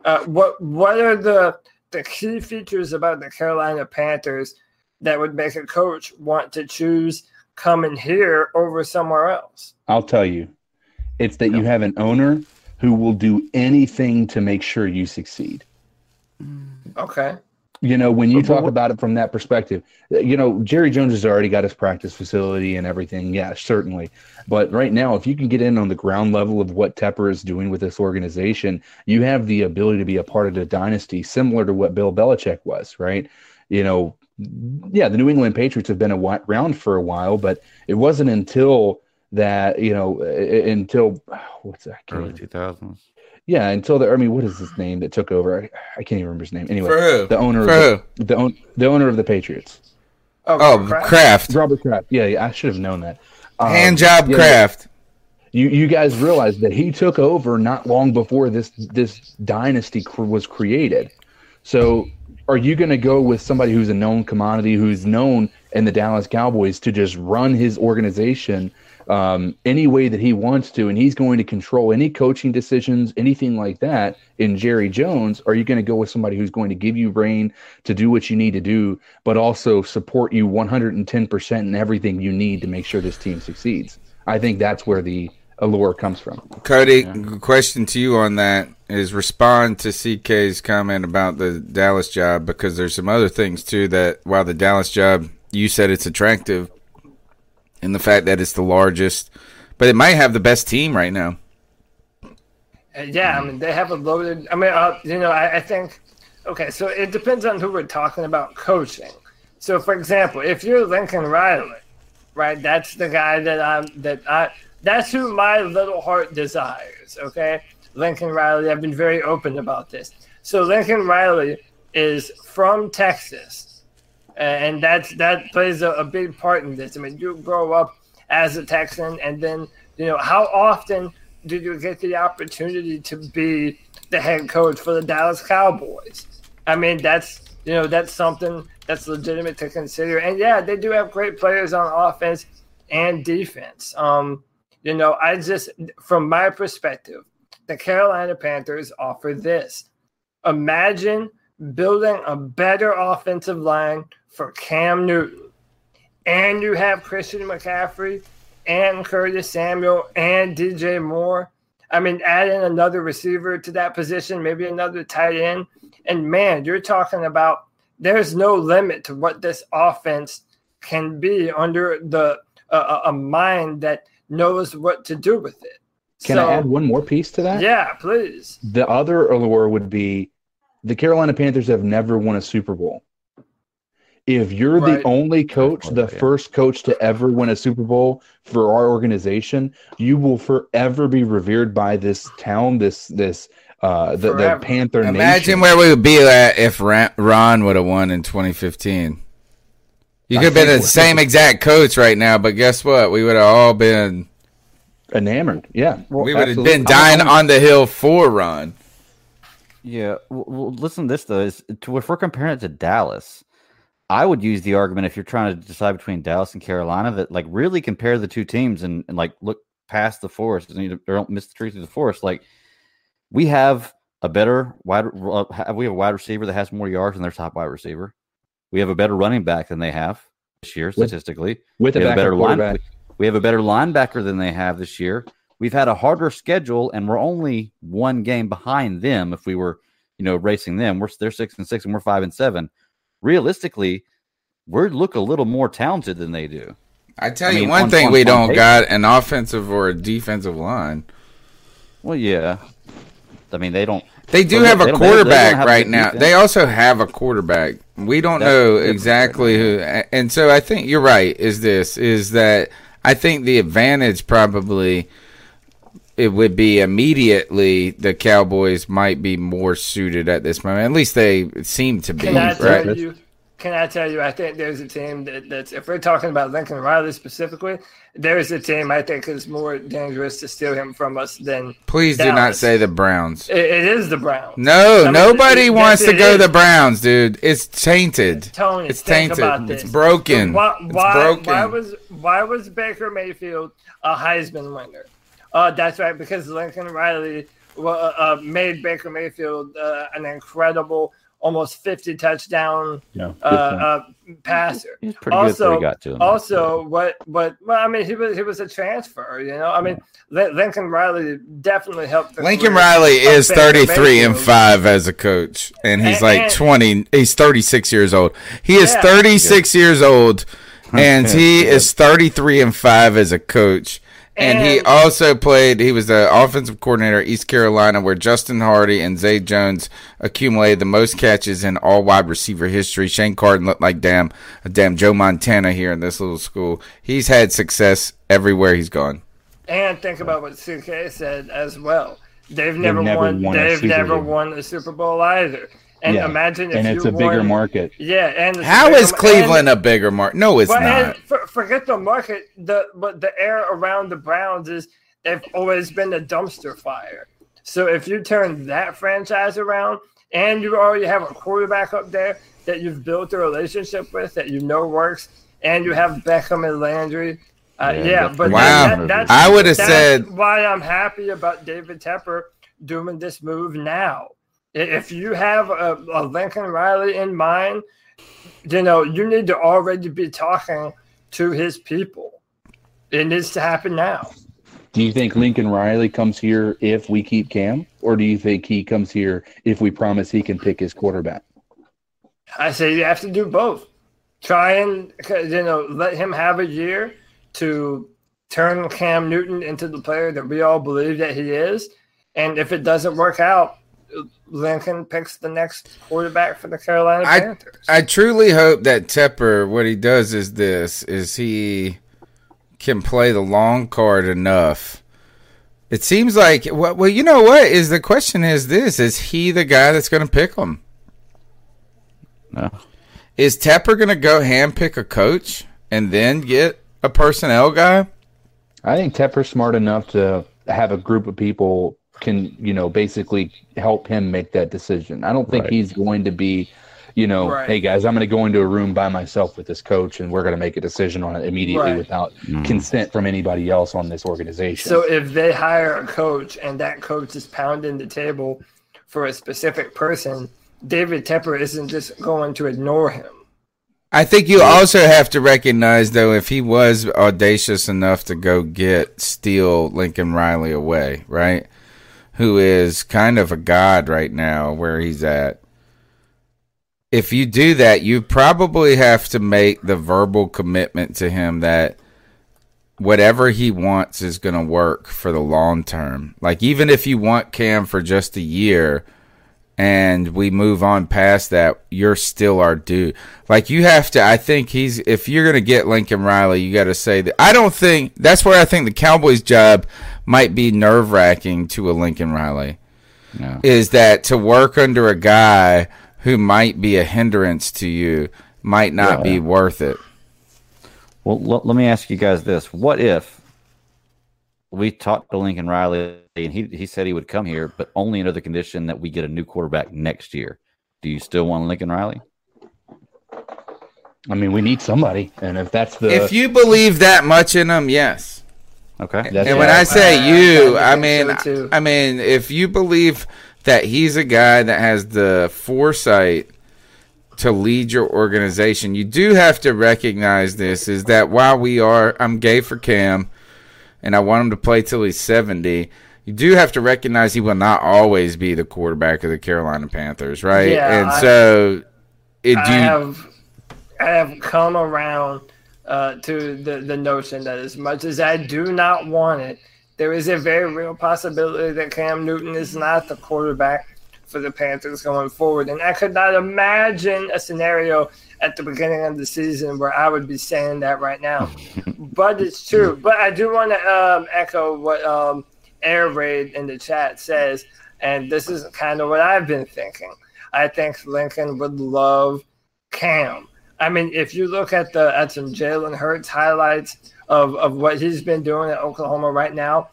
uh, what what are the the key features about the Carolina Panthers that would make a coach want to choose coming here over somewhere else? I'll tell you, it's that you have an owner who will do anything to make sure you succeed. Okay. You know, when you talk about it from that perspective, you know, Jerry Jones has already got his practice facility and everything. Yeah, certainly. But right now, if you can get in on the ground level of what Tepper is doing with this organization, you have the ability to be a part of the dynasty, similar to what Bill Belichick was, right? You know, yeah, the New England Patriots have been around for a while, but it wasn't until that, you know, uh, until what's that? Early two thousands. Yeah, until the I mean, what is his name that took over? I, I can't even remember his name. Anyway, For who? the owner For of the, the, own, the owner of the Patriots. Oh, Kraft. Robert Kraft. Yeah, yeah I should have known that. Um, Hand job yeah, Kraft. You you guys realize that he took over not long before this this dynasty cr- was created. So, are you going to go with somebody who's a known commodity, who's known in the Dallas Cowboys to just run his organization um, any way that he wants to, and he's going to control any coaching decisions, anything like that? In Jerry Jones, are you going to go with somebody who's going to give you reign to do what you need to do, but also support you 110 percent in everything you need to make sure this team succeeds? I think that's where the allure comes from. Cody, question to you on that is respond to CK's comment about the Dallas job because there's some other things too that while the Dallas job you said it's attractive and the fact that it's the largest, but it might have the best team right now. Uh, yeah, I mean they have a loaded. I mean, uh, you know, I, I think. Okay, so it depends on who we're talking about coaching. So, for example, if you're Lincoln Riley, right? That's the guy that I'm. That I. That's who my little heart desires. Okay, Lincoln Riley. I've been very open about this. So Lincoln Riley is from Texas, and that's that plays a, a big part in this. I mean, you grow up as a Texan, and then you know how often did you get the opportunity to be the head coach for the Dallas Cowboys? I mean, that's you know that's something that's legitimate to consider. And yeah, they do have great players on offense and defense. Um, you know, I just from my perspective, the Carolina Panthers offer this. Imagine building a better offensive line for Cam Newton. And you have Christian McCaffrey and Curtis Samuel and DJ Moore. I mean, add in another receiver to that position, maybe another tight end. And man, you're talking about there's no limit to what this offense can be under the uh, a mind that knows what to do with it. Can So- I add one more piece to that? Yeah, please. The other allure would be the Carolina Panthers have never won a Super Bowl. If you're Right. the only coach, the first coach to ever win a Super Bowl for our organization, you will forever be revered by this town, this this uh the, the Panther Imagine Nation. where we would be at if Ron would have won in 2015. You could have been the we're- same exact coach right now, but guess what? We would have all been enamored. Yeah, we would have been dying on the hill for Ron. Yeah. Well, well, listen to this though. Is to, if we're comparing it to Dallas, I would use the argument if you're trying to decide between Dallas and Carolina that like really compare the two teams and, and like look past the forest and you don't miss the tree through the forest. Like we have a better wide uh, we have a wide receiver that has more yards than their top wide receiver. We have a better running back than they have this year statistically. with a we have backup better line. quarterback. We have a better linebacker than they have this year. We've had a harder schedule, and we're only one game behind them. If we were, you know, racing them, we're they're six and six, and we're five and seven. Realistically, we look a little more talented than they do. I tell I you mean, one on- thing on- we on don't paper- got an offensive or a defensive line. Well, yeah. I mean, they don't. They do have they a they don't- they don't quarterback have right now. defense. They also have a quarterback. We don't That's know exactly who. And so I think you're right. Is this is that I think the advantage probably it would be immediately the Cowboys might be more suited at this moment. At least they seem to be. Can I tell Right? you? Can I tell you? I think there's a team that, that's if we're talking about Lincoln Riley specifically, there's a team I think is more dangerous to steal him from us than. Please do not say the Browns. It, it is the Browns. No, I mean, nobody it- wants to go is. the Browns, dude. It's tainted. Tony, it's tainted. It's broken. Why, it's broken. why was why was Baker Mayfield a Heisman winner? Uh, that's right, because Lincoln Riley uh, uh, made Baker Mayfield uh, an incredible, almost fifty touchdown Yeah, uh, uh, passer. He's pretty also, before he got to him. also, what what? Well, I mean, he was he was a transfer. You know, I mean, Lin- Lincoln Riley definitely helped. The Lincoln Riley is Baker 33 and 5 as a coach and he's And- like and- 20 he's 36 years old. He is Yeah. 36 years old and he is 33 and 5 as a coach. And, he also played he was the offensive coordinator at East Carolina where Justin Hardy and Zay Jones accumulated the most catches in all wide receiver history. Shane Carden looked like damn a damn Joe Montana here in this little school. He's had success everywhere he's gone. And think about what CK said as well. They've never, never won. won they've never Bowl. won a Super Bowl either. And Yeah, imagine if and it's you a bigger market. Yeah, and it's a How bigger is Cleveland and- a bigger market? No, it's well, not. and for, forget the market. The but the air around the Browns is they've always been a dumpster fire. So if you turn that franchise around, and you already have a quarterback up there that you've built a relationship with that you know works, and you have Beckham and Landry. Uh, Yeah, yeah, but Wow. that, that's, I would've said- why I'm happy about David Tepper doing this move now. If you have a, a Lincoln Riley in mind, you know, you need to already be talking to his people. It needs to happen now. Do you think Lincoln Riley comes here if we keep Cam, or do you think he comes here if we promise he can pick his quarterback? I say you have to do both. Try and you know let him have a year to turn Cam Newton into the player that we all believe that he is, and if it doesn't work out, Lincoln picks the next quarterback for the Carolina I Panthers. I truly hope that Tepper, what he does is this: is he can play the long card enough. It seems like well, well, you know what is the question is this: is he the guy that's going to pick him? No. Is Tepper going to go hand pick a coach and then get a personnel guy? I think Tepper's smart enough to have a group of people can, you know, basically help him make that decision. I don't think Right. he's going to be, you know, Right. hey guys, I'm going to go into a room by myself with this coach and we're going to make a decision on it immediately Right. without mm. consent from anybody else on this organization. So if they hire a coach and that coach is pounding the table for a specific person, David Tepper isn't just going to ignore him. I think you also have to recognize, though, if he was audacious enough to go get steal Lincoln Riley away, right? Who is kind of a god right now where he's at. If you do that, you probably have to make the verbal commitment to him that whatever he wants is going to work for the long term. Like, even if you want Cam for just a year, and we move on past that, you're still our dude. Like you have to. I think he's. If you're gonna get Lincoln Riley, you got to say that. I don't think that's where I think the Cowboys' job might be nerve wracking to a Lincoln Riley. No. Is that to work under a guy who might be a hindrance to you might not be worth it. Well, l- let me ask you guys this: What if we talked to Lincoln Riley and he he said he would come here, but only under the condition that we get a new quarterback next year? Do you still want Lincoln Riley? I mean, we need somebody, and if that's the if you believe that much in him, yes. Okay. and when I say uh, you, I I mean, so. I mean, if you believe that he's a guy that has the foresight to lead your organization, you do have to recognize this: is that while we are, I'm gay for Cam, and I want him to play till he's seventy. You do have to recognize he will not always be the quarterback of the Carolina Panthers, right? Yeah, and I- so, it do I you, have I have come around uh, to the, the notion that as much as I do not want it, there is a very real possibility that Cam Newton is not the quarterback for the Panthers going forward. And I could not imagine a scenario at the beginning of the season where I would be saying that right now. but it's true. But I do want to um, echo what um, Air Raid in the chat says, and this is kind of what I've been thinking. I think Lincoln would love Cam. I mean, if you look at the at some Jalen Hurts highlights of, of what he's been doing at Oklahoma right now,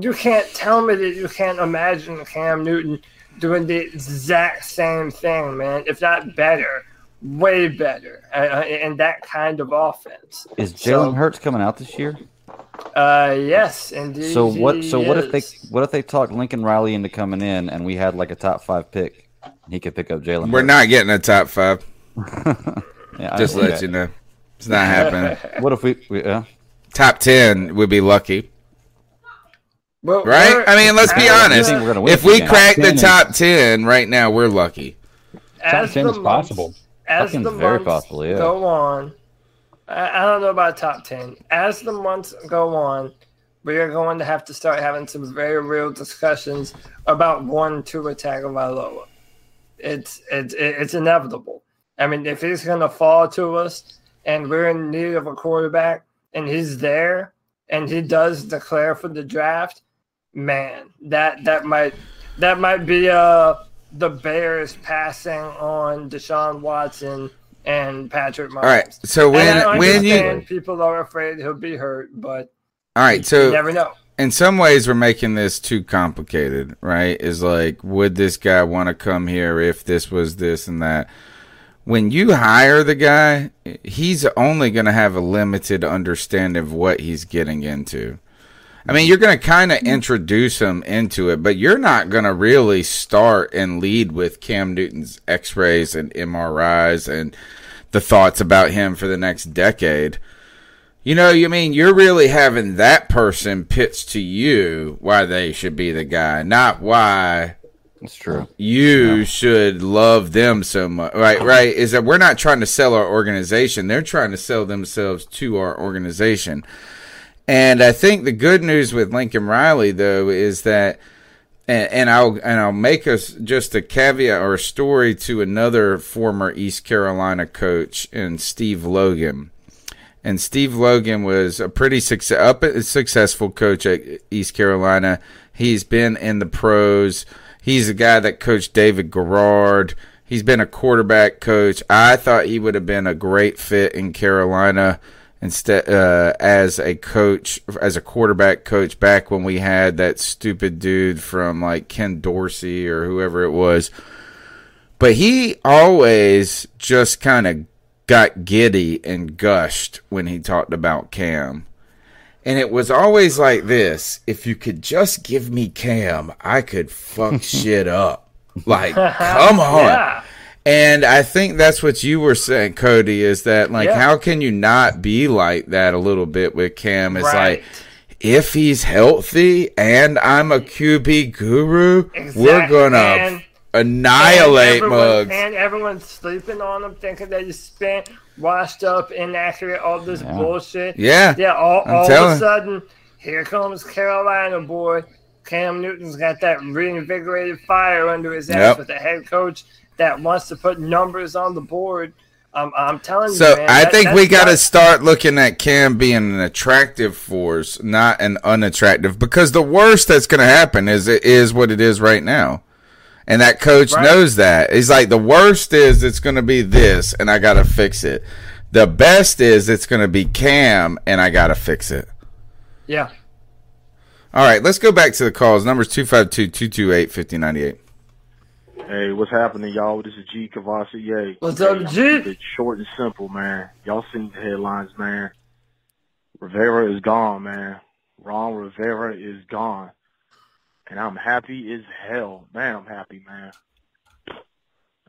you can't tell me that you can't imagine Cam Newton doing the exact same thing, man. If not better, way better, uh, in that kind of offense. Is So- Jalen Hurts coming out this year? Uh, yes, indeed. So what? So he what if they is. what if they talked Lincoln Riley into coming in and we had like a top five pick? He could pick up Jalen. we're Hurts? not getting a top five. Yeah, I- Just let okay. you know, it's not happening. What if we? we uh, top ten would be lucky. Well, right? I mean, let's be honest. the- we're gonna win If we games. crack the Top 10 is- ten right now, we're lucky. as ten the is months- possible. As Top the very months possible, yeah. go on, I, I don't know about top ten. As the months go on, we are going to have to start having some very real discussions about one Tua Tagovailoa. It's it's it's inevitable. I mean, if he's going to fall to us, and we're in need of a quarterback, and he's there, and he does declare for the draft, man, that that might that might be uh the Bears passing on Deshaun Watson and Patrick Mahomes. All right. So when when you people are afraid he'll be hurt, but all right, so you never know. in some ways we're making this too complicated, right? Is like, would this guy want to come here if this was this and that? When you hire the guy, he's only going to have a limited understanding of what he's getting into. I mean, you're going to kind of introduce him into it, but you're not going to really start and lead with Cam Newton's x rays and MRIs and the thoughts about him for the next decade. You know, you mean you're really having that person pitch to you why they should be the guy, not why That's true. you should love them so much. Right, right. Is that we're not trying to sell our organization. They're trying to sell themselves to our organization. And I think the good news with Lincoln Riley though is that and, and I'll and I'll make us just a caveat or a story to another former East Carolina coach and Steve Logan. And Steve Logan was a pretty success, up, successful coach at East Carolina. He's been in the pros. He's a guy that coached David Garrard. He's been a quarterback coach. I thought he would have been a great fit in Carolina instead uh, as a coach, as a quarterback coach back when we had that stupid dude from like Ken Dorsey or whoever it was. But he always just kind of got giddy and gushed when he talked about Cam. And it was always like this if you could just give me Cam, I could fuck shit up. Like, come on. Yeah. And I think that's what you were saying, Cody, is that like Yeah. how can you not be like that a little bit with Cam? It's Right. like if he's healthy and I'm a QB guru, we're gonna annihilate and everyone, mugs. And everyone's sleeping on him, thinking that he's spent, washed up, inaccurate, all this bullshit. Yeah. Yeah, all, I'm all of a sudden, here comes Carolina boy Cam Newton's got that reinvigorated fire under his ass Yep. with a head coach that wants to put numbers on the board. Um, I'm telling you, So I that- think we got to start looking at Cam being an attractive force, not an unattractive. Because the worst that's going to happen is it is what it is right now, and that coach Right. knows that. He's like, the worst is it's going to be this, and I got to fix it. The best is it's going to be Cam, and I got to fix it. Yeah. All right, let's go back to the calls. Numbers 252-228-5098. Hey, what's happening, y'all? This is G Cavassier. What's up, G? It's short and simple, man. Y'all seen the headlines, man. Rivera is gone, man. Ron Rivera is gone. And I'm happy as hell. Man, I'm happy, man.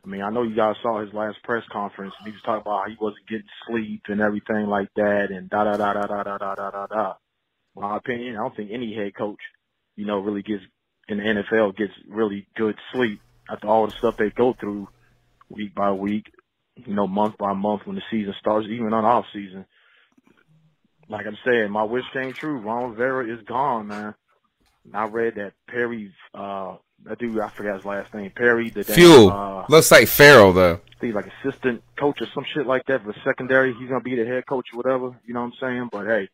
I mean, I know you guys saw his last press conference and he was talking about how he wasn't getting sleep and everything like that and da da da da da da da da da da. My opinion, I don't think any head coach, you know, really gets in the NFL gets really good sleep after all the stuff they go through week by week, you know, month by month when the season starts, even on off season. Like I'm saying, my wish came true. Ron Rivera is gone, man. And I read that Perry, uh, that dude, I forgot his last name, Perry, the damn, Fewell. uh, Looks like Farrell, though. He's like assistant coach or some shit like that for secondary. He's gonna be the head coach or whatever. You know what I'm saying? But hey,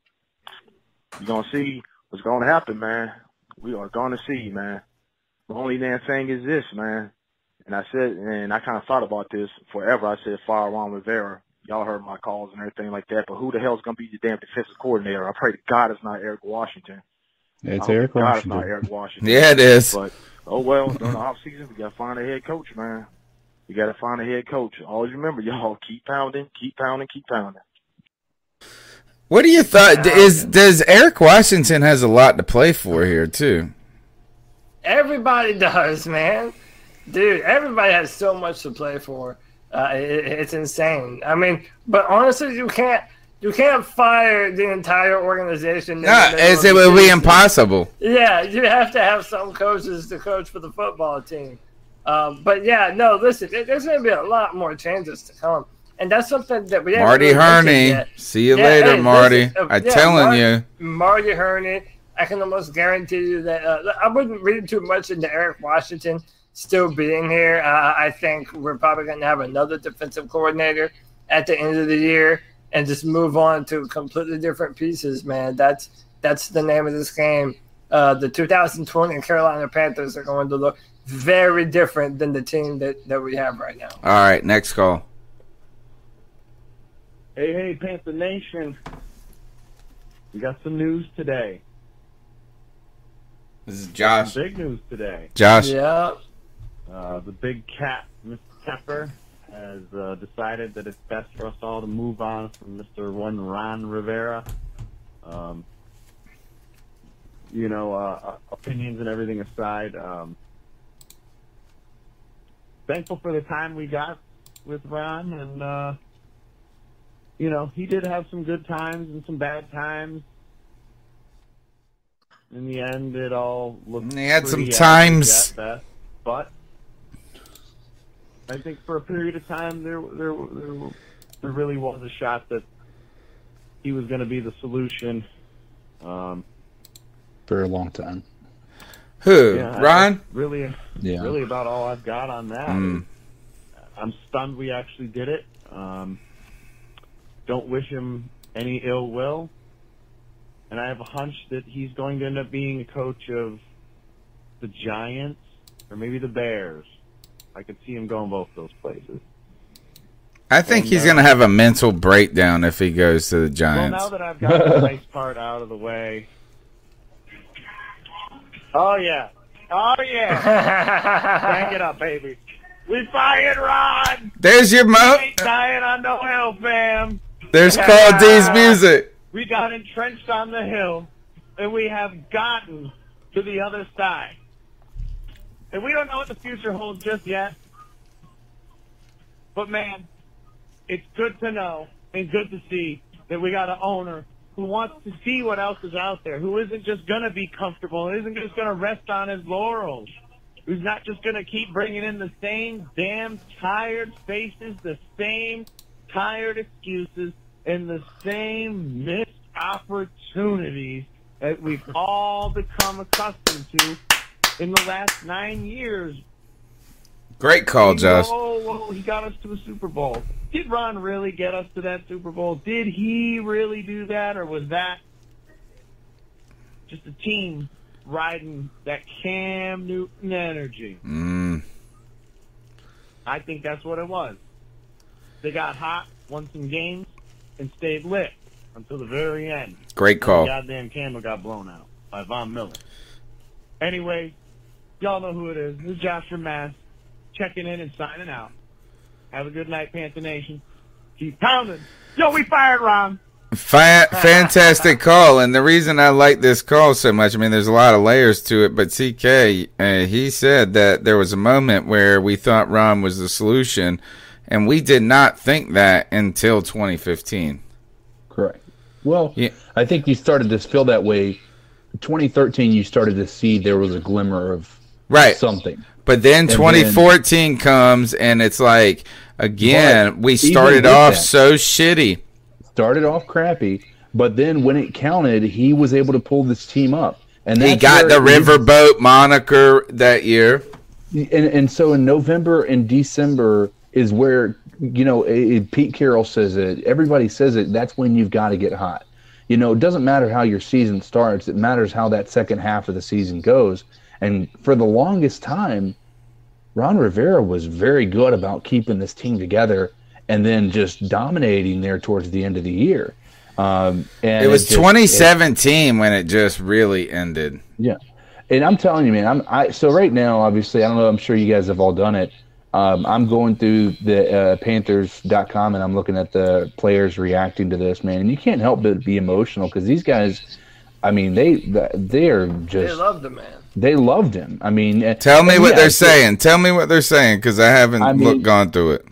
you're gonna see what's gonna happen, man. We are gonna see, man. The only damn thing is this, man. And I said, and I kind of thought about this forever. I said, fire Ron Rivera. Y'all heard my calls and everything like that. But who the hell's gonna be the damn defensive coordinator? I pray to God it's not Eric Washington. It's I Eric God Washington. It's not Eric Washington. Yeah, it is. But oh well, during the off season, we gotta find a head coach, man. We gotta find a head coach. Always remember, y'all keep pounding, keep pounding, keep pounding. What do you thought? Is does Eric Washington has a lot to play for here too? Everybody does, man. Dude, everybody has so much to play for. Uh, it, it's insane. I mean, but honestly, you can't you can't fire the entire organization. No, as it would be impossible. Yeah, you have to have some coaches to coach for the football team. Um, but yeah, no, listen, there's going to be a lot more changes to come, and that's something that we haven't Marty Hurney. See you Yeah, later, hey, Marty. listen, uh, I'm yeah, telling you. Marty Hurney. I can almost guarantee you that uh, I wouldn't read too much into Eric Washington still being here. Uh, I think we're probably going to have another defensive coordinator at the end of the year and just move on to completely different pieces, man. That's that's the name of this game. Uh, the 2020 Carolina Panthers are going to look very different than the team that, that we have right now. All right, next call. Hey, hey, Panther Nation. We got some news today. This is Josh. Some big news today. Josh. Yeah. Uh, the big cat, Mr. Tepper, has uh, decided that it's best for us all to move on from Mr. One Ron Rivera. Um, you know, uh, opinions and everything aside, um, thankful for the time we got with Ron, and uh, you know, he did have some good times and some bad times. In the end, it all looked. He had some times. best, but I think for a period of time there, there, there, there really was a shot that he was going to be the solution. Um, for a long time. Who? yeah, Ron? Really, Yeah. really about all I've got on that. Mm. I'm stunned we actually did it. Um, don't wish him any ill will. And I have a hunch that he's going to end up being a coach of the Giants or maybe the Bears. I could see him going both those places. I think And, he's uh, going to have a mental breakdown if he goes to the Giants. Well, Giants. now that I've got the nice part out of the way. Oh yeah. Oh yeah. Crank it up, baby. We fired Ron. There's your mo. Ain't dying on no hill, fam. There's Carl D's music. We got entrenched on the hill, and we have gotten to the other side. And we don't know what the future holds just yet. But man, it's good to know and good to see that we got an owner who wants to see what else is out there, who isn't just going to be comfortable, isn't just going to rest on his laurels, who's not just going to keep bringing in the same damn tired faces, the same tired excuses, and the same missed opportunities that we've all become accustomed to in the last nine years. Great call, Josh. Oh, whoa, he got us to a Super Bowl. Did Ron really get us to that Super Bowl? Did he really do that, or was that just a team riding that Cam Newton energy? Mm. I think that's what it was. They got hot, won some games, and stayed lit until the very end. Great call. The goddamn candle got blown out by Von Miller. Anyway, y'all know who it is. This is Josh from Mass, checking in and signing out. Have a good night, Panther Nation. Keep pounding. Yo, we fired Ron. Fa- fantastic call, and the reason I like this call so much, I mean, there's a lot of layers to it, but CK, uh, he said that there was a moment where we thought Ron was the solution, and we did not think that until 2015. Correct. Well, I think you started to feel that way. 2013, you started to see there was a glimmer of Right. something. But then And then- 2014 comes, and it's like, again, we started off that- so shitty. Started off crappy, but then when it counted, he was able to pull this team up. And He got the riverboat moniker that year. and and so in November and December is where you know it- Pete Carroll says it. Everybody says it. That's when you've got to get hot. You know, it doesn't matter how your season starts. It matters how that second half of the season goes. And for the longest time, Ron Rivera was very good about keeping this team together and then just dominating there towards the end of the year. Um, and It was just- 2017 when it just really ended. yeah, and I'm telling you, man. I'm I so right now. Obviously, I don't know. I'm sure you guys have all done it. Um, I'm going through the uh, Panthers.com and I'm looking at the players reacting to this, man. And you can't help but be emotional because these guys, I mean, they they are just They love the man. They loved him. I mean, uh, Tell me what yeah, they're it's- saying. Tell me what they're saying because I haven't I mean- looked gone through it.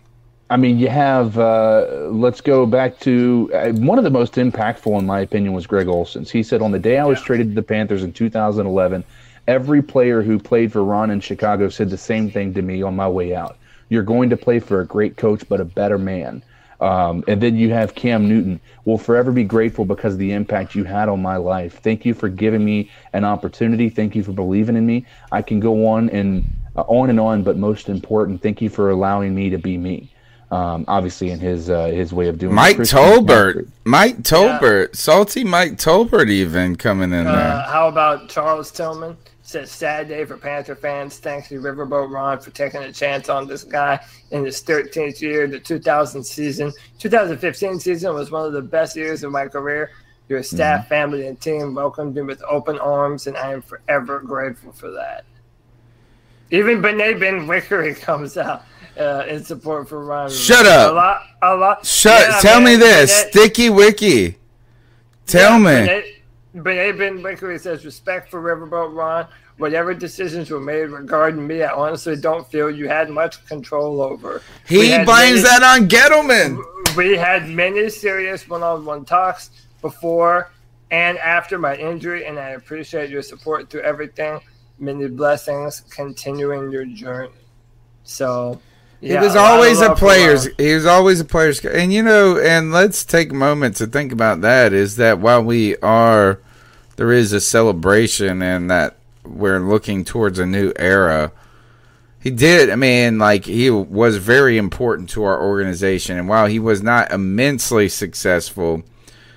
I mean, you have. Uh, let's go back to uh, one of the most impactful, in my opinion, was Greg Olsen's. He said, "On the day I was traded to the Panthers in 2011, every player who played for Ron in Chicago said the same thing to me on my way out. You're going to play for a great coach, but a better man." Um, and then you have Cam Newton. Will forever be grateful because of the impact you had on my life. Thank you for giving me an opportunity. Thank you for believing in me. I can go on and uh, on and on, but most important, thank you for allowing me to be me um, obviously in his uh, his way of doing. it. Mike Tolbert, Mike Tolbert, salty Mike Tolbert, even coming in Uh, there. how about Charles Tillman? Said sad day for Panther fans. Thanks to Riverboat Ron for taking a chance on this guy in his 13th year. The 2000 season, 2015 season was one of the best years of my career. Your staff, family, and team welcomed me with open arms, and I am forever grateful for that. Even Benet Ben Wickery comes out uh, in support for Ron. Shut up. A lot, a lot. Shut. Yeah, tell me this, Benet- Sticky Wiki. Tell me. Benet, Benet Ben Wickery says respect for Riverboat Ron. Whatever decisions were made regarding me, I honestly don't feel you had much control over. He blames many- that on Gettleman. We had many serious one-on-one talks before and after my injury, and I appreciate your support through everything. Many blessings continuing your journey. So, yeah, he was always a player's. He was always a player's. And you know, and let's take a moment to think about that. Is that while we are, there is a celebration, and that we're looking towards a new era. He did. I mean, like he was very important to our organization, and while he was not immensely successful,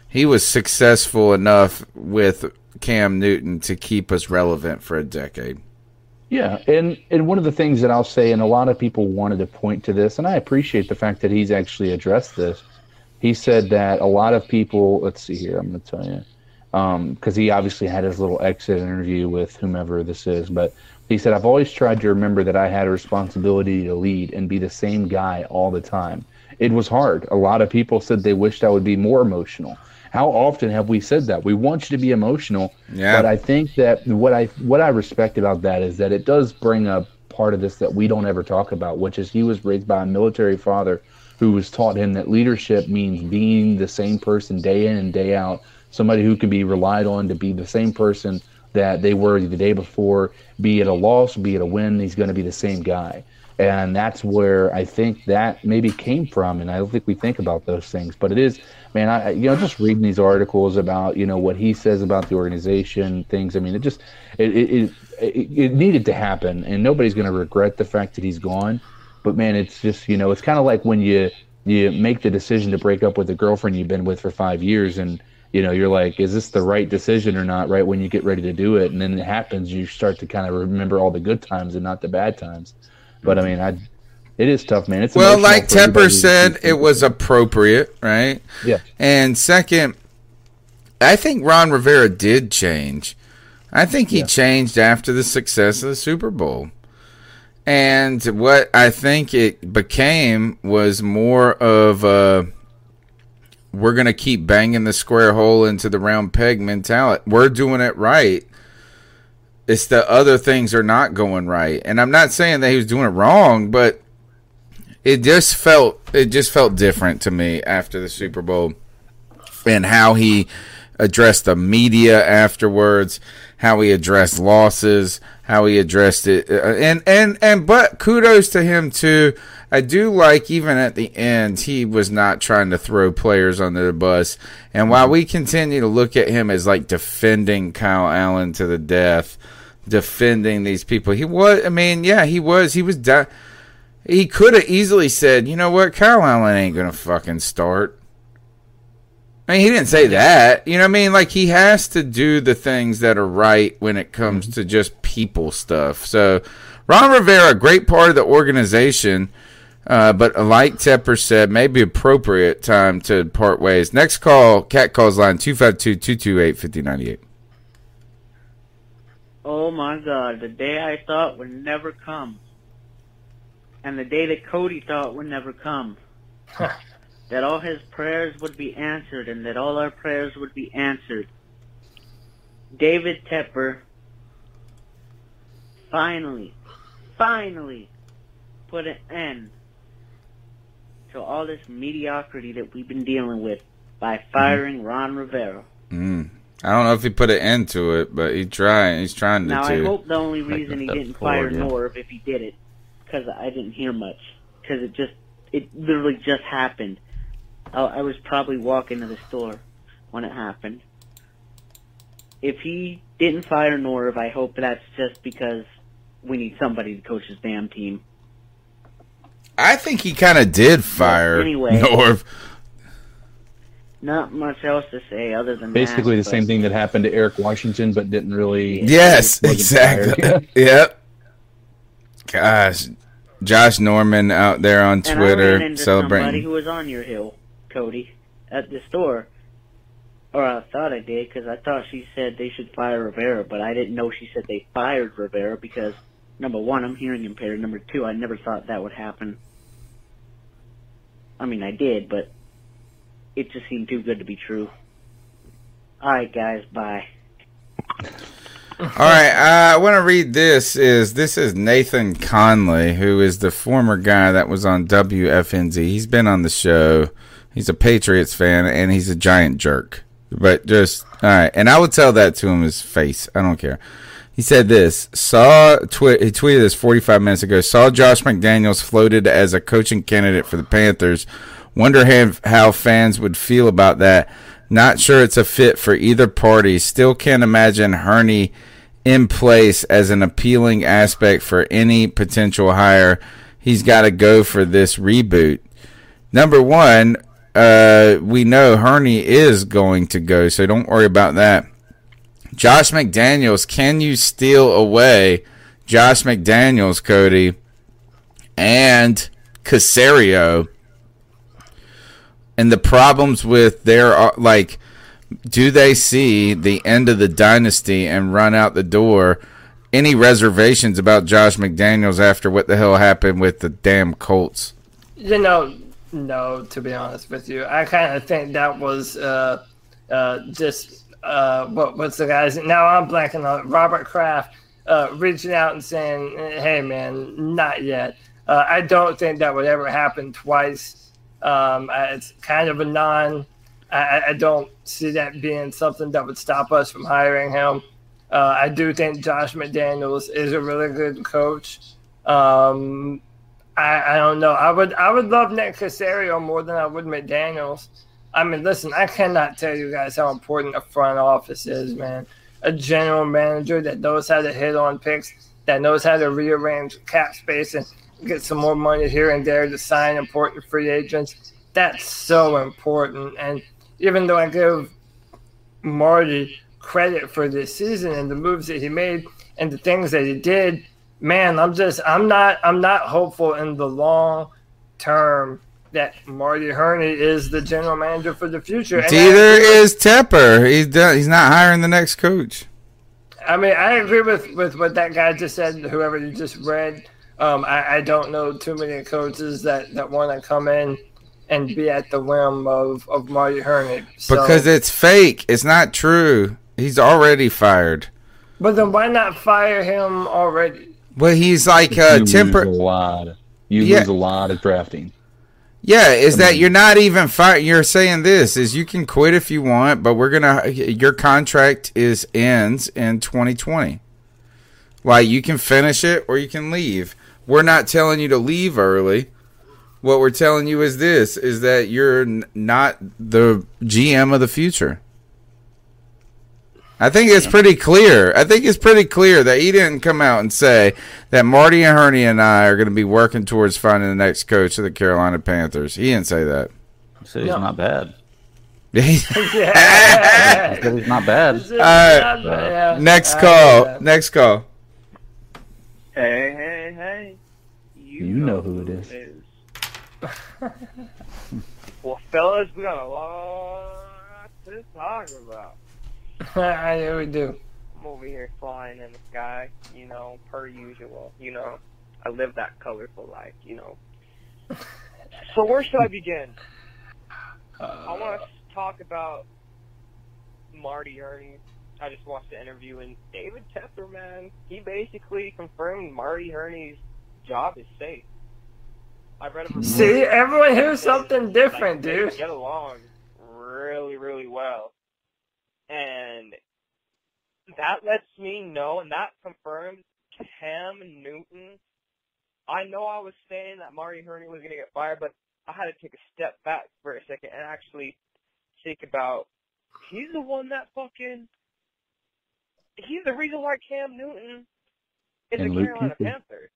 he was successful enough with Cam Newton to keep us relevant for a decade. Yeah, and and one of the things that I'll say, and a lot of people wanted to point to this, and I appreciate the fact that he's actually addressed this. He said that a lot of people. Let's see here. I'm going to tell you, um, because he obviously had his little exit interview with whomever this is, but he said, "I've always tried to remember that I had a responsibility to lead and be the same guy all the time. It was hard. A lot of people said they wished I would be more emotional." How often have we said that? We want you to be emotional, Yeah. but I think that what I what I respect about that is that it does bring up part of this that we don't ever talk about, which is he was raised by a military father who was taught him that leadership means being the same person day in and day out, somebody who can be relied on to be the same person that they were the day before, be it a loss, be it a win, he's going to be the same guy. And that's where I think that maybe came from. And I don't think we think about those things, but it is, man. I you know just reading these articles about you know what he says about the organization, things. I mean, it just it it it, it, needed to happen, and nobody's going to regret the fact that he's gone. But man, it's just you know it's kind of like when you you make the decision to break up with a girlfriend you've been with for five years and you know you're like is this the right decision or not right when you get ready to do it and then it happens you start to kind of remember all the good times and not the bad times but i mean i it is tough man it's well, like Tepper said, it was appropriate, right? Yeah. And second, I think Ron Rivera did change. I think he changed after the success of the Super Bowl. And what I think it became was more of a we're going to keep banging the square hole into the round peg mentality. We're doing it right. It's the other things are not going right. And I'm not saying that he was doing it wrong, but it just felt it just felt different to me after the Super Bowl and how he addressed the media afterwards, how he addressed losses, how he addressed it, uh, and and and but kudos to him too. I do like even at the end he was not trying to throw players under the bus. And while we continue to look at him as like defending Kyle Allen to the death, defending these people, he was. I mean, yeah, he was. He was. Di- he could have easily said, you know what, Kyle Allen ain't gonna fucking start. I mean, he didn't say that. You know what I mean? Like, he has to do the things that are right when it comes to just people stuff. So, Ron Rivera, great part of the organization, uh, but like Tepper said, maybe appropriate time to part ways. Next call, Cat Calls line 252 228 5098. Oh my God, the day I thought would never come. And the day that Cody thought would never come. that all his prayers would be answered and that all our prayers would be answered. David Tepper finally, finally put an end to all this mediocrity that we've been dealing with by firing Ron Rivera. Mm. I don't know if he put an end to it, but he tried. He's trying to. Now I hope the only reason he didn't fire yeah. Norv if he did it, because I didn't hear much, because it just it literally just happened. I, I was probably walking to the store when it happened. If he didn't fire Norv, I hope that's just because we need somebody to coach his damn team. I think he kind of did fire anyway. Norv. Not much else to say other than basically that, the same thing that happened to eric washington but didn't really Yes, exactly. yep. Gosh, Josh Norman out there on And I ran Twitter celebrating. somebody who was on your hill, Cody, at the store. Or I thought I did because I thought she said they should fire Rivera, but I didn't know she said they fired Rivera because number one, I'm hearing impaired. Number two, I never thought that would happen. I mean, I did, but it just seemed too good to be true. All right, guys, bye. All right, uh, I want to read this. Is this is Nathan Conley, who is the former guy that was on WFNZ. He's been on the show. He's a Patriots fan and he's a giant jerk. But just all right, and I would tell that to him his face. I don't care. He said this. Saw twi- he tweeted this 45 minutes ago. Saw Josh McDaniels floated as a coaching candidate for the Panthers. Wonder have, how fans would feel about that. Not sure it's a fit for either party. Still can't imagine Hurney in place as an appealing aspect for any potential hire. He's got to go for this reboot. Number one, uh, we know Hurney is going to go, so don't worry about that. Josh McDaniels, can you steal away Josh McDaniels, Cody, and Caserio? And the problems with their like, do they see the end of the dynasty and run out the door? Any reservations about Josh McDaniels after what the hell happened with the damn Colts? You know, no. To be honest with you, I kind of think that was uh, uh, just uh, what what's the guy's now? I'm blanking on. Robert Kraft uh, reaching out and saying, "Hey, man, not yet." Uh, I don't think that would ever happen twice. Um, it's kind of a non. I, I- don't see that being something that would stop us from hiring him. Uh, I do think Josh McDaniels is a really good coach. Um, I, I don't know. I would I would love Nick Caserio more than I would McDaniels. I mean, listen, I cannot tell you guys how important a front office is, man. A general manager that knows how to hit on picks, that knows how to rearrange cap space and get some more money here and there to sign important free agents. That's so important. And even though I give Marty credit for this season and the moves that he made and the things that he did, man, I'm just I'm not I'm not hopeful in the long term that Marty Hurney is the general manager for the future. And Neither is Tepper. He's done, he's not hiring the next coach. I mean, I agree with, with what that guy just said. Whoever you just read, um, I, I don't know too many coaches that, that want to come in and be at the whim of, of Marty Hurney. So, Because it's fake. It's not true. He's already fired. but then why not fire him already? Well, he's like uh, you temper. lose a lot. You Yeah. lose a lot of drafting. Yeah, is that you're not even fired? You're saying this is you can quit if you want, but we're gonna your contract is ends in 2020. Like you can finish it or you can leave. We're not telling you to leave early. What we're telling you is this: is that you're n- not the GM of the future. I think it's pretty clear. I think it's pretty clear that he didn't come out and say that Marty and Hurney and I are going to be working towards finding the next coach of the Carolina Panthers. He didn't say that. So he's not bad. Yeah. He said he's not bad. All right. Next call. Next call. Hey, hey, hey. You know who it is. Well, fellas, we got a lot to talk about. I know we do. I'm over here flying in the sky, you know, per usual. You know, I live that colorful life, you know. So where should I begin? Uh, I want to talk about Marty Hurney. I just watched the interview, and David Tepper, man, he basically confirmed Marty Hurney's job is safe. I read a report. See, everyone hears something different, They dude. Get along really, really well, and that lets me know, and that confirms Cam Newton. I know I was saying that Marty Hurney was going to get fired, but I had to take a step back for a second and actually think about he's the one that fucking he's the reason why Cam Newton is And a Luke Carolina Kuechly. Panther.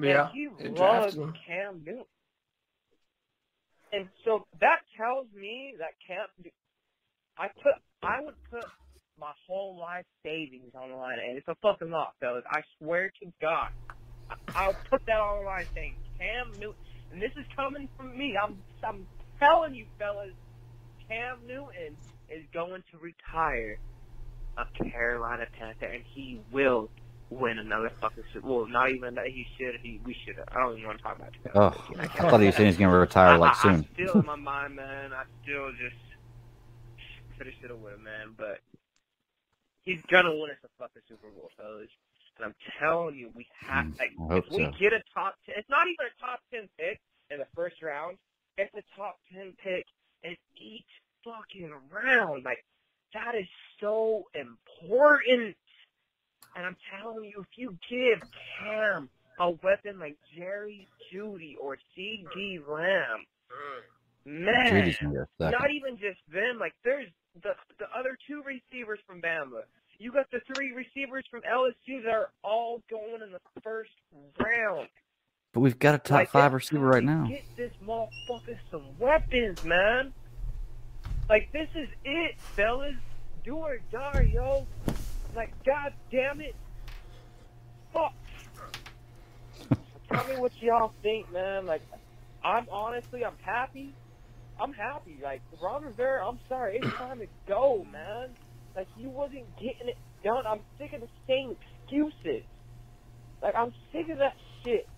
Yeah, and he loves him. Cam Newton. And so that tells me that Cam, I put, I would put my whole life savings on the line, and it's a fucking lot, fellas. I swear to God, I- I'll put that on the line saying Cam Newton, and this is coming from me. I'm, I'm telling you, fellas, Cam Newton is going to retire a Carolina Panther, and he will win another fucking Super. Well, not even that he should. He we should. I don't even want to talk about it. Oh, I thought he was saying he's going to retire like I, I, soon. I still in my mind, man. I still just could have, should have, would have, man. But he's gonna win us a fucking Super Bowl, fellas. And I'm telling you, we have. Like, Mm, I if we so. get a top ten, it's not even a top ten pick in the first round. It's a top ten pick in each fucking round. Like that is so important. And I'm telling you, if you give Cam a weapon like Jerry Jeudy or CeeDee Lamb, man, Jeudy's gonna get a second. not even just them. Like there's the the other two receivers from Bama. You got the three receivers from LSU that are all going in the first round. But we've got a top Like, five receiver right now. Get this motherfucker some weapons, man. Like this is it, fellas. Do or die, yo. Like, god damn it. Fuck. Tell me what y'all think, man. Like, I'm honestly, I'm happy. I'm happy. Like, Ron Rivera, I'm sorry. It's time to go, man. Like, he wasn't getting it done. I'm sick of the same excuses. Like, I'm sick of that shit.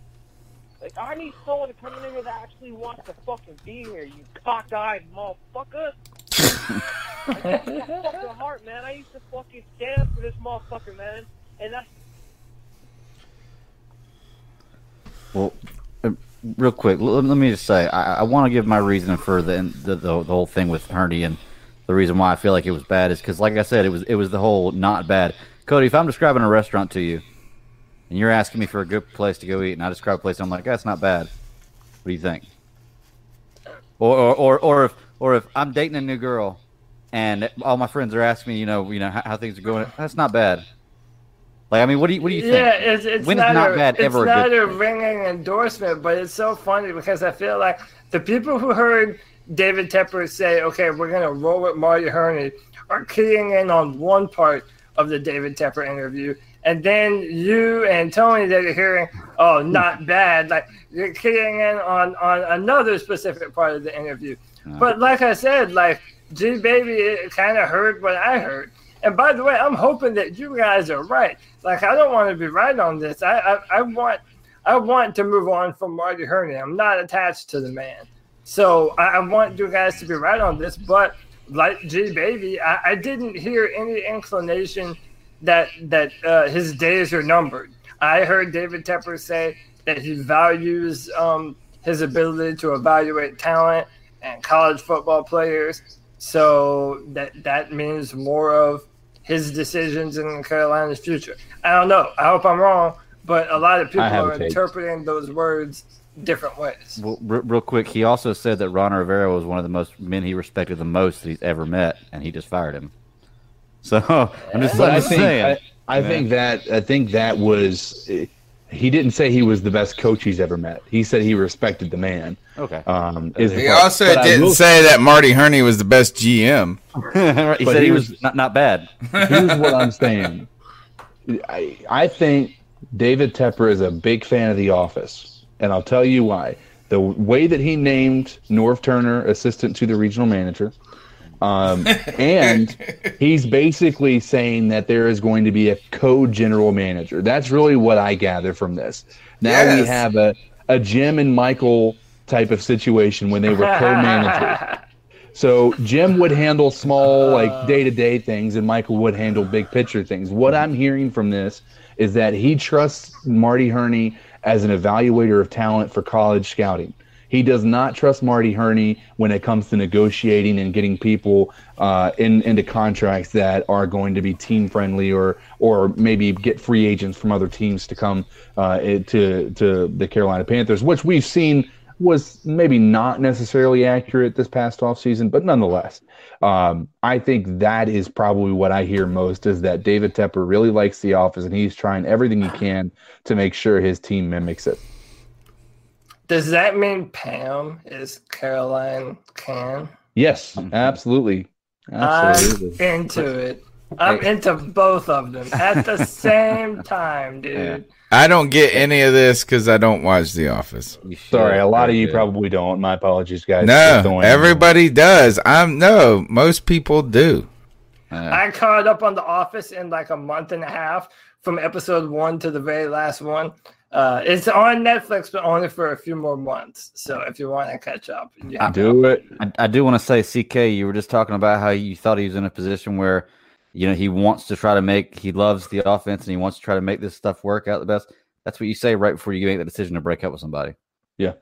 Like, I need someone to come in here that actually wants to fucking be here, you cockeyed motherfucker. my fucking heart, man. I used to fucking stand for this motherfucker, man. And that's Well, uh, real quick, let me just say, I, I want to give my reason for the, the the the whole thing with Hurney and the reason why I feel like it was bad is because, like I said, it was it was the whole not bad. Cody, if I'm describing a restaurant to you, and you're asking me for a good place to go eat, and I describe a place, and I'm like, that's not bad. What do you think? Or, or, or, or if, or if I'm dating a new girl, and all my friends are asking me, you know, you know how, how things are going, that's not bad. Like, I mean, what do you, what do you think? Yeah, it's, it's not, not a, bad it's ever a not good a ringing endorsement, but it's so funny because I feel like the people who heard David Tepper say, "Okay, we're gonna roll with Marty Hurney," are keying in on one part of the David Tepper interview, and then you and Tony that are hearing, "Oh, not hmm. bad," like you're keying in on on another specific part of the interview. Uh-huh. But like I said, like G Baby kind of heard what I heard. And by the way, I'm hoping that you guys are right. Like I don't want to be right on this. I I, I want I want to move on from Marty Hurney. I'm not attached to the man. So I, I want you guys to be right on this. But like G Baby, I, I didn't hear any inclination that that uh, his days are numbered. I heard David Tepper say that he values um, his ability to evaluate talent and college football players. So that that means more of his decisions in Carolina's future. I don't know. I hope I'm wrong, but a lot of people I have a are interpreting those words different ways. Well, re- real quick, he also said that Ron Rivera was one of the most men he respected the most that he's ever met, and he just fired him. So I'm just, I'm I just think saying. I, I Yeah. think that I think that was he didn't say he was the best coach he's ever met. He said he respected the man. Okay. Um, is the He part. also But didn't will say that Marty Hurney was the best GM. he But said he here's- was not, not bad. Here's what I'm saying. I, I think David Tepper is a big fan of The Office, and I'll tell you why. The way that he named Norv Turner assistant to the regional manager, um, and he's basically saying that there is going to be a co-general manager. That's really what I gather from this. Now we have a, a Jim and Michael type of situation when they were co-managers. So Jim would handle small, like day to day things, and Michael would handle big picture things. What I'm hearing from this is that he trusts Marty Hurney as an evaluator of talent for college scouting. He does not trust Marty Hurney when it comes to negotiating and getting people uh, in into contracts that are going to be team friendly or or maybe get free agents from other teams to come uh, to to the Carolina Panthers, which we've seen was maybe not necessarily accurate this past offseason, but nonetheless, um, I think that is probably what I hear most is that David Tepper really likes the office and he's trying everything he can to make sure his team mimics it. Does that mean Pam is Caroline Can? Yes, absolutely. Absolutely. I'm into it. I'm into both of them at the same time, dude. I don't get any of this because I don't watch The Office. Sorry, a lot of you probably don't. My apologies, guys. No, everybody does. I'm no, most people do. I caught up on The Office in like a month and a half from episode one to the very last one. Uh, it's on Netflix, but only for a few more months. So if you want to catch up, yeah. Do it. I, I do want to say, CK, you were just talking about how you thought he was in a position where, you know, he wants to try to make, he loves the offense and he wants to try to make this stuff work out the best. That's what you say right before you make the decision to break up with somebody. Yeah.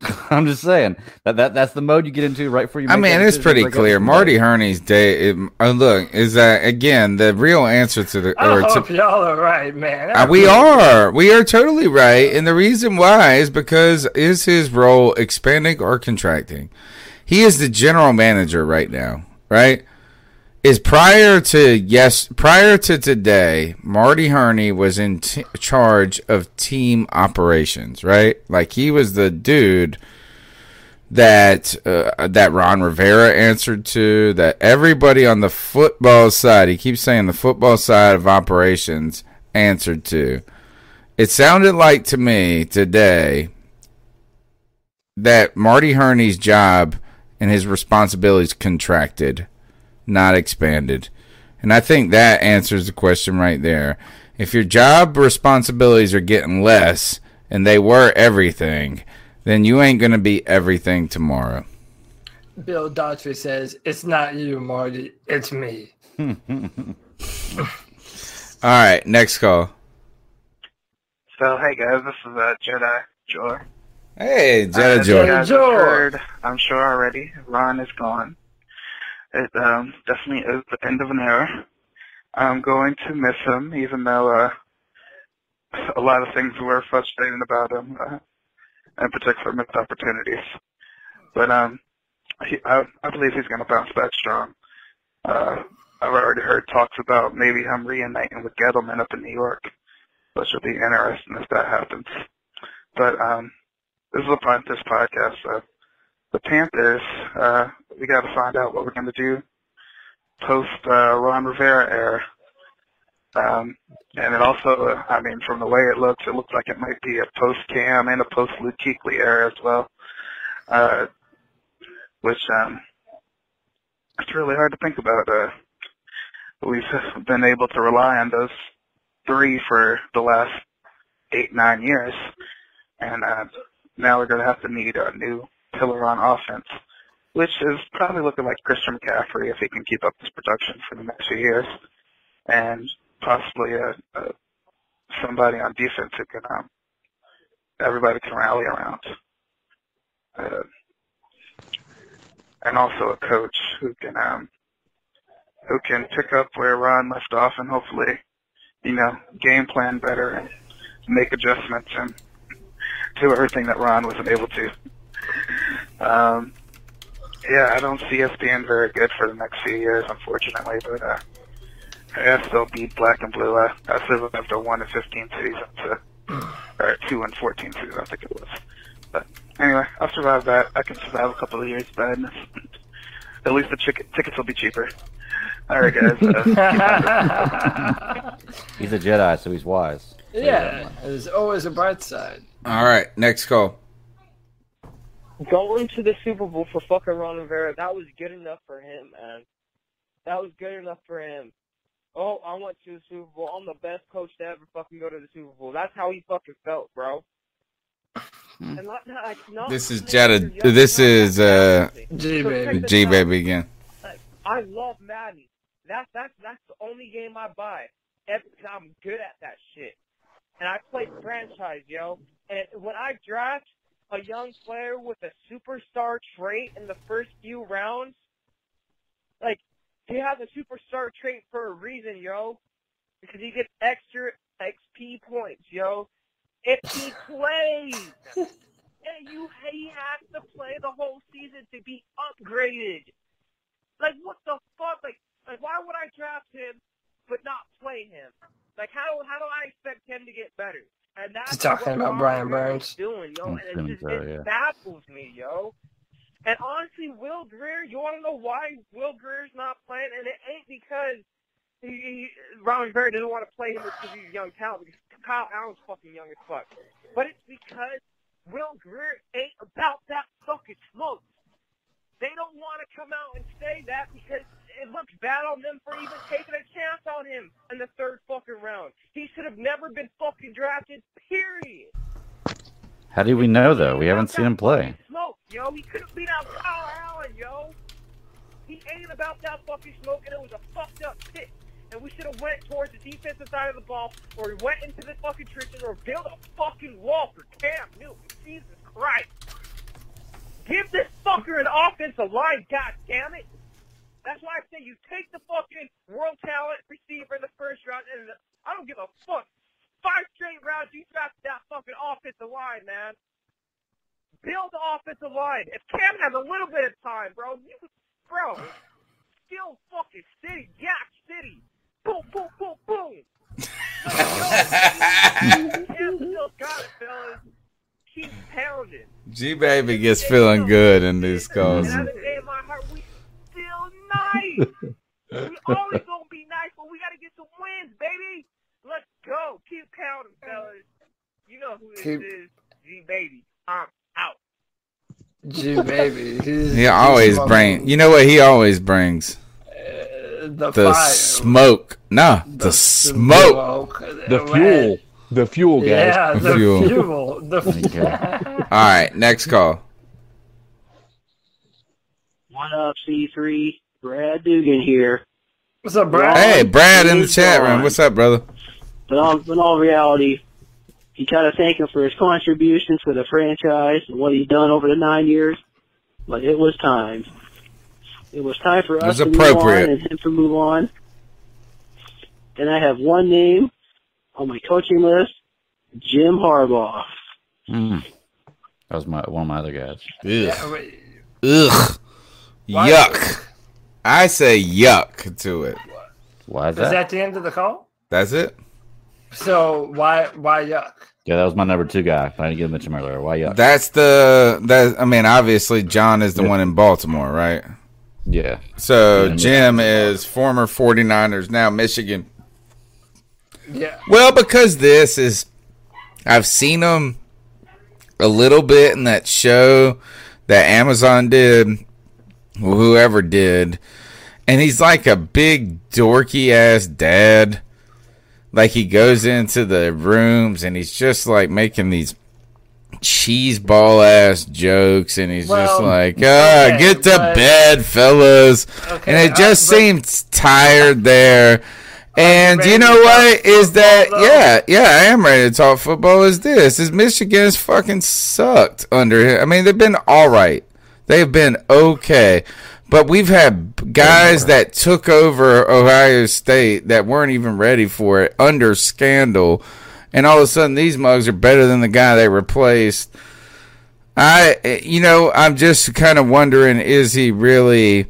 I'm just saying that, that that's the mode you get into right before you. I mean, it's pretty break up with clear. Marty Hurney's day. It, uh, look, is that again the real answer to the I or to, hope y'all are right, man. Uh, we are. We are totally right. And the reason why is because is his role expanding or contracting? He is the general manager right now, right? Is prior to yes, prior to today, Marty Hurney was in t- charge of team operations, right? Like he was the dude that uh, that Ron Rivera answered to, that everybody on the football side, he keeps saying the football side of operations answered to. It sounded like to me today that Marty Hurney's job and his responsibilities contracted, not expanded. And I think that answers the question right there. If your job responsibilities are getting less and they were everything, then you ain't going to be everything tomorrow. Bill Daughtry says, It's not you, Marty. It's me. All right, next call. So, hey guys, this is uh, Jedi Joy. Hey, Jedi as you Joy. heard, I'm sure already, Ron is gone. It um, definitely is the end of an era. I'm going to miss him, even though uh, a lot of things were frustrating about him, uh, in particular missed opportunities. But um, he, I, I believe he's going to bounce back strong. Uh, I've already heard talks about maybe him reuniting with Gettleman up in New York, which will be interesting if that happens. But um, this is a this podcast. Uh, the Panthers, uh, we got to find out what we're going to do post uh, Ron Rivera era. Um, and it also, uh, I mean, from the way it looks, it looks like it might be a post Cam and a post Luke Kuechly era as well. Uh, which um, it's really hard to think about. Uh, we've been able to rely on those three for the last eight, nine years, and uh, now we're going to have to need a new pillar on offense, which is probably looking like Christian McCaffrey if he can keep up this production for the next few years, and possibly a, a somebody on defense who can um, everybody can rally around. Uh, and also a coach who can um who can pick up where Ron left off and hopefully, you know, game plan better and make adjustments and do everything that Ron wasn't able to. Um yeah, I don't see us being very good for the next few years, unfortunately, but uh I still beat black and blue. I, I still have the one and fifteen season to or two and fourteen season, I think it was. But anyway, I'll survive that. I can survive a couple of years of badness. At least the chick- tickets will be cheaper. All right, guys. Uh, He's a Jedi, so he's wise. Yeah, there's always a bright side. All right, next call. Going to the Super Bowl for fucking Ron Rivera, that was good enough for him, man. That was good enough for him. Oh, I went to the Super Bowl. I'm the best coach to ever fucking go to the Super Bowl. That's how he fucking felt, bro. And not, not, not This is Jada. This is uh, G baby. G baby again. I love Madden. That's that's that's the only game I buy. Every, cause I'm good at that shit. And I play franchise, yo. And when I draft a young player with a superstar trait in the first few rounds, like he has a superstar trait for a reason, yo. Because he gets extra XP points, yo. If he plays, and you he has to play the whole season to be upgraded. Like what the fuck? Like like why would I draft him but not play him? Like how how do I expect him to get better? And that's He's talking what about Brian Burns. doing, yo. And it just it yeah. baffles me, yo. And honestly, Will Grier, you want to know why Will Grier's not playing? And it ain't because he, he, Ron Rivera doesn't want to play him because he's a young talent. Because Kyle Allen's fucking young as fuck. But it's because Will Grier ain't about that fucking smoke. They don't want to come out and say that because it looks bad on them for even taking a chance on him in the third fucking round. He should have never been fucking drafted, period. How do we know though? We haven't seen him play. Smoke, yo. He could have beat out Kyle Allen, yo. He ain't about that fucking smoke, and it was a fucked up pick. And we should have went towards the defensive side of the ball, or we went into the fucking trenches, or built a fucking wall for Cam Newton. Jesus Christ. Give this fucker an offensive line, god damn it. That's why I say you take the fucking world talent receiver in the first round, and I don't give a fuck. Five straight rounds, you draft that fucking offensive line, man. Build the offensive line. If Cam has a little bit of time, bro, you, bro, still fucking city, Yak City. Boom, boom, boom, boom. Cam still got it, fellas. Keep pounding. G baby gets feeling good in these calls. Nice. we always gonna be nice, but we gotta get some wins, baby. Let's go. Keep counting, fellas. You know who this Keep- is. G baby. I'm out. G baby. He's, He always he's bring. You know what he always brings? Uh, the, The fire. smoke. No, the, smoke. The fuel. The fuel, guys. Yeah, the Fuel. fuel. The fuel. All right, next call. What up, C3? Brad Dugan here. What's up, Brad? Hey, Brad in the chat room. What's up, brother? But all, in all reality, you gotta thank him for his contributions to the franchise and what he's done over the nine years. But it was time. It was time for us to move on and him to move on. And I have one name on my coaching list Jim Harbaugh. Mm. That was my one of my other guys. Ugh. Ugh. Yuck. I say yuck to it. Why Is that the end of the call? That's it. So why why yuck? Yeah, that was my number two guy. I didn't get to mention him earlier. Why yuck? That's the that. I mean, obviously, John is the one in Baltimore, right? Yeah. So Yeah. Jim is former 49ers, now Michigan. Yeah. Well, because this is, I've seen him a little bit in that show that Amazon did, or whoever did, and he's like a big dorky ass dad. Like he goes into the rooms and he's just like making these cheese ball ass jokes, and he's just like, "Ah, okay, get to but- bed, fellas," and it uh, just but- seems tired there. And you know what is that? Yeah, yeah, I am ready to talk football. Is this? Is Michigan's fucking sucked under him? I mean, they've been all right. They've been okay, but we've had guys that took over Ohio State that weren't even ready for it under scandal, and all of a sudden these mugs are better than the guy they replaced. I, you know, I'm just kind of wondering: is he really?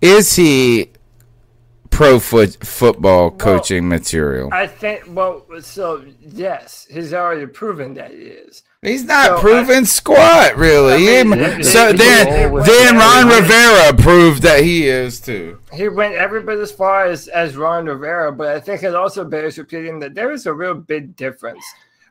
Is he pro foot football coaching material? I think well so yes, he's already proven that he is. He's not So, proving squat, really. I mean, it- so then, then Ron Rivera proved that he is too. He went every bit as far as, as Ron Rivera, but I think it also bears repeating that there is a real big difference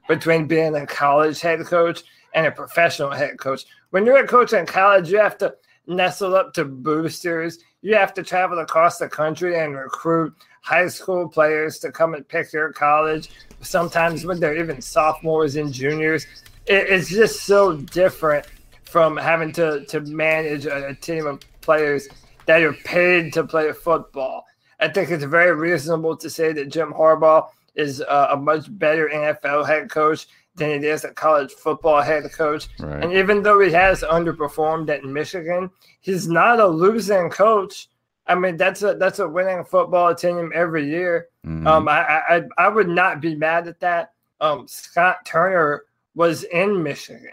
between being a college head coach and a professional head coach. When you're a coach in college, you have to nestle up to boosters. You have to travel across the country and recruit high school players to come and pick your college. Sometimes when they're even sophomores and juniors, it, it's just so different from having to to manage a, a team of players that are paid to play football. I think it's very reasonable to say that Jim Harbaugh is uh, a much better NFL head coach than it is a college football head coach. Right. And even though he has underperformed at Michigan, he's not a losing coach. I mean, that's a that's a winning football team every year. Mhm. Um, I, I I- I would not be mad at that. Um, Scott Turner was in Michigan,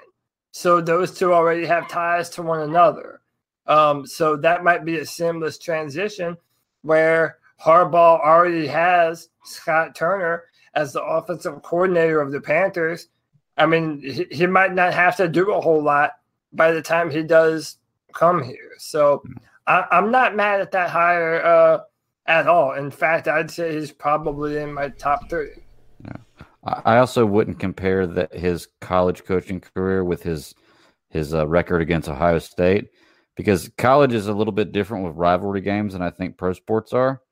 so those two already have ties to one another. Um, so that might be a seamless transition where Harbaugh already has Scott Turner as the offensive coordinator of the Panthers. I mean, he, he might not have to do a whole lot by the time he does come here. So I, I'm not mad at that hire uh, at all. In fact, I'd say he's probably in my top three. I also wouldn't compare that his college coaching career with his his uh, record against Ohio State because college is a little bit different with rivalry games than I think pro sports are.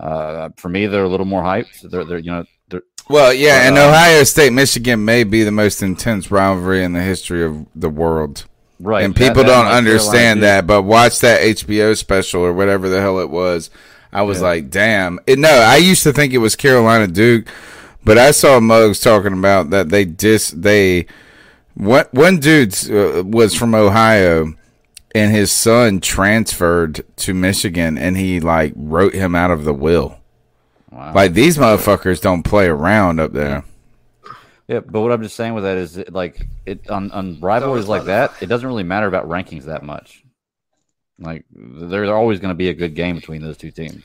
Uh, for me, they're a little more hyped. They're, they're you know, they're, Well, yeah, and Uh, Ohio State Michigan may be the most intense rivalry in the history of the world. Right, And people that don't understand Carolina that, but watch that HBO special or whatever the hell it was. I was Yeah. like, damn. It, no, I used to think it was Carolina Duke, but I saw Muggs talking about that they dis they one one dude uh, was from Ohio and his son transferred to Michigan and he like wrote him out of the will. Like these motherfuckers don't play around up there. Yeah, but what I'm just saying with that is that, like it on, on rivalries like that, it doesn't really matter about rankings that much. Like there's always going to be a good game between those two teams.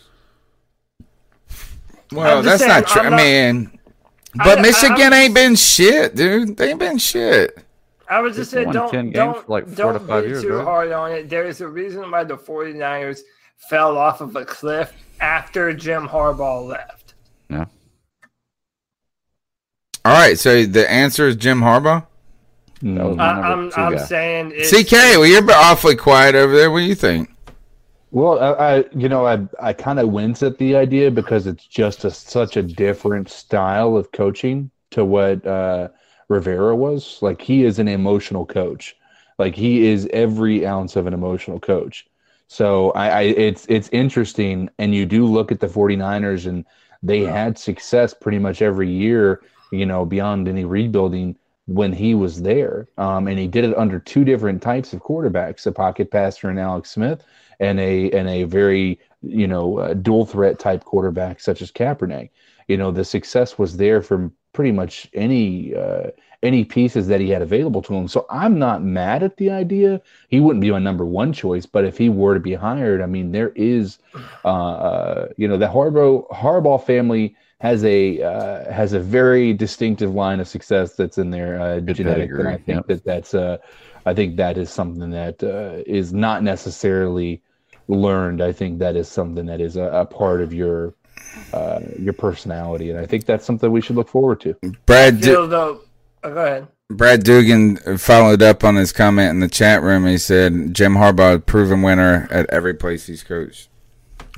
Well, that's just not true. I'm I not- mean, I- but I- Michigan I'm ain't been shit, dude. They ain't been shit. I was just saying, don't don't for like four don't to five be years, too right? hard on it. There is a reason why the 49ers fell off of a cliff after Jim Harbaugh left. Yeah. All right, so the answer is Jim Harbaugh. No, I, I'm I'm saying it's, CK, well, you're awfully quiet over there. What do you think? Well, I, I you know, I I kind of wince at the idea because it's just a, such a different style of coaching to what uh, Rivera was. Like he is an emotional coach. Like he is every ounce of an emotional coach. So I, I it's it's interesting, and you do look at the 49ers, and they had success pretty much every year. You know, beyond any rebuilding when he was there. Um, and he did it under two different types of quarterbacks, a pocket passer and Alex Smith, and a and a very, you know, uh, dual threat type quarterback such as Kaepernick. you know the success was there from pretty much any uh, any pieces that he had available to him. So I'm not mad at the idea. He wouldn't be my number one choice, but if he were to be hired, I mean, there is, uh, uh, you know, the Harbaugh Harbaugh family has a uh, has a very distinctive line of success that's in their uh, genetic, and I think yep. that that's uh, I think that is something that uh, is not necessarily learned. I think that is something that is a, a part of your uh, your personality, and I think that's something we should look forward to. Brad, Du- Oh, go ahead. Brad Dugan followed up on his comment in the chat room. He said Jim Harbaugh, a proven winner at every place he's coached.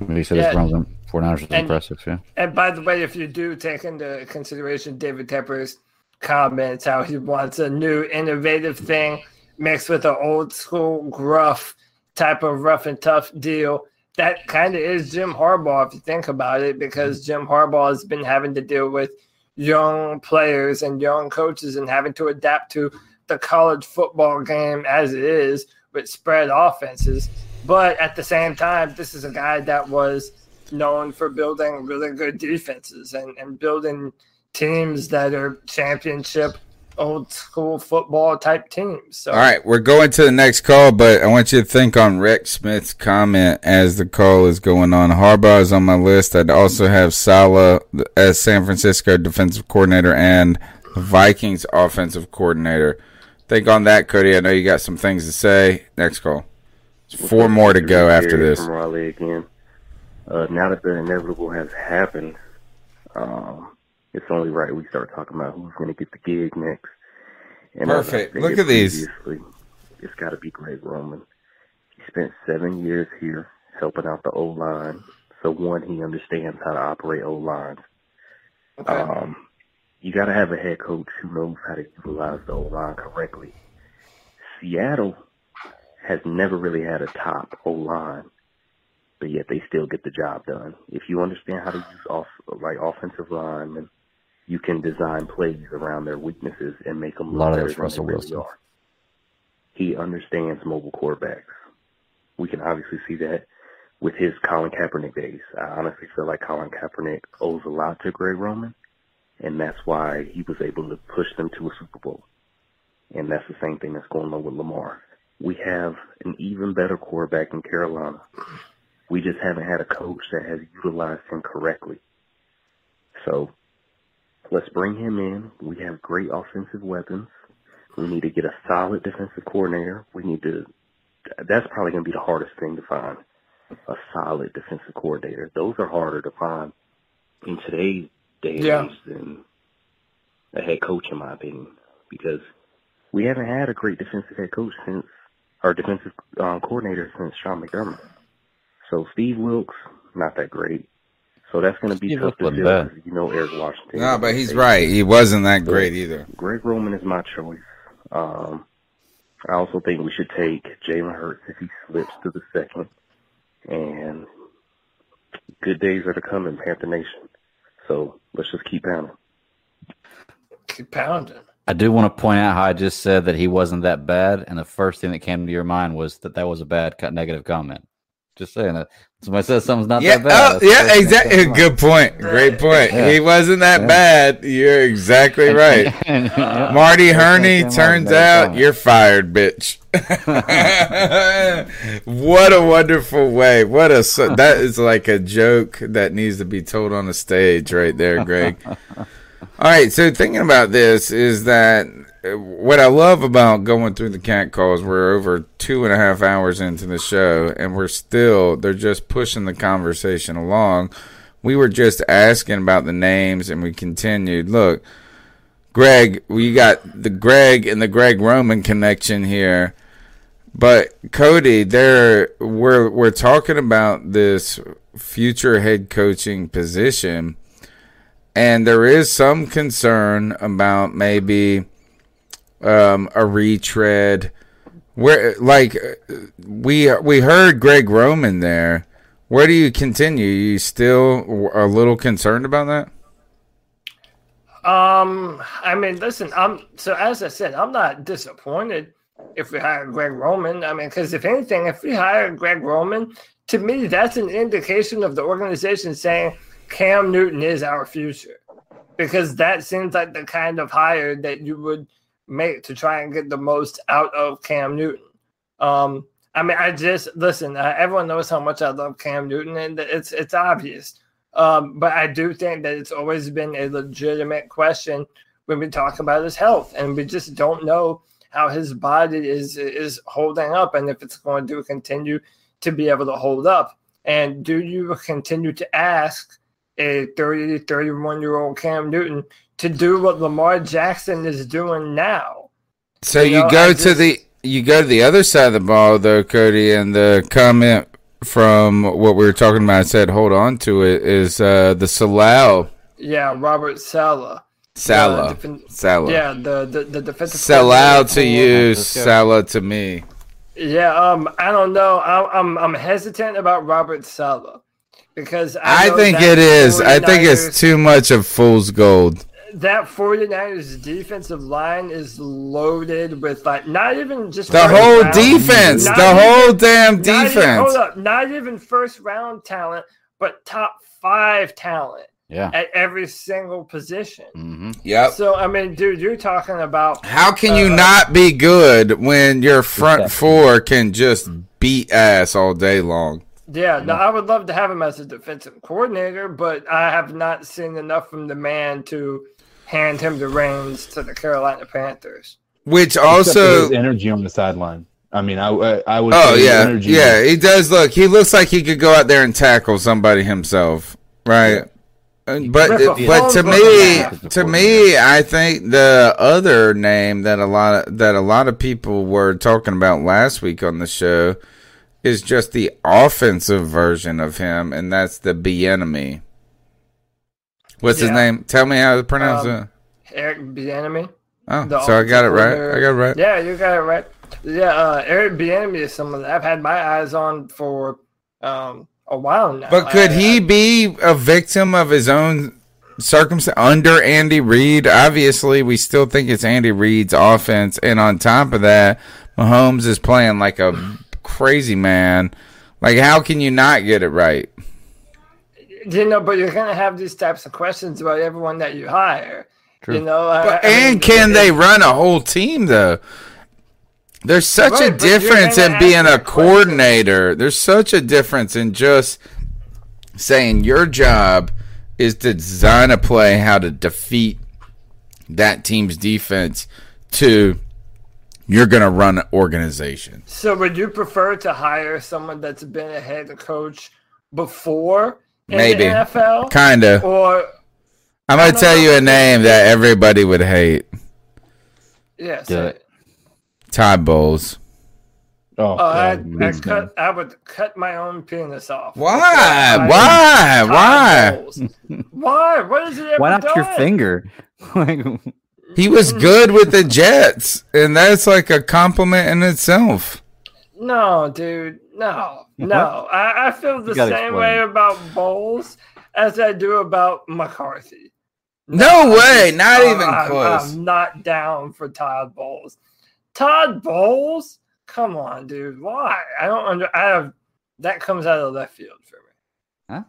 He said Yeah. his Browns and 49ers was impressive, yeah. And by the way, if you do take into consideration David Tepper's comments, how he wants a new innovative thing mixed with an old school gruff type of rough and tough deal, that kind of is Jim Harbaugh if you think about it, because mm-hmm. Jim Harbaugh has been having to deal with young players and young coaches and having to adapt to the college football game as it is with spread offenses. But at the same time, this is a guy that was known for building really good defenses and, and building teams that are championship old school football type teams. So All right, we're going to the next call, but I want you to think on Rex Smith's comment as the call is going on. Harbaugh is on my list. I'd also have Saleh as San Francisco defensive coordinator and Vikings offensive coordinator. Think on that, Cody. I know you got some things to say. Next call. Four more to go after this. From Raleigh again. Uh, now that the inevitable has happened, um, it's only right we start talking about who's going to get the gig next. I Perfect. Look at these. It's got to be Greg Roman. He spent seven years here helping out the O line. So one, he understands how to operate O lines. Um, you got to have a head coach who knows how to utilize the O line correctly. Seattle has never really had a top O line, but yet they still get the job done. If you understand how to use off like offensive linemen, you can design plays around their weaknesses and make them A lot of that's Russell they really Wilson. He understands mobile quarterbacks. We can obviously see that with his Colin Kaepernick days. I honestly feel like Colin Kaepernick owes a lot to Greg Roman, and that's why he was able to push them to a Super Bowl. And that's the same thing that's going on with Lamar. We have an even better quarterback in Carolina. We just haven't had a coach that has utilized him correctly. So let's bring him in. We have great offensive weapons. We need to get a solid defensive coordinator. We need to. That's probably going to be the hardest thing to find. A solid defensive coordinator. Those are harder to find in today's day and Yeah. age than a head coach, in my opinion, because we haven't had a great defensive head coach since, our defensive um, coordinator since Sean McDermott. So Steve Wilks, not that great. So that's going to be Steve tough Wilks to wasn't fill. You know Eric Washington. No, but he's right. He wasn't that But great either. Greg Roman is my choice. Um, I also think we should take Jalen Hurts if he slips to the second. And good days are to come in Panther Nation. So let's just keep pounding. keep pounding. I do want to point out how I just said that he wasn't that bad, and the first thing that came to your mind was that that was a bad negative comment. Just saying that somebody says something's not Yeah, that bad. oh, that's yeah, first thing that exactly. comes to mind. Good point. Great point. Yeah. He wasn't that Yeah. bad. You're exactly right. Marty Hurney, turns out you're fired, bitch. what a wonderful way. What a so, that is like a joke that needs to be told on the stage right there, Greg. All right, so thinking about this is that uh, what I love about going through the cat calls, we're over two and a half hours into the show, and we're still, they're just pushing the conversation along. We were just asking about the names, and we continued. Look, Greg, we got the Greg and the Greg Roman connection here. But Cody, there we're we're talking about this future head coaching position, and there is some concern about maybe um, a retread. Where like we we heard Greg Roman there. Where do you continue? you still a little concerned about that? Um, I mean, listen, I'm so as I said, I'm not disappointed if we hire Greg Roman. I mean, because if anything, if we hire Greg Roman, to me, that's an indication of the organization saying Cam Newton is our future because that seems like the kind of hire that you would make to try and get the most out of Cam Newton. Um, I mean, I just listen. Uh, everyone knows how much I love Cam Newton, and it's it's obvious. Um, but I do think that it's always been a legitimate question when we talk about his health, and we just don't know how his body is is holding up, and if it's going to continue to be able to hold up. And do you continue to ask a 30, 31 year old Cam Newton to do what Lamar Jackson is doing now? So you, know, go I to the you go to the other side of the ball though, Cody, and the comment from what we were talking about said hold on to it is uh the Salau Yeah, Robert Saleh. Saleh. The defen- Saleh. Yeah, the the, the defensive. sell out to you, for- Saleh to me. Yeah, um, I don't know. I'm I'm, I'm hesitant about Robert Saleh because I, I think it is. I think it's too much of fool's gold. That 49ers defensive line is loaded with like not even just The whole round- defense, not the even- whole damn not even- defense. hold up, not even first round talent, but top five talent Yeah. at every single position. Mm-hmm. Yep. So I mean, dude, you're talking about How can you uh, not be good when your front four can just beat ass all day long? Yeah, no, I would love to have him as a defensive coordinator, but I have not seen enough from the man to hand him the reins to the Carolina Panthers. Which also his energy on the sideline. I mean, I I, I would. Oh yeah, energy yeah. He does look. He looks like he could go out there and tackle somebody himself, right? Uh, But Rip but to me, to me, I think the other name that a lot of, that a lot of people were talking about last week on the show is just the offensive version of him, and that's the Bieniemy. What's his name? Tell me how to pronounce Um, it. Eric Bieniemy. Oh, the so I got it right. I got it right. Yeah, you got it right. Yeah, uh, Eric Bieniemy is someone that I've had my eyes on for um, a while now. But could I- he be a victim of his own circumstance under Andy Reid? Obviously, we still think it's Andy Reid's offense, and on top of that, Mahomes is playing like a crazy man. Like, how can you not get it right? You know, but you're gonna have these types of questions about everyone that you hire. You know, But, I mean, and can they run a whole team though? There's such Right, a difference in being a that question. coordinator. There's such a difference in just saying your job is to design a play how to defeat that team's defense to you're going to run an organization. So, would you prefer to hire someone that's been a head coach before in Maybe. the NFL? Kinda. Or I'm going to tell you a name that everybody would hate. yes. Do it. Todd Bowles. Oh, Oh, I, I cut. I would cut my own penis off. Why? before I Why? Todd Why? Why? What is it? Why not your finger? Like, He was mm. good with the Jets, and that's like a compliment in itself. No, dude. No, no. I, I feel the same explain. way about Bowles as I do about McCarthy. No way, not I'm- even I'm- close. I'm not down for Todd Bowles. Todd Bowles? Come on, dude. Why? I don't under. I have that comes out of left field for me. Huh?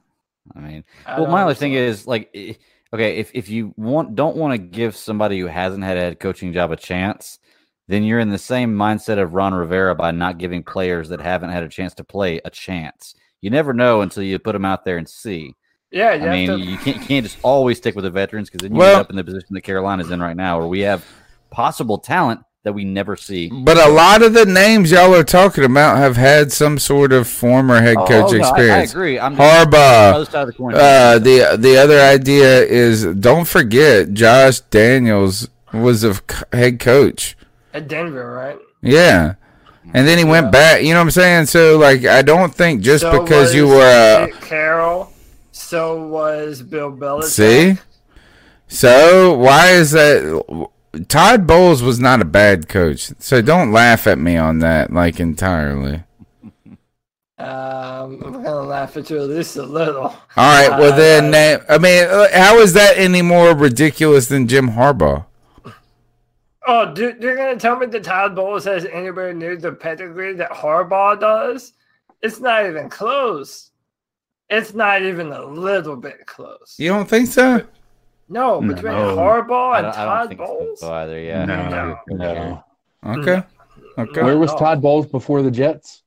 I mean, I well, don't my only thing is like, okay, if if you want don't want to give somebody who hasn't had a head coaching job a chance, then you're in the same mindset of Ron Rivera by not giving players that haven't had a chance to play a chance. You never know until you put them out there and see. Yeah, you I mean, to- you can't you can't just always stick with the veterans because then you Well- end up in the position that Carolina's in right now, where we have possible talent that we never see. But a lot of the names y'all are talking about have had some sort of former head Oh, coach no, I- I agree. I'm just- other Harbaugh. side of the coin. Uh, the the other idea is don't forget Josh Daniels was a head coach. At Denver, right? Yeah. And then he went back. You know what I'm saying? So like, I don't think just So because you were. Uh, Carroll. So was Bill Belichick. see. So why is that? Todd Bowles was not a bad coach. So don't laugh at me on that like entirely. Um, I'm gonna laugh at you at least a little. All right. Well Uh, then. I mean, uh, how is that any more ridiculous than Jim Harbaugh? Oh, dude, you're gonna tell me that Todd Bowles has anywhere near the pedigree that Harbaugh does? It's not even close. It's not even a little bit close. You don't think so? No, between No. Harbaugh I and don't, I don't Todd think Bowles. so either. Yeah. No, no. Okay. Okay. Where was Todd Bowles before the Jets?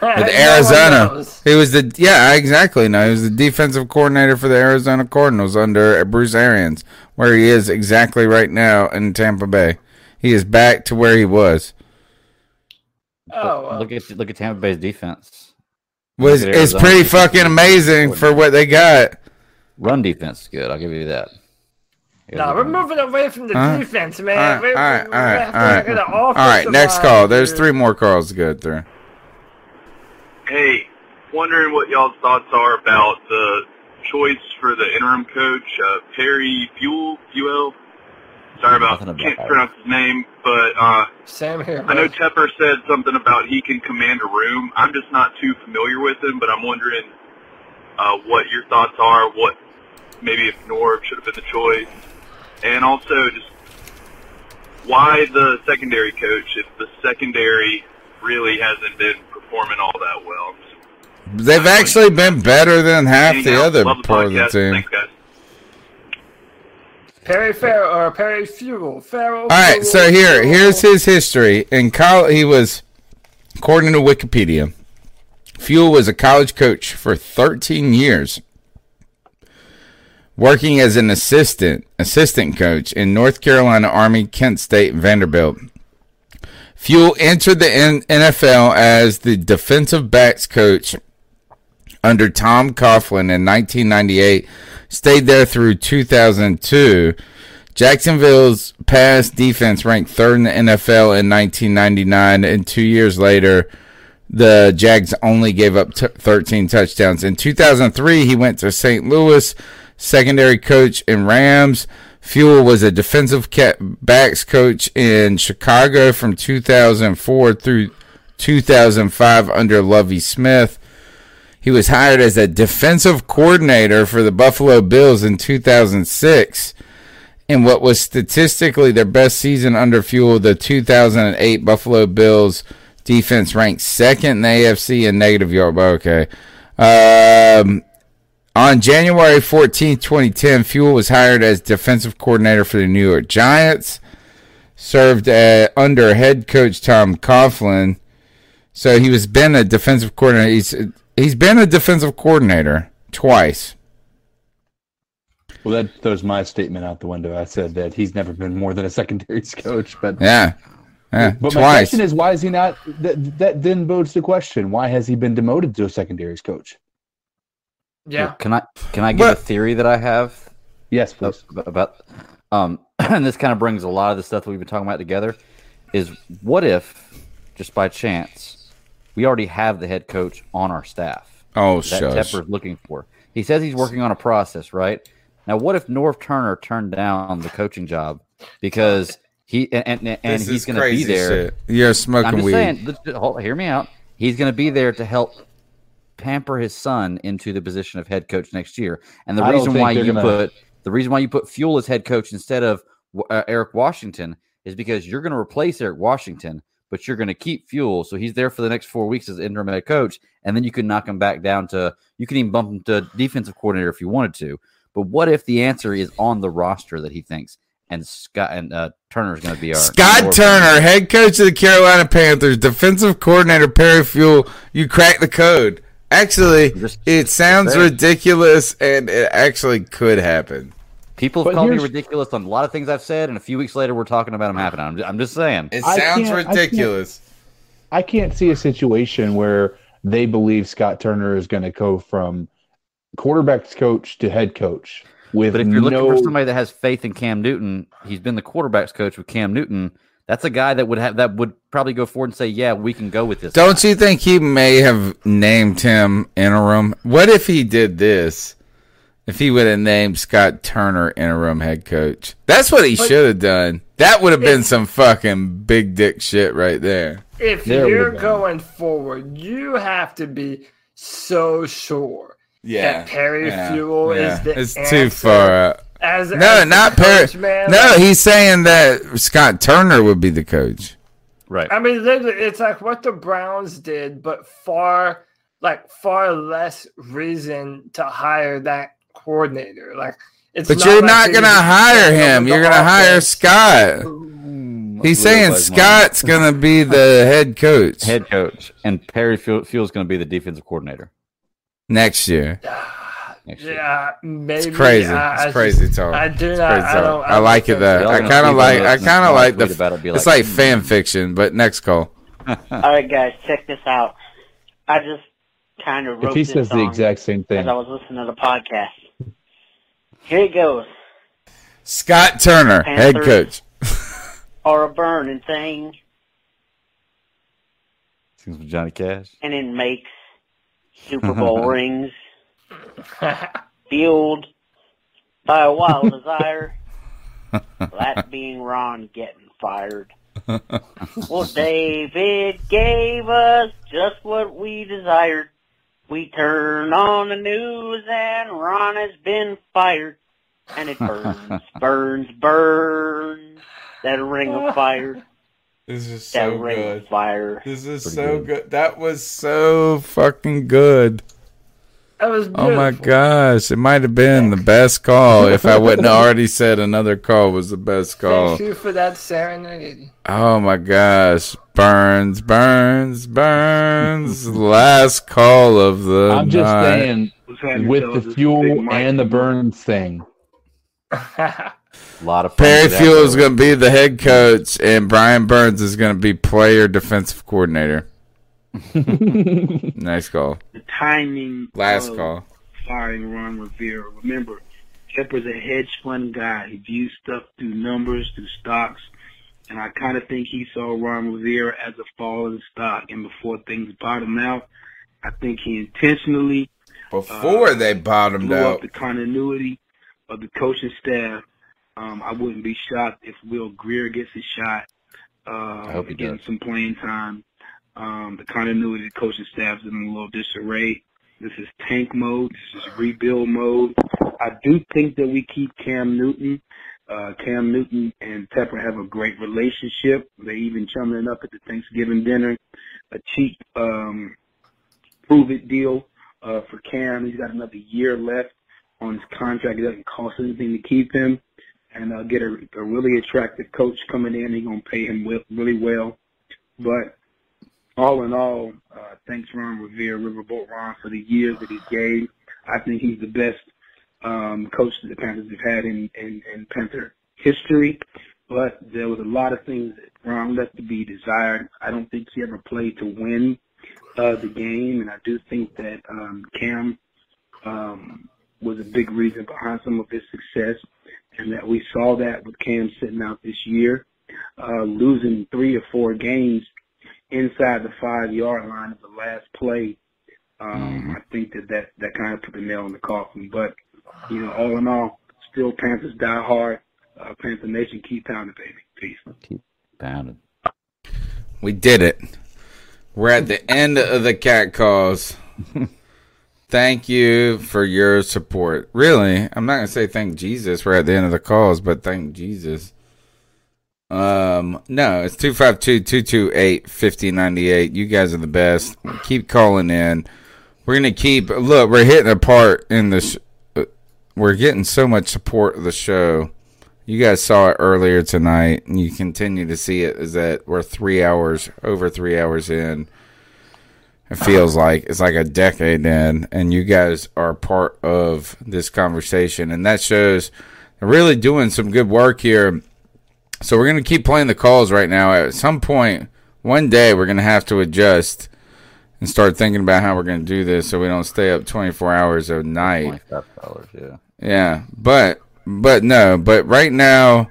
With Arizona. He was the yeah, exactly. No, he was the defensive coordinator for the Arizona Cardinals under Bruce Arians, where he is exactly right now in Tampa Bay. He is back to where he was. Oh, well. Look at look at Tampa Bay's defense. Was Look it's pretty fucking amazing for what they got. Run defense is good. I'll give you that. No, we're moving away from the Huh? defense, man. right, all We're- right, we're all right, after- all right. we're the All right, next call. There's three more calls to go through. Hey, wondering what y'all's thoughts are about the choice for the interim coach, uh, Perry Fewell, Fewell. Sorry about, about can't it. pronounce his name, but uh, Same here. I know. Tepper said something about he can command a room. I'm just not too familiar with him, but I'm wondering uh, what your thoughts are. What maybe if Norv should have been the choice, and also just why the secondary coach if the secondary really hasn't been performing all that well. They've actually been better than half the Anyhow, other love the part of the team. Thanks, guys. Perry Farrell or Perry Fewell. Farrell. All right, Fewell, so here, here's his history. In college, he was, according to Wikipedia, Fewell was a college coach for 13 years, working as an assistant assistant coach in North Carolina Army, Kent State, Vanderbilt. Fewell entered the NFL as the defensive backs coach under Tom Coughlin in 1998, stayed there through 2002. Jacksonville's pass defense ranked third in the NFL in 1999, and two years later, the Jags only gave up t- 13 touchdowns. In 2003, he went to St. Louis, secondary coach in Rams. Fewell was a defensive backs coach in Chicago from 2004 through 2005 under Lovie Smith. He was hired as a defensive coordinator for the Buffalo Bills in 2006 in what was statistically their best season under Fewell. The 2008 Buffalo Bills defense ranked second in the AFC in negative yard. Okay. Um, on January 14, 2010, Fewell was hired as defensive coordinator for the New York Giants. Served uh, under head coach Tom Coughlin. So he was been a defensive coordinator. He's he's been a defensive coordinator twice. Well, that throws my statement out the window. I said that he's never been more than a secondaries coach, but Yeah, yeah, But my twice. question is, why is he not? That, that then bodes the question: Why has he been demoted to a secondaries coach? Yeah. Can I can I give a theory that I have? Yes, please. About, about um, and this kind of brings a lot of the stuff that we've been talking about together. Is what if, just by chance, we already have the head coach on our staff? Oh, that shush. Tepper's looking for. He says he's working on a process, right? Now, what if Norv Turner turned down the coaching job because he and and, and he's going to be there? shit. You're smoking I'm just weed. saying. hold- hear me out. He's going to be there to help pamper his son into the position of head coach next year. And the I reason why you gonna- put the reason why you put Fewell as head coach instead of uh, Eric Washington is because you're going to replace Eric Washington, but you're going to keep Fewell, so he's there for the next four weeks as interim head coach, and then you can knock him back down to you can even bump him to defensive coordinator if you wanted to. But what if the answer is on the roster that he thinks, and Scott and uh, Turner is going to be our Scott our- Turner, head coach of the Carolina Panthers, defensive coordinator Perry Fewell. You crack the code. Actually, it sounds saying. ridiculous, and it actually could happen. People But have called me ridiculous on a lot of things I've said, and a few weeks later, we're talking about them ah. happening. I'm, I'm just saying. It sounds can't- I can't- ridiculous. I can't see a situation where they believe Scott Turner is going to go from quarterbacks coach to head coach with But if you're looking for somebody that has faith in Cam Newton, he's been the quarterbacks coach with Cam Newton. That's a guy that would have that would probably go forward and say, "Yeah, we can go with this." Don't you think he may have named him interim? What if he did this? If he would have named Scott Turner interim head coach, that's what he should have done. That would have been some fucking big dick shit right there. If There you're going forward, you have to be so sure Yeah, that Perry yeah, Fewell yeah. is the It's too far out. As, no, as the not Perry. man. No, Like, he's saying that Scott Turner would be the coach. Right. I mean, literally, it's like what the Browns did, but far like far less reason to hire that coordinator. Like it's But not you're like not they gonna hire him. You're gonna hire offense. Scott. He's saying Scott's gonna be the head coach Head coach, and Perry Fewell is going to be the defensive coordinator next year. Next. Yeah, maybe. It's crazy. I, It's I crazy just- talk. I do It's not. crazy I don't. I like it though. I kind of like. I kind of like the. about it, be It's like, like fan hmm. fiction, but next call. All right, guys, check this out. I just kind of wrote If he this says the exact same thing, as I was listening to the podcast. Here it goes. Scott Turner, head coach. Or a burning thing, Sings with Johnny Cash. and it makes Super Bowl rings. Fueled by a wild desire. that being Ron getting fired. Well, David gave us just what we desired. We turn on the news and Ron has been fired. And it burns, burns, burns. That ring of fire. This is so That so ring good. of fire. This is so good. That was so fucking good. That was Oh my gosh, it might have been the best call if I wouldn't have already said another call was the best call. Thank you for that serenade. Oh my gosh, Burns, Burns, Burns, last call of the I'm just night. saying, with the fuel and the Burns thing. A lot of Perry Fewell is going to be the head coach, and Brian Burns is going to be player defensive coordinator. nice call. the timing Last call. firing Ron Rivera. Remember, Tepper's a hedge fund guy. He views stuff through numbers, through stocks, and I kind of think he saw Ron Rivera as a falling stock. And before things bottom out, I think he intentionally Before they bottomed blew out. up the continuity of the coaching staff. Um, I wouldn't be shocked if Will Grier gets a shot. Uh, hope he getting does. some playing time. Um, the continuity of the coaching staff is in a little disarray. This is tank mode. This is rebuild mode. I do think that we keep Cam Newton. Uh, Cam Newton and Tepper have a great relationship. They even chumming up at the Thanksgiving dinner. A cheap, um, prove it deal, uh, for Cam. He's got another year left on his contract. It doesn't cost anything to keep him. And, uh, get a, a really attractive coach coming in. He's going to pay him really well. But all in all, uh, thanks Ron Revere, Riverboat Ron, for the years that he gave. I think he's the best um, coach that the Panthers have had in, in, in Panther history. But there was a lot of things that Ron left to be desired. I don't think he ever played to win uh, the game, and I do think that um, Cam um, was a big reason behind some of his success, and that we saw that with Cam sitting out this year, uh, losing three or four games inside the five yard line of the last play. Um, I think that, that that kind of put the nail in the coffin. But you know, all in all, still Panthers die hard. Uh, Panther Nation, keep pounding, baby. Peace. Keep pounding. We did it. We're at the end of the cat calls. thank you for your support. Really, I'm not gonna say thank Jesus. We're at the end of the calls, but thank Jesus. Um, no, it's 252-228-5098. You guys are the best. Keep calling in. We're gonna keep look. We're hitting a part in this. uh, We're getting so much support of the show. You guys saw it earlier tonight, and you continue to see it. Is that we're three hours over three hours in? It feels like it's like a decade in, and you guys are part of this conversation, and that shows really doing some good work here. So we're gonna keep playing the calls right now. At some point, one day, we're gonna have to adjust and start thinking about how we're gonna do this, so we don't stay up twenty four hours a night. hours, yeah. Yeah, but but no, but right now,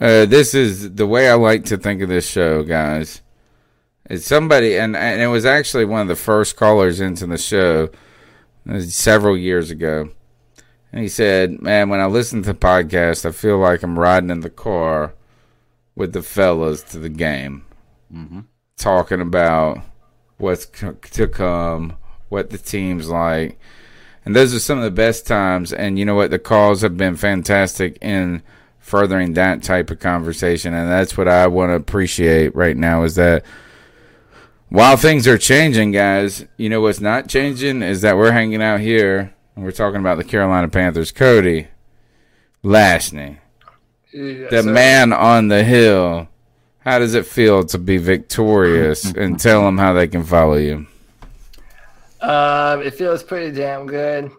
uh, this is the way I like to think of this show, guys. It's somebody, and and it was actually one of the first callers into the show uh, several years ago, and he said, "Man, when I listen to the podcast, I feel like I'm riding in the car with the fellas to the game, Mm-hmm. talking about what's to come, what the team's like." And those are some of the best times. And you know what? The calls have been fantastic in furthering that type of conversation. And that's what I want to appreciate right now is that While things are changing, guys, you know what's not changing is that we're hanging out here and we're talking about the Carolina Panthers. Cody Lashney, Yes, the sir. man on the hill. How does it feel to be victorious? and tell them how they can follow you. Um, it feels pretty damn good.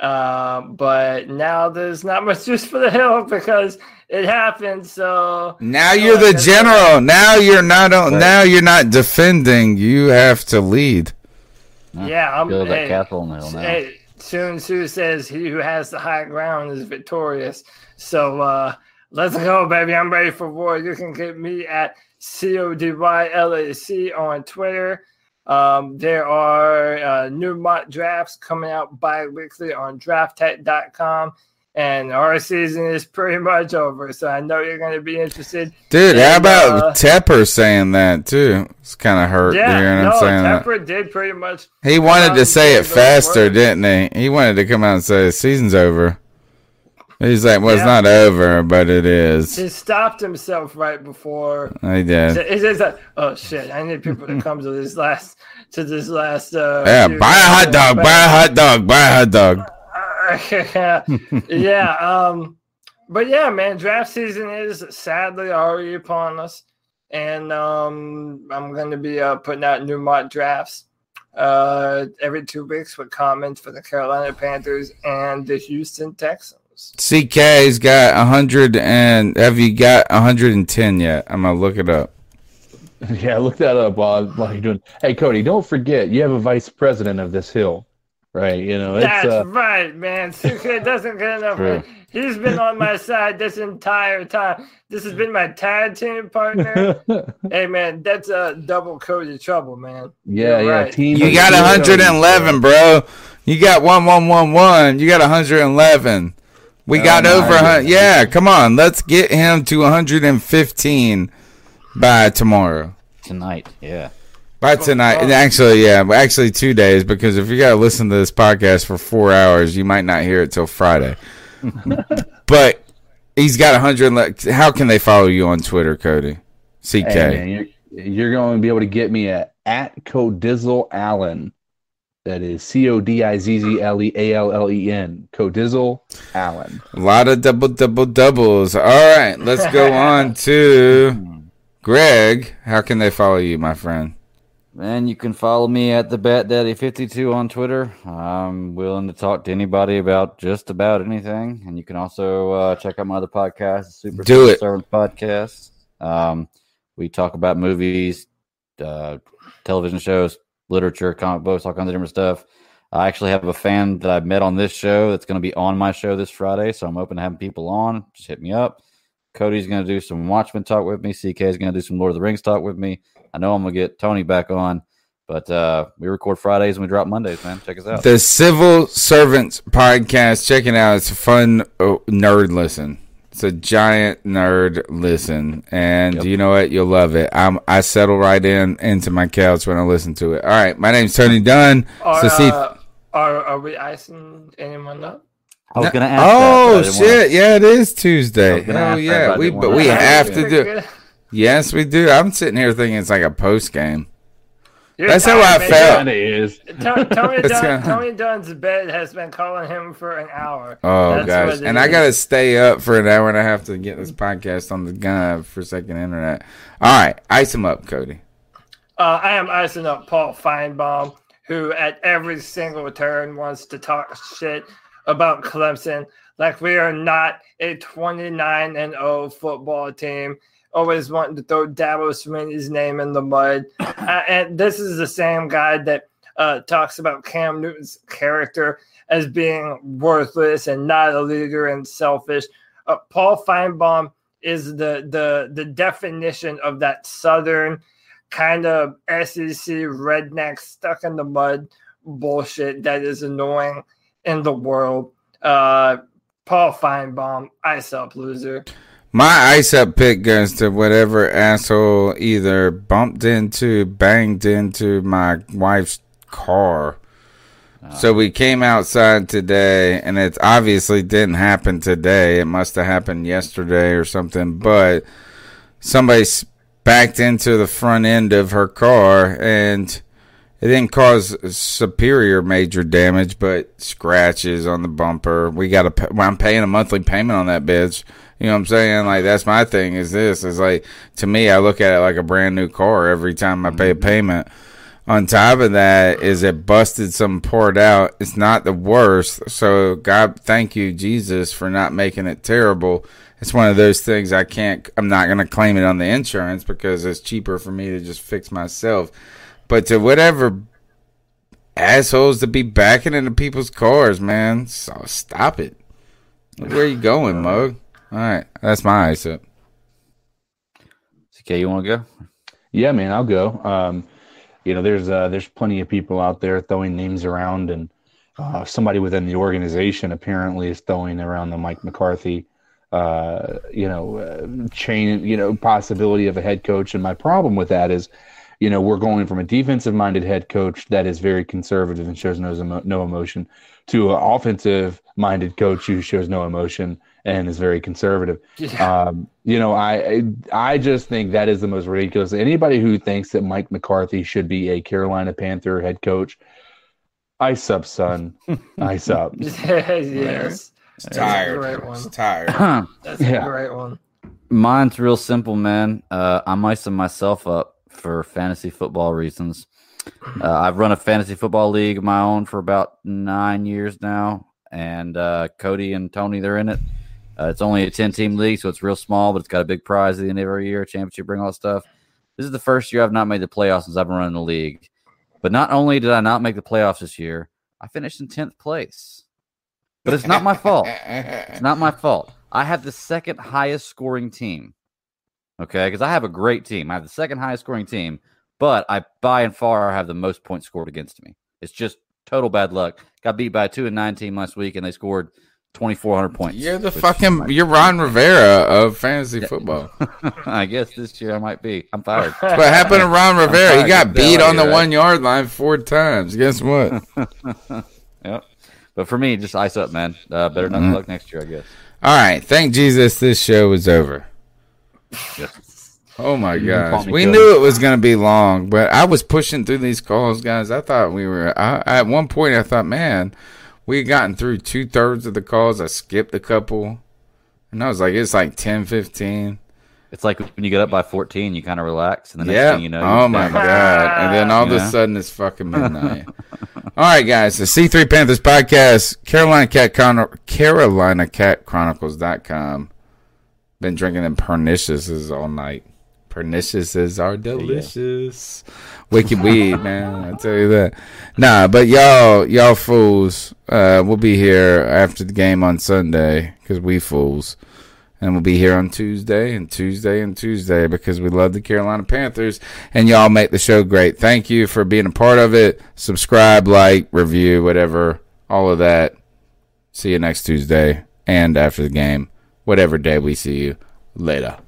Um, but now there's not much juice for the hill because it happened. So Now you're the general. Now you're not. On, now you're not defending. You have to lead. yeah, I'm. Feel that hey, castle on the hill now. Hey, Sun Tzu says he who has the high ground is victorious. So uh, let's go, baby. I'm ready for war. You can get me at C O D Y L A C on Twitter. Um, there are uh, new mock drafts coming out bi weekly on drafttech.com. And our season is pretty much over. So I know you're going to be interested. Dude, how about uh, Tepper saying that too? It's kind of hurt yeah, hearing him no, saying that. Tepper did pretty much. He wanted to say it faster, didn't he? He wanted to come out and say the season's over. He's like, well, it's not over, but it is. He stopped himself right before. He did. It's just like, oh shit! I need people to come to this last to this last. Uh, Yeah, buy a hot dog, buy a hot dog, buy a hot dog. yeah. Um, but yeah, man, draft season is sadly already upon us, and um, I'm going to be uh, putting out new mock drafts uh, every two weeks with comments for the Carolina Panthers and the Houston Texans. CK's got a hundred and have you got a hundred and ten yet? I'm gonna look it up. Yeah, look that up while, while you're doing. Hey, Cody, don't forget you have a vice president of this hill, right? You know, it's That's uh, right, man. Suke doesn't get enough. True. He's been on my side this entire time. This has been my tag team partner. hey, man, that's a double Cody trouble, man. yeah, You're yeah. right. Team You got heroes, 111, bro. You got one one one one. You got 111. We Oh, got over. a hun- goodness. Yeah, come on. Let's get him to 115 by tomorrow. Tonight, yeah. By tonight, and actually, yeah, actually two days because if you got to listen to this podcast for four hours, you might not hear it till Friday. but he's got 100. le- How can they follow you on Twitter, Cody? CK. Hey, man, you're, you're going to be able to get me at at Codizzle Allen. That is C O D I Z Z L E A L L E N. Codizzle Allen. A lot of double double doubles. All right, let's go on to Greg. How can they follow you, my friend? And you can follow me at the Bat Daddy 52 on Twitter. I'm willing to talk to anybody about just about anything. And you can also uh, check out my other podcast, Super Do it. Servant Podcast. Um, we talk about movies, uh, television shows, literature, comic books, all kinds of different stuff. I actually have a fan that I've met on this show that's going to be on my show this Friday. So I'm open to having people on. Just hit me up. Cody's going to do some Watchmen talk with me. CK is going to do some Lord of the Rings talk with me. I know I'm going to get Tony back on, but uh, we record Fridays and we drop Mondays, man. Check us out. The Civil Servants podcast. Check it out. It's a fun uh, nerd listen. It's a giant nerd listen, and you know what? You'll love it. I'm I settle right in into my couch when I listen to it. All right, my name's Tony Dunn. Are, So see, uh, are, are we icing anyone up? I was going to ask. Oh that, but wanna- shit! Yeah, it is Tuesday. Oh gonna Hell ask that, yeah, but we but we have to do. Yes, we do. I'm sitting here thinking it's like a post game. You're That's how I tired, felt. It is. To- Tony, It's Dunn, kinda- Tony Dunn's bed has been calling him for an hour. Oh That's gosh, what it and I is. gotta stay up for an hour and a half to get this podcast on the gun for second internet. All right, ice him up, Cody. Uh, I am icing up Paul Finebaum, who at every single turn wants to talk shit about Clemson, like we are not a 29 and 0 football team. Always wanting to throw Dabo Swinney's name in the mud. Uh, and this is the same guy that uh, talks about Cam Newton's character as being worthless and not a leader and selfish. Uh, Paul Finebaum is the the the definition of that southern kind of SEC redneck stuck in the mud bullshit that is annoying in the world. Uh, Paul Finebaum, ice up loser. My ice up pick goes to whatever asshole either bumped into, banged into my wife's car. So we came outside today, and it obviously didn't happen today. It must have happened yesterday or something. But somebody backed into the front end of her car and it didn't cause superior major damage, but scratches on the bumper. We got to. I'm paying a monthly payment on that bitch. You know what I'm saying? Like that's my thing. Is this is like to me? I look at it like a brand new car every time I pay a mm-hmm. payment. On top of that, is it busted some part out? It's not the worst. So God, thank you, Jesus, for not making it terrible. It's one of those things I can't. I'm not gonna claim it on the insurance because it's cheaper for me to just fix myself. But to whatever assholes to be backing into people's cars, man, so stop it. Where are you going, mug? All right, that's my ice up. Okay, you want to go? Yeah, man, I'll go. Um, you know, there's uh, there's plenty of people out there throwing names around, and uh, somebody within the organization apparently is throwing around the Mike McCarthy, uh, you know, uh, chain, you know, possibility of a head coach. And my problem with that is, you know, we're going from a defensive minded head coach that is very conservative and shows no, no emotion to an offensive minded coach who shows no emotion and is very conservative. Yeah. Um, you know, I I just think that is the most ridiculous. Anybody who thinks that Mike McCarthy should be a Carolina Panther head coach, ice up, son, ice up. yes. It's That's tired. a great one. It's tired. That's Yeah. a great one. Mine's real simple, man. Uh, I'm icing myself up for fantasy football reasons. Uh, I've run a fantasy football league of my own for about nine years now, and uh, Cody and Tony they're in it. Uh, it's only a ten team league, so it's real small, but it's got a big prize at the end of every year, championship ring, all that stuff. This is the first year I've not made the playoffs since I've been running the league. But not only did I not make the playoffs this year, I finished in tenth place. But it's not my fault. It's not my fault. I have the second highest scoring team. Okay, because I have a great team. I have the second highest scoring team, but I by and far have the most points scored against me. It's just total bad luck. Got beat by a two and nine team last week, and they scored twenty four hundred points. You're the fucking. You're Ron Rivera of fantasy football. I guess this year I might be. I'm fired. What happened to Ron Rivera? He got beat on the right? one yard line four times. Guess what? yep. But for me, just ice up, man. Uh, better not Mhm. luck next year, I guess. All right. Thank Jesus this show is over. Oh my You gosh. We Cody. knew it was going to be long, but I was pushing through these calls, guys. I thought we were, I, at one point, I thought, man, we had gotten through two thirds of the calls. I skipped a couple. And I was like, it's like 10, 15. It's like when you get up by 14, you kind of relax, and the next yeah. thing you know, oh my down god! And then all of a sudden it's fucking midnight. all right, guys. The C3 Panthers podcast, Carolina Cat Chron- Carolina Cat Chronicles.com. Been drinking them perniciouses all night. Perniciouses are delicious. Wicked weed, man. I tell you that. Nah, but y'all, y'all fools. Uh, we'll be here after the game on Sunday because we fools. And we'll be here on Tuesday and Tuesday and Tuesday because we love the Carolina Panthers and y'all make the show great. Thank you for being a part of it. Subscribe, like, review, whatever, all of that. See you next Tuesday and after the game, whatever day we see you. Later.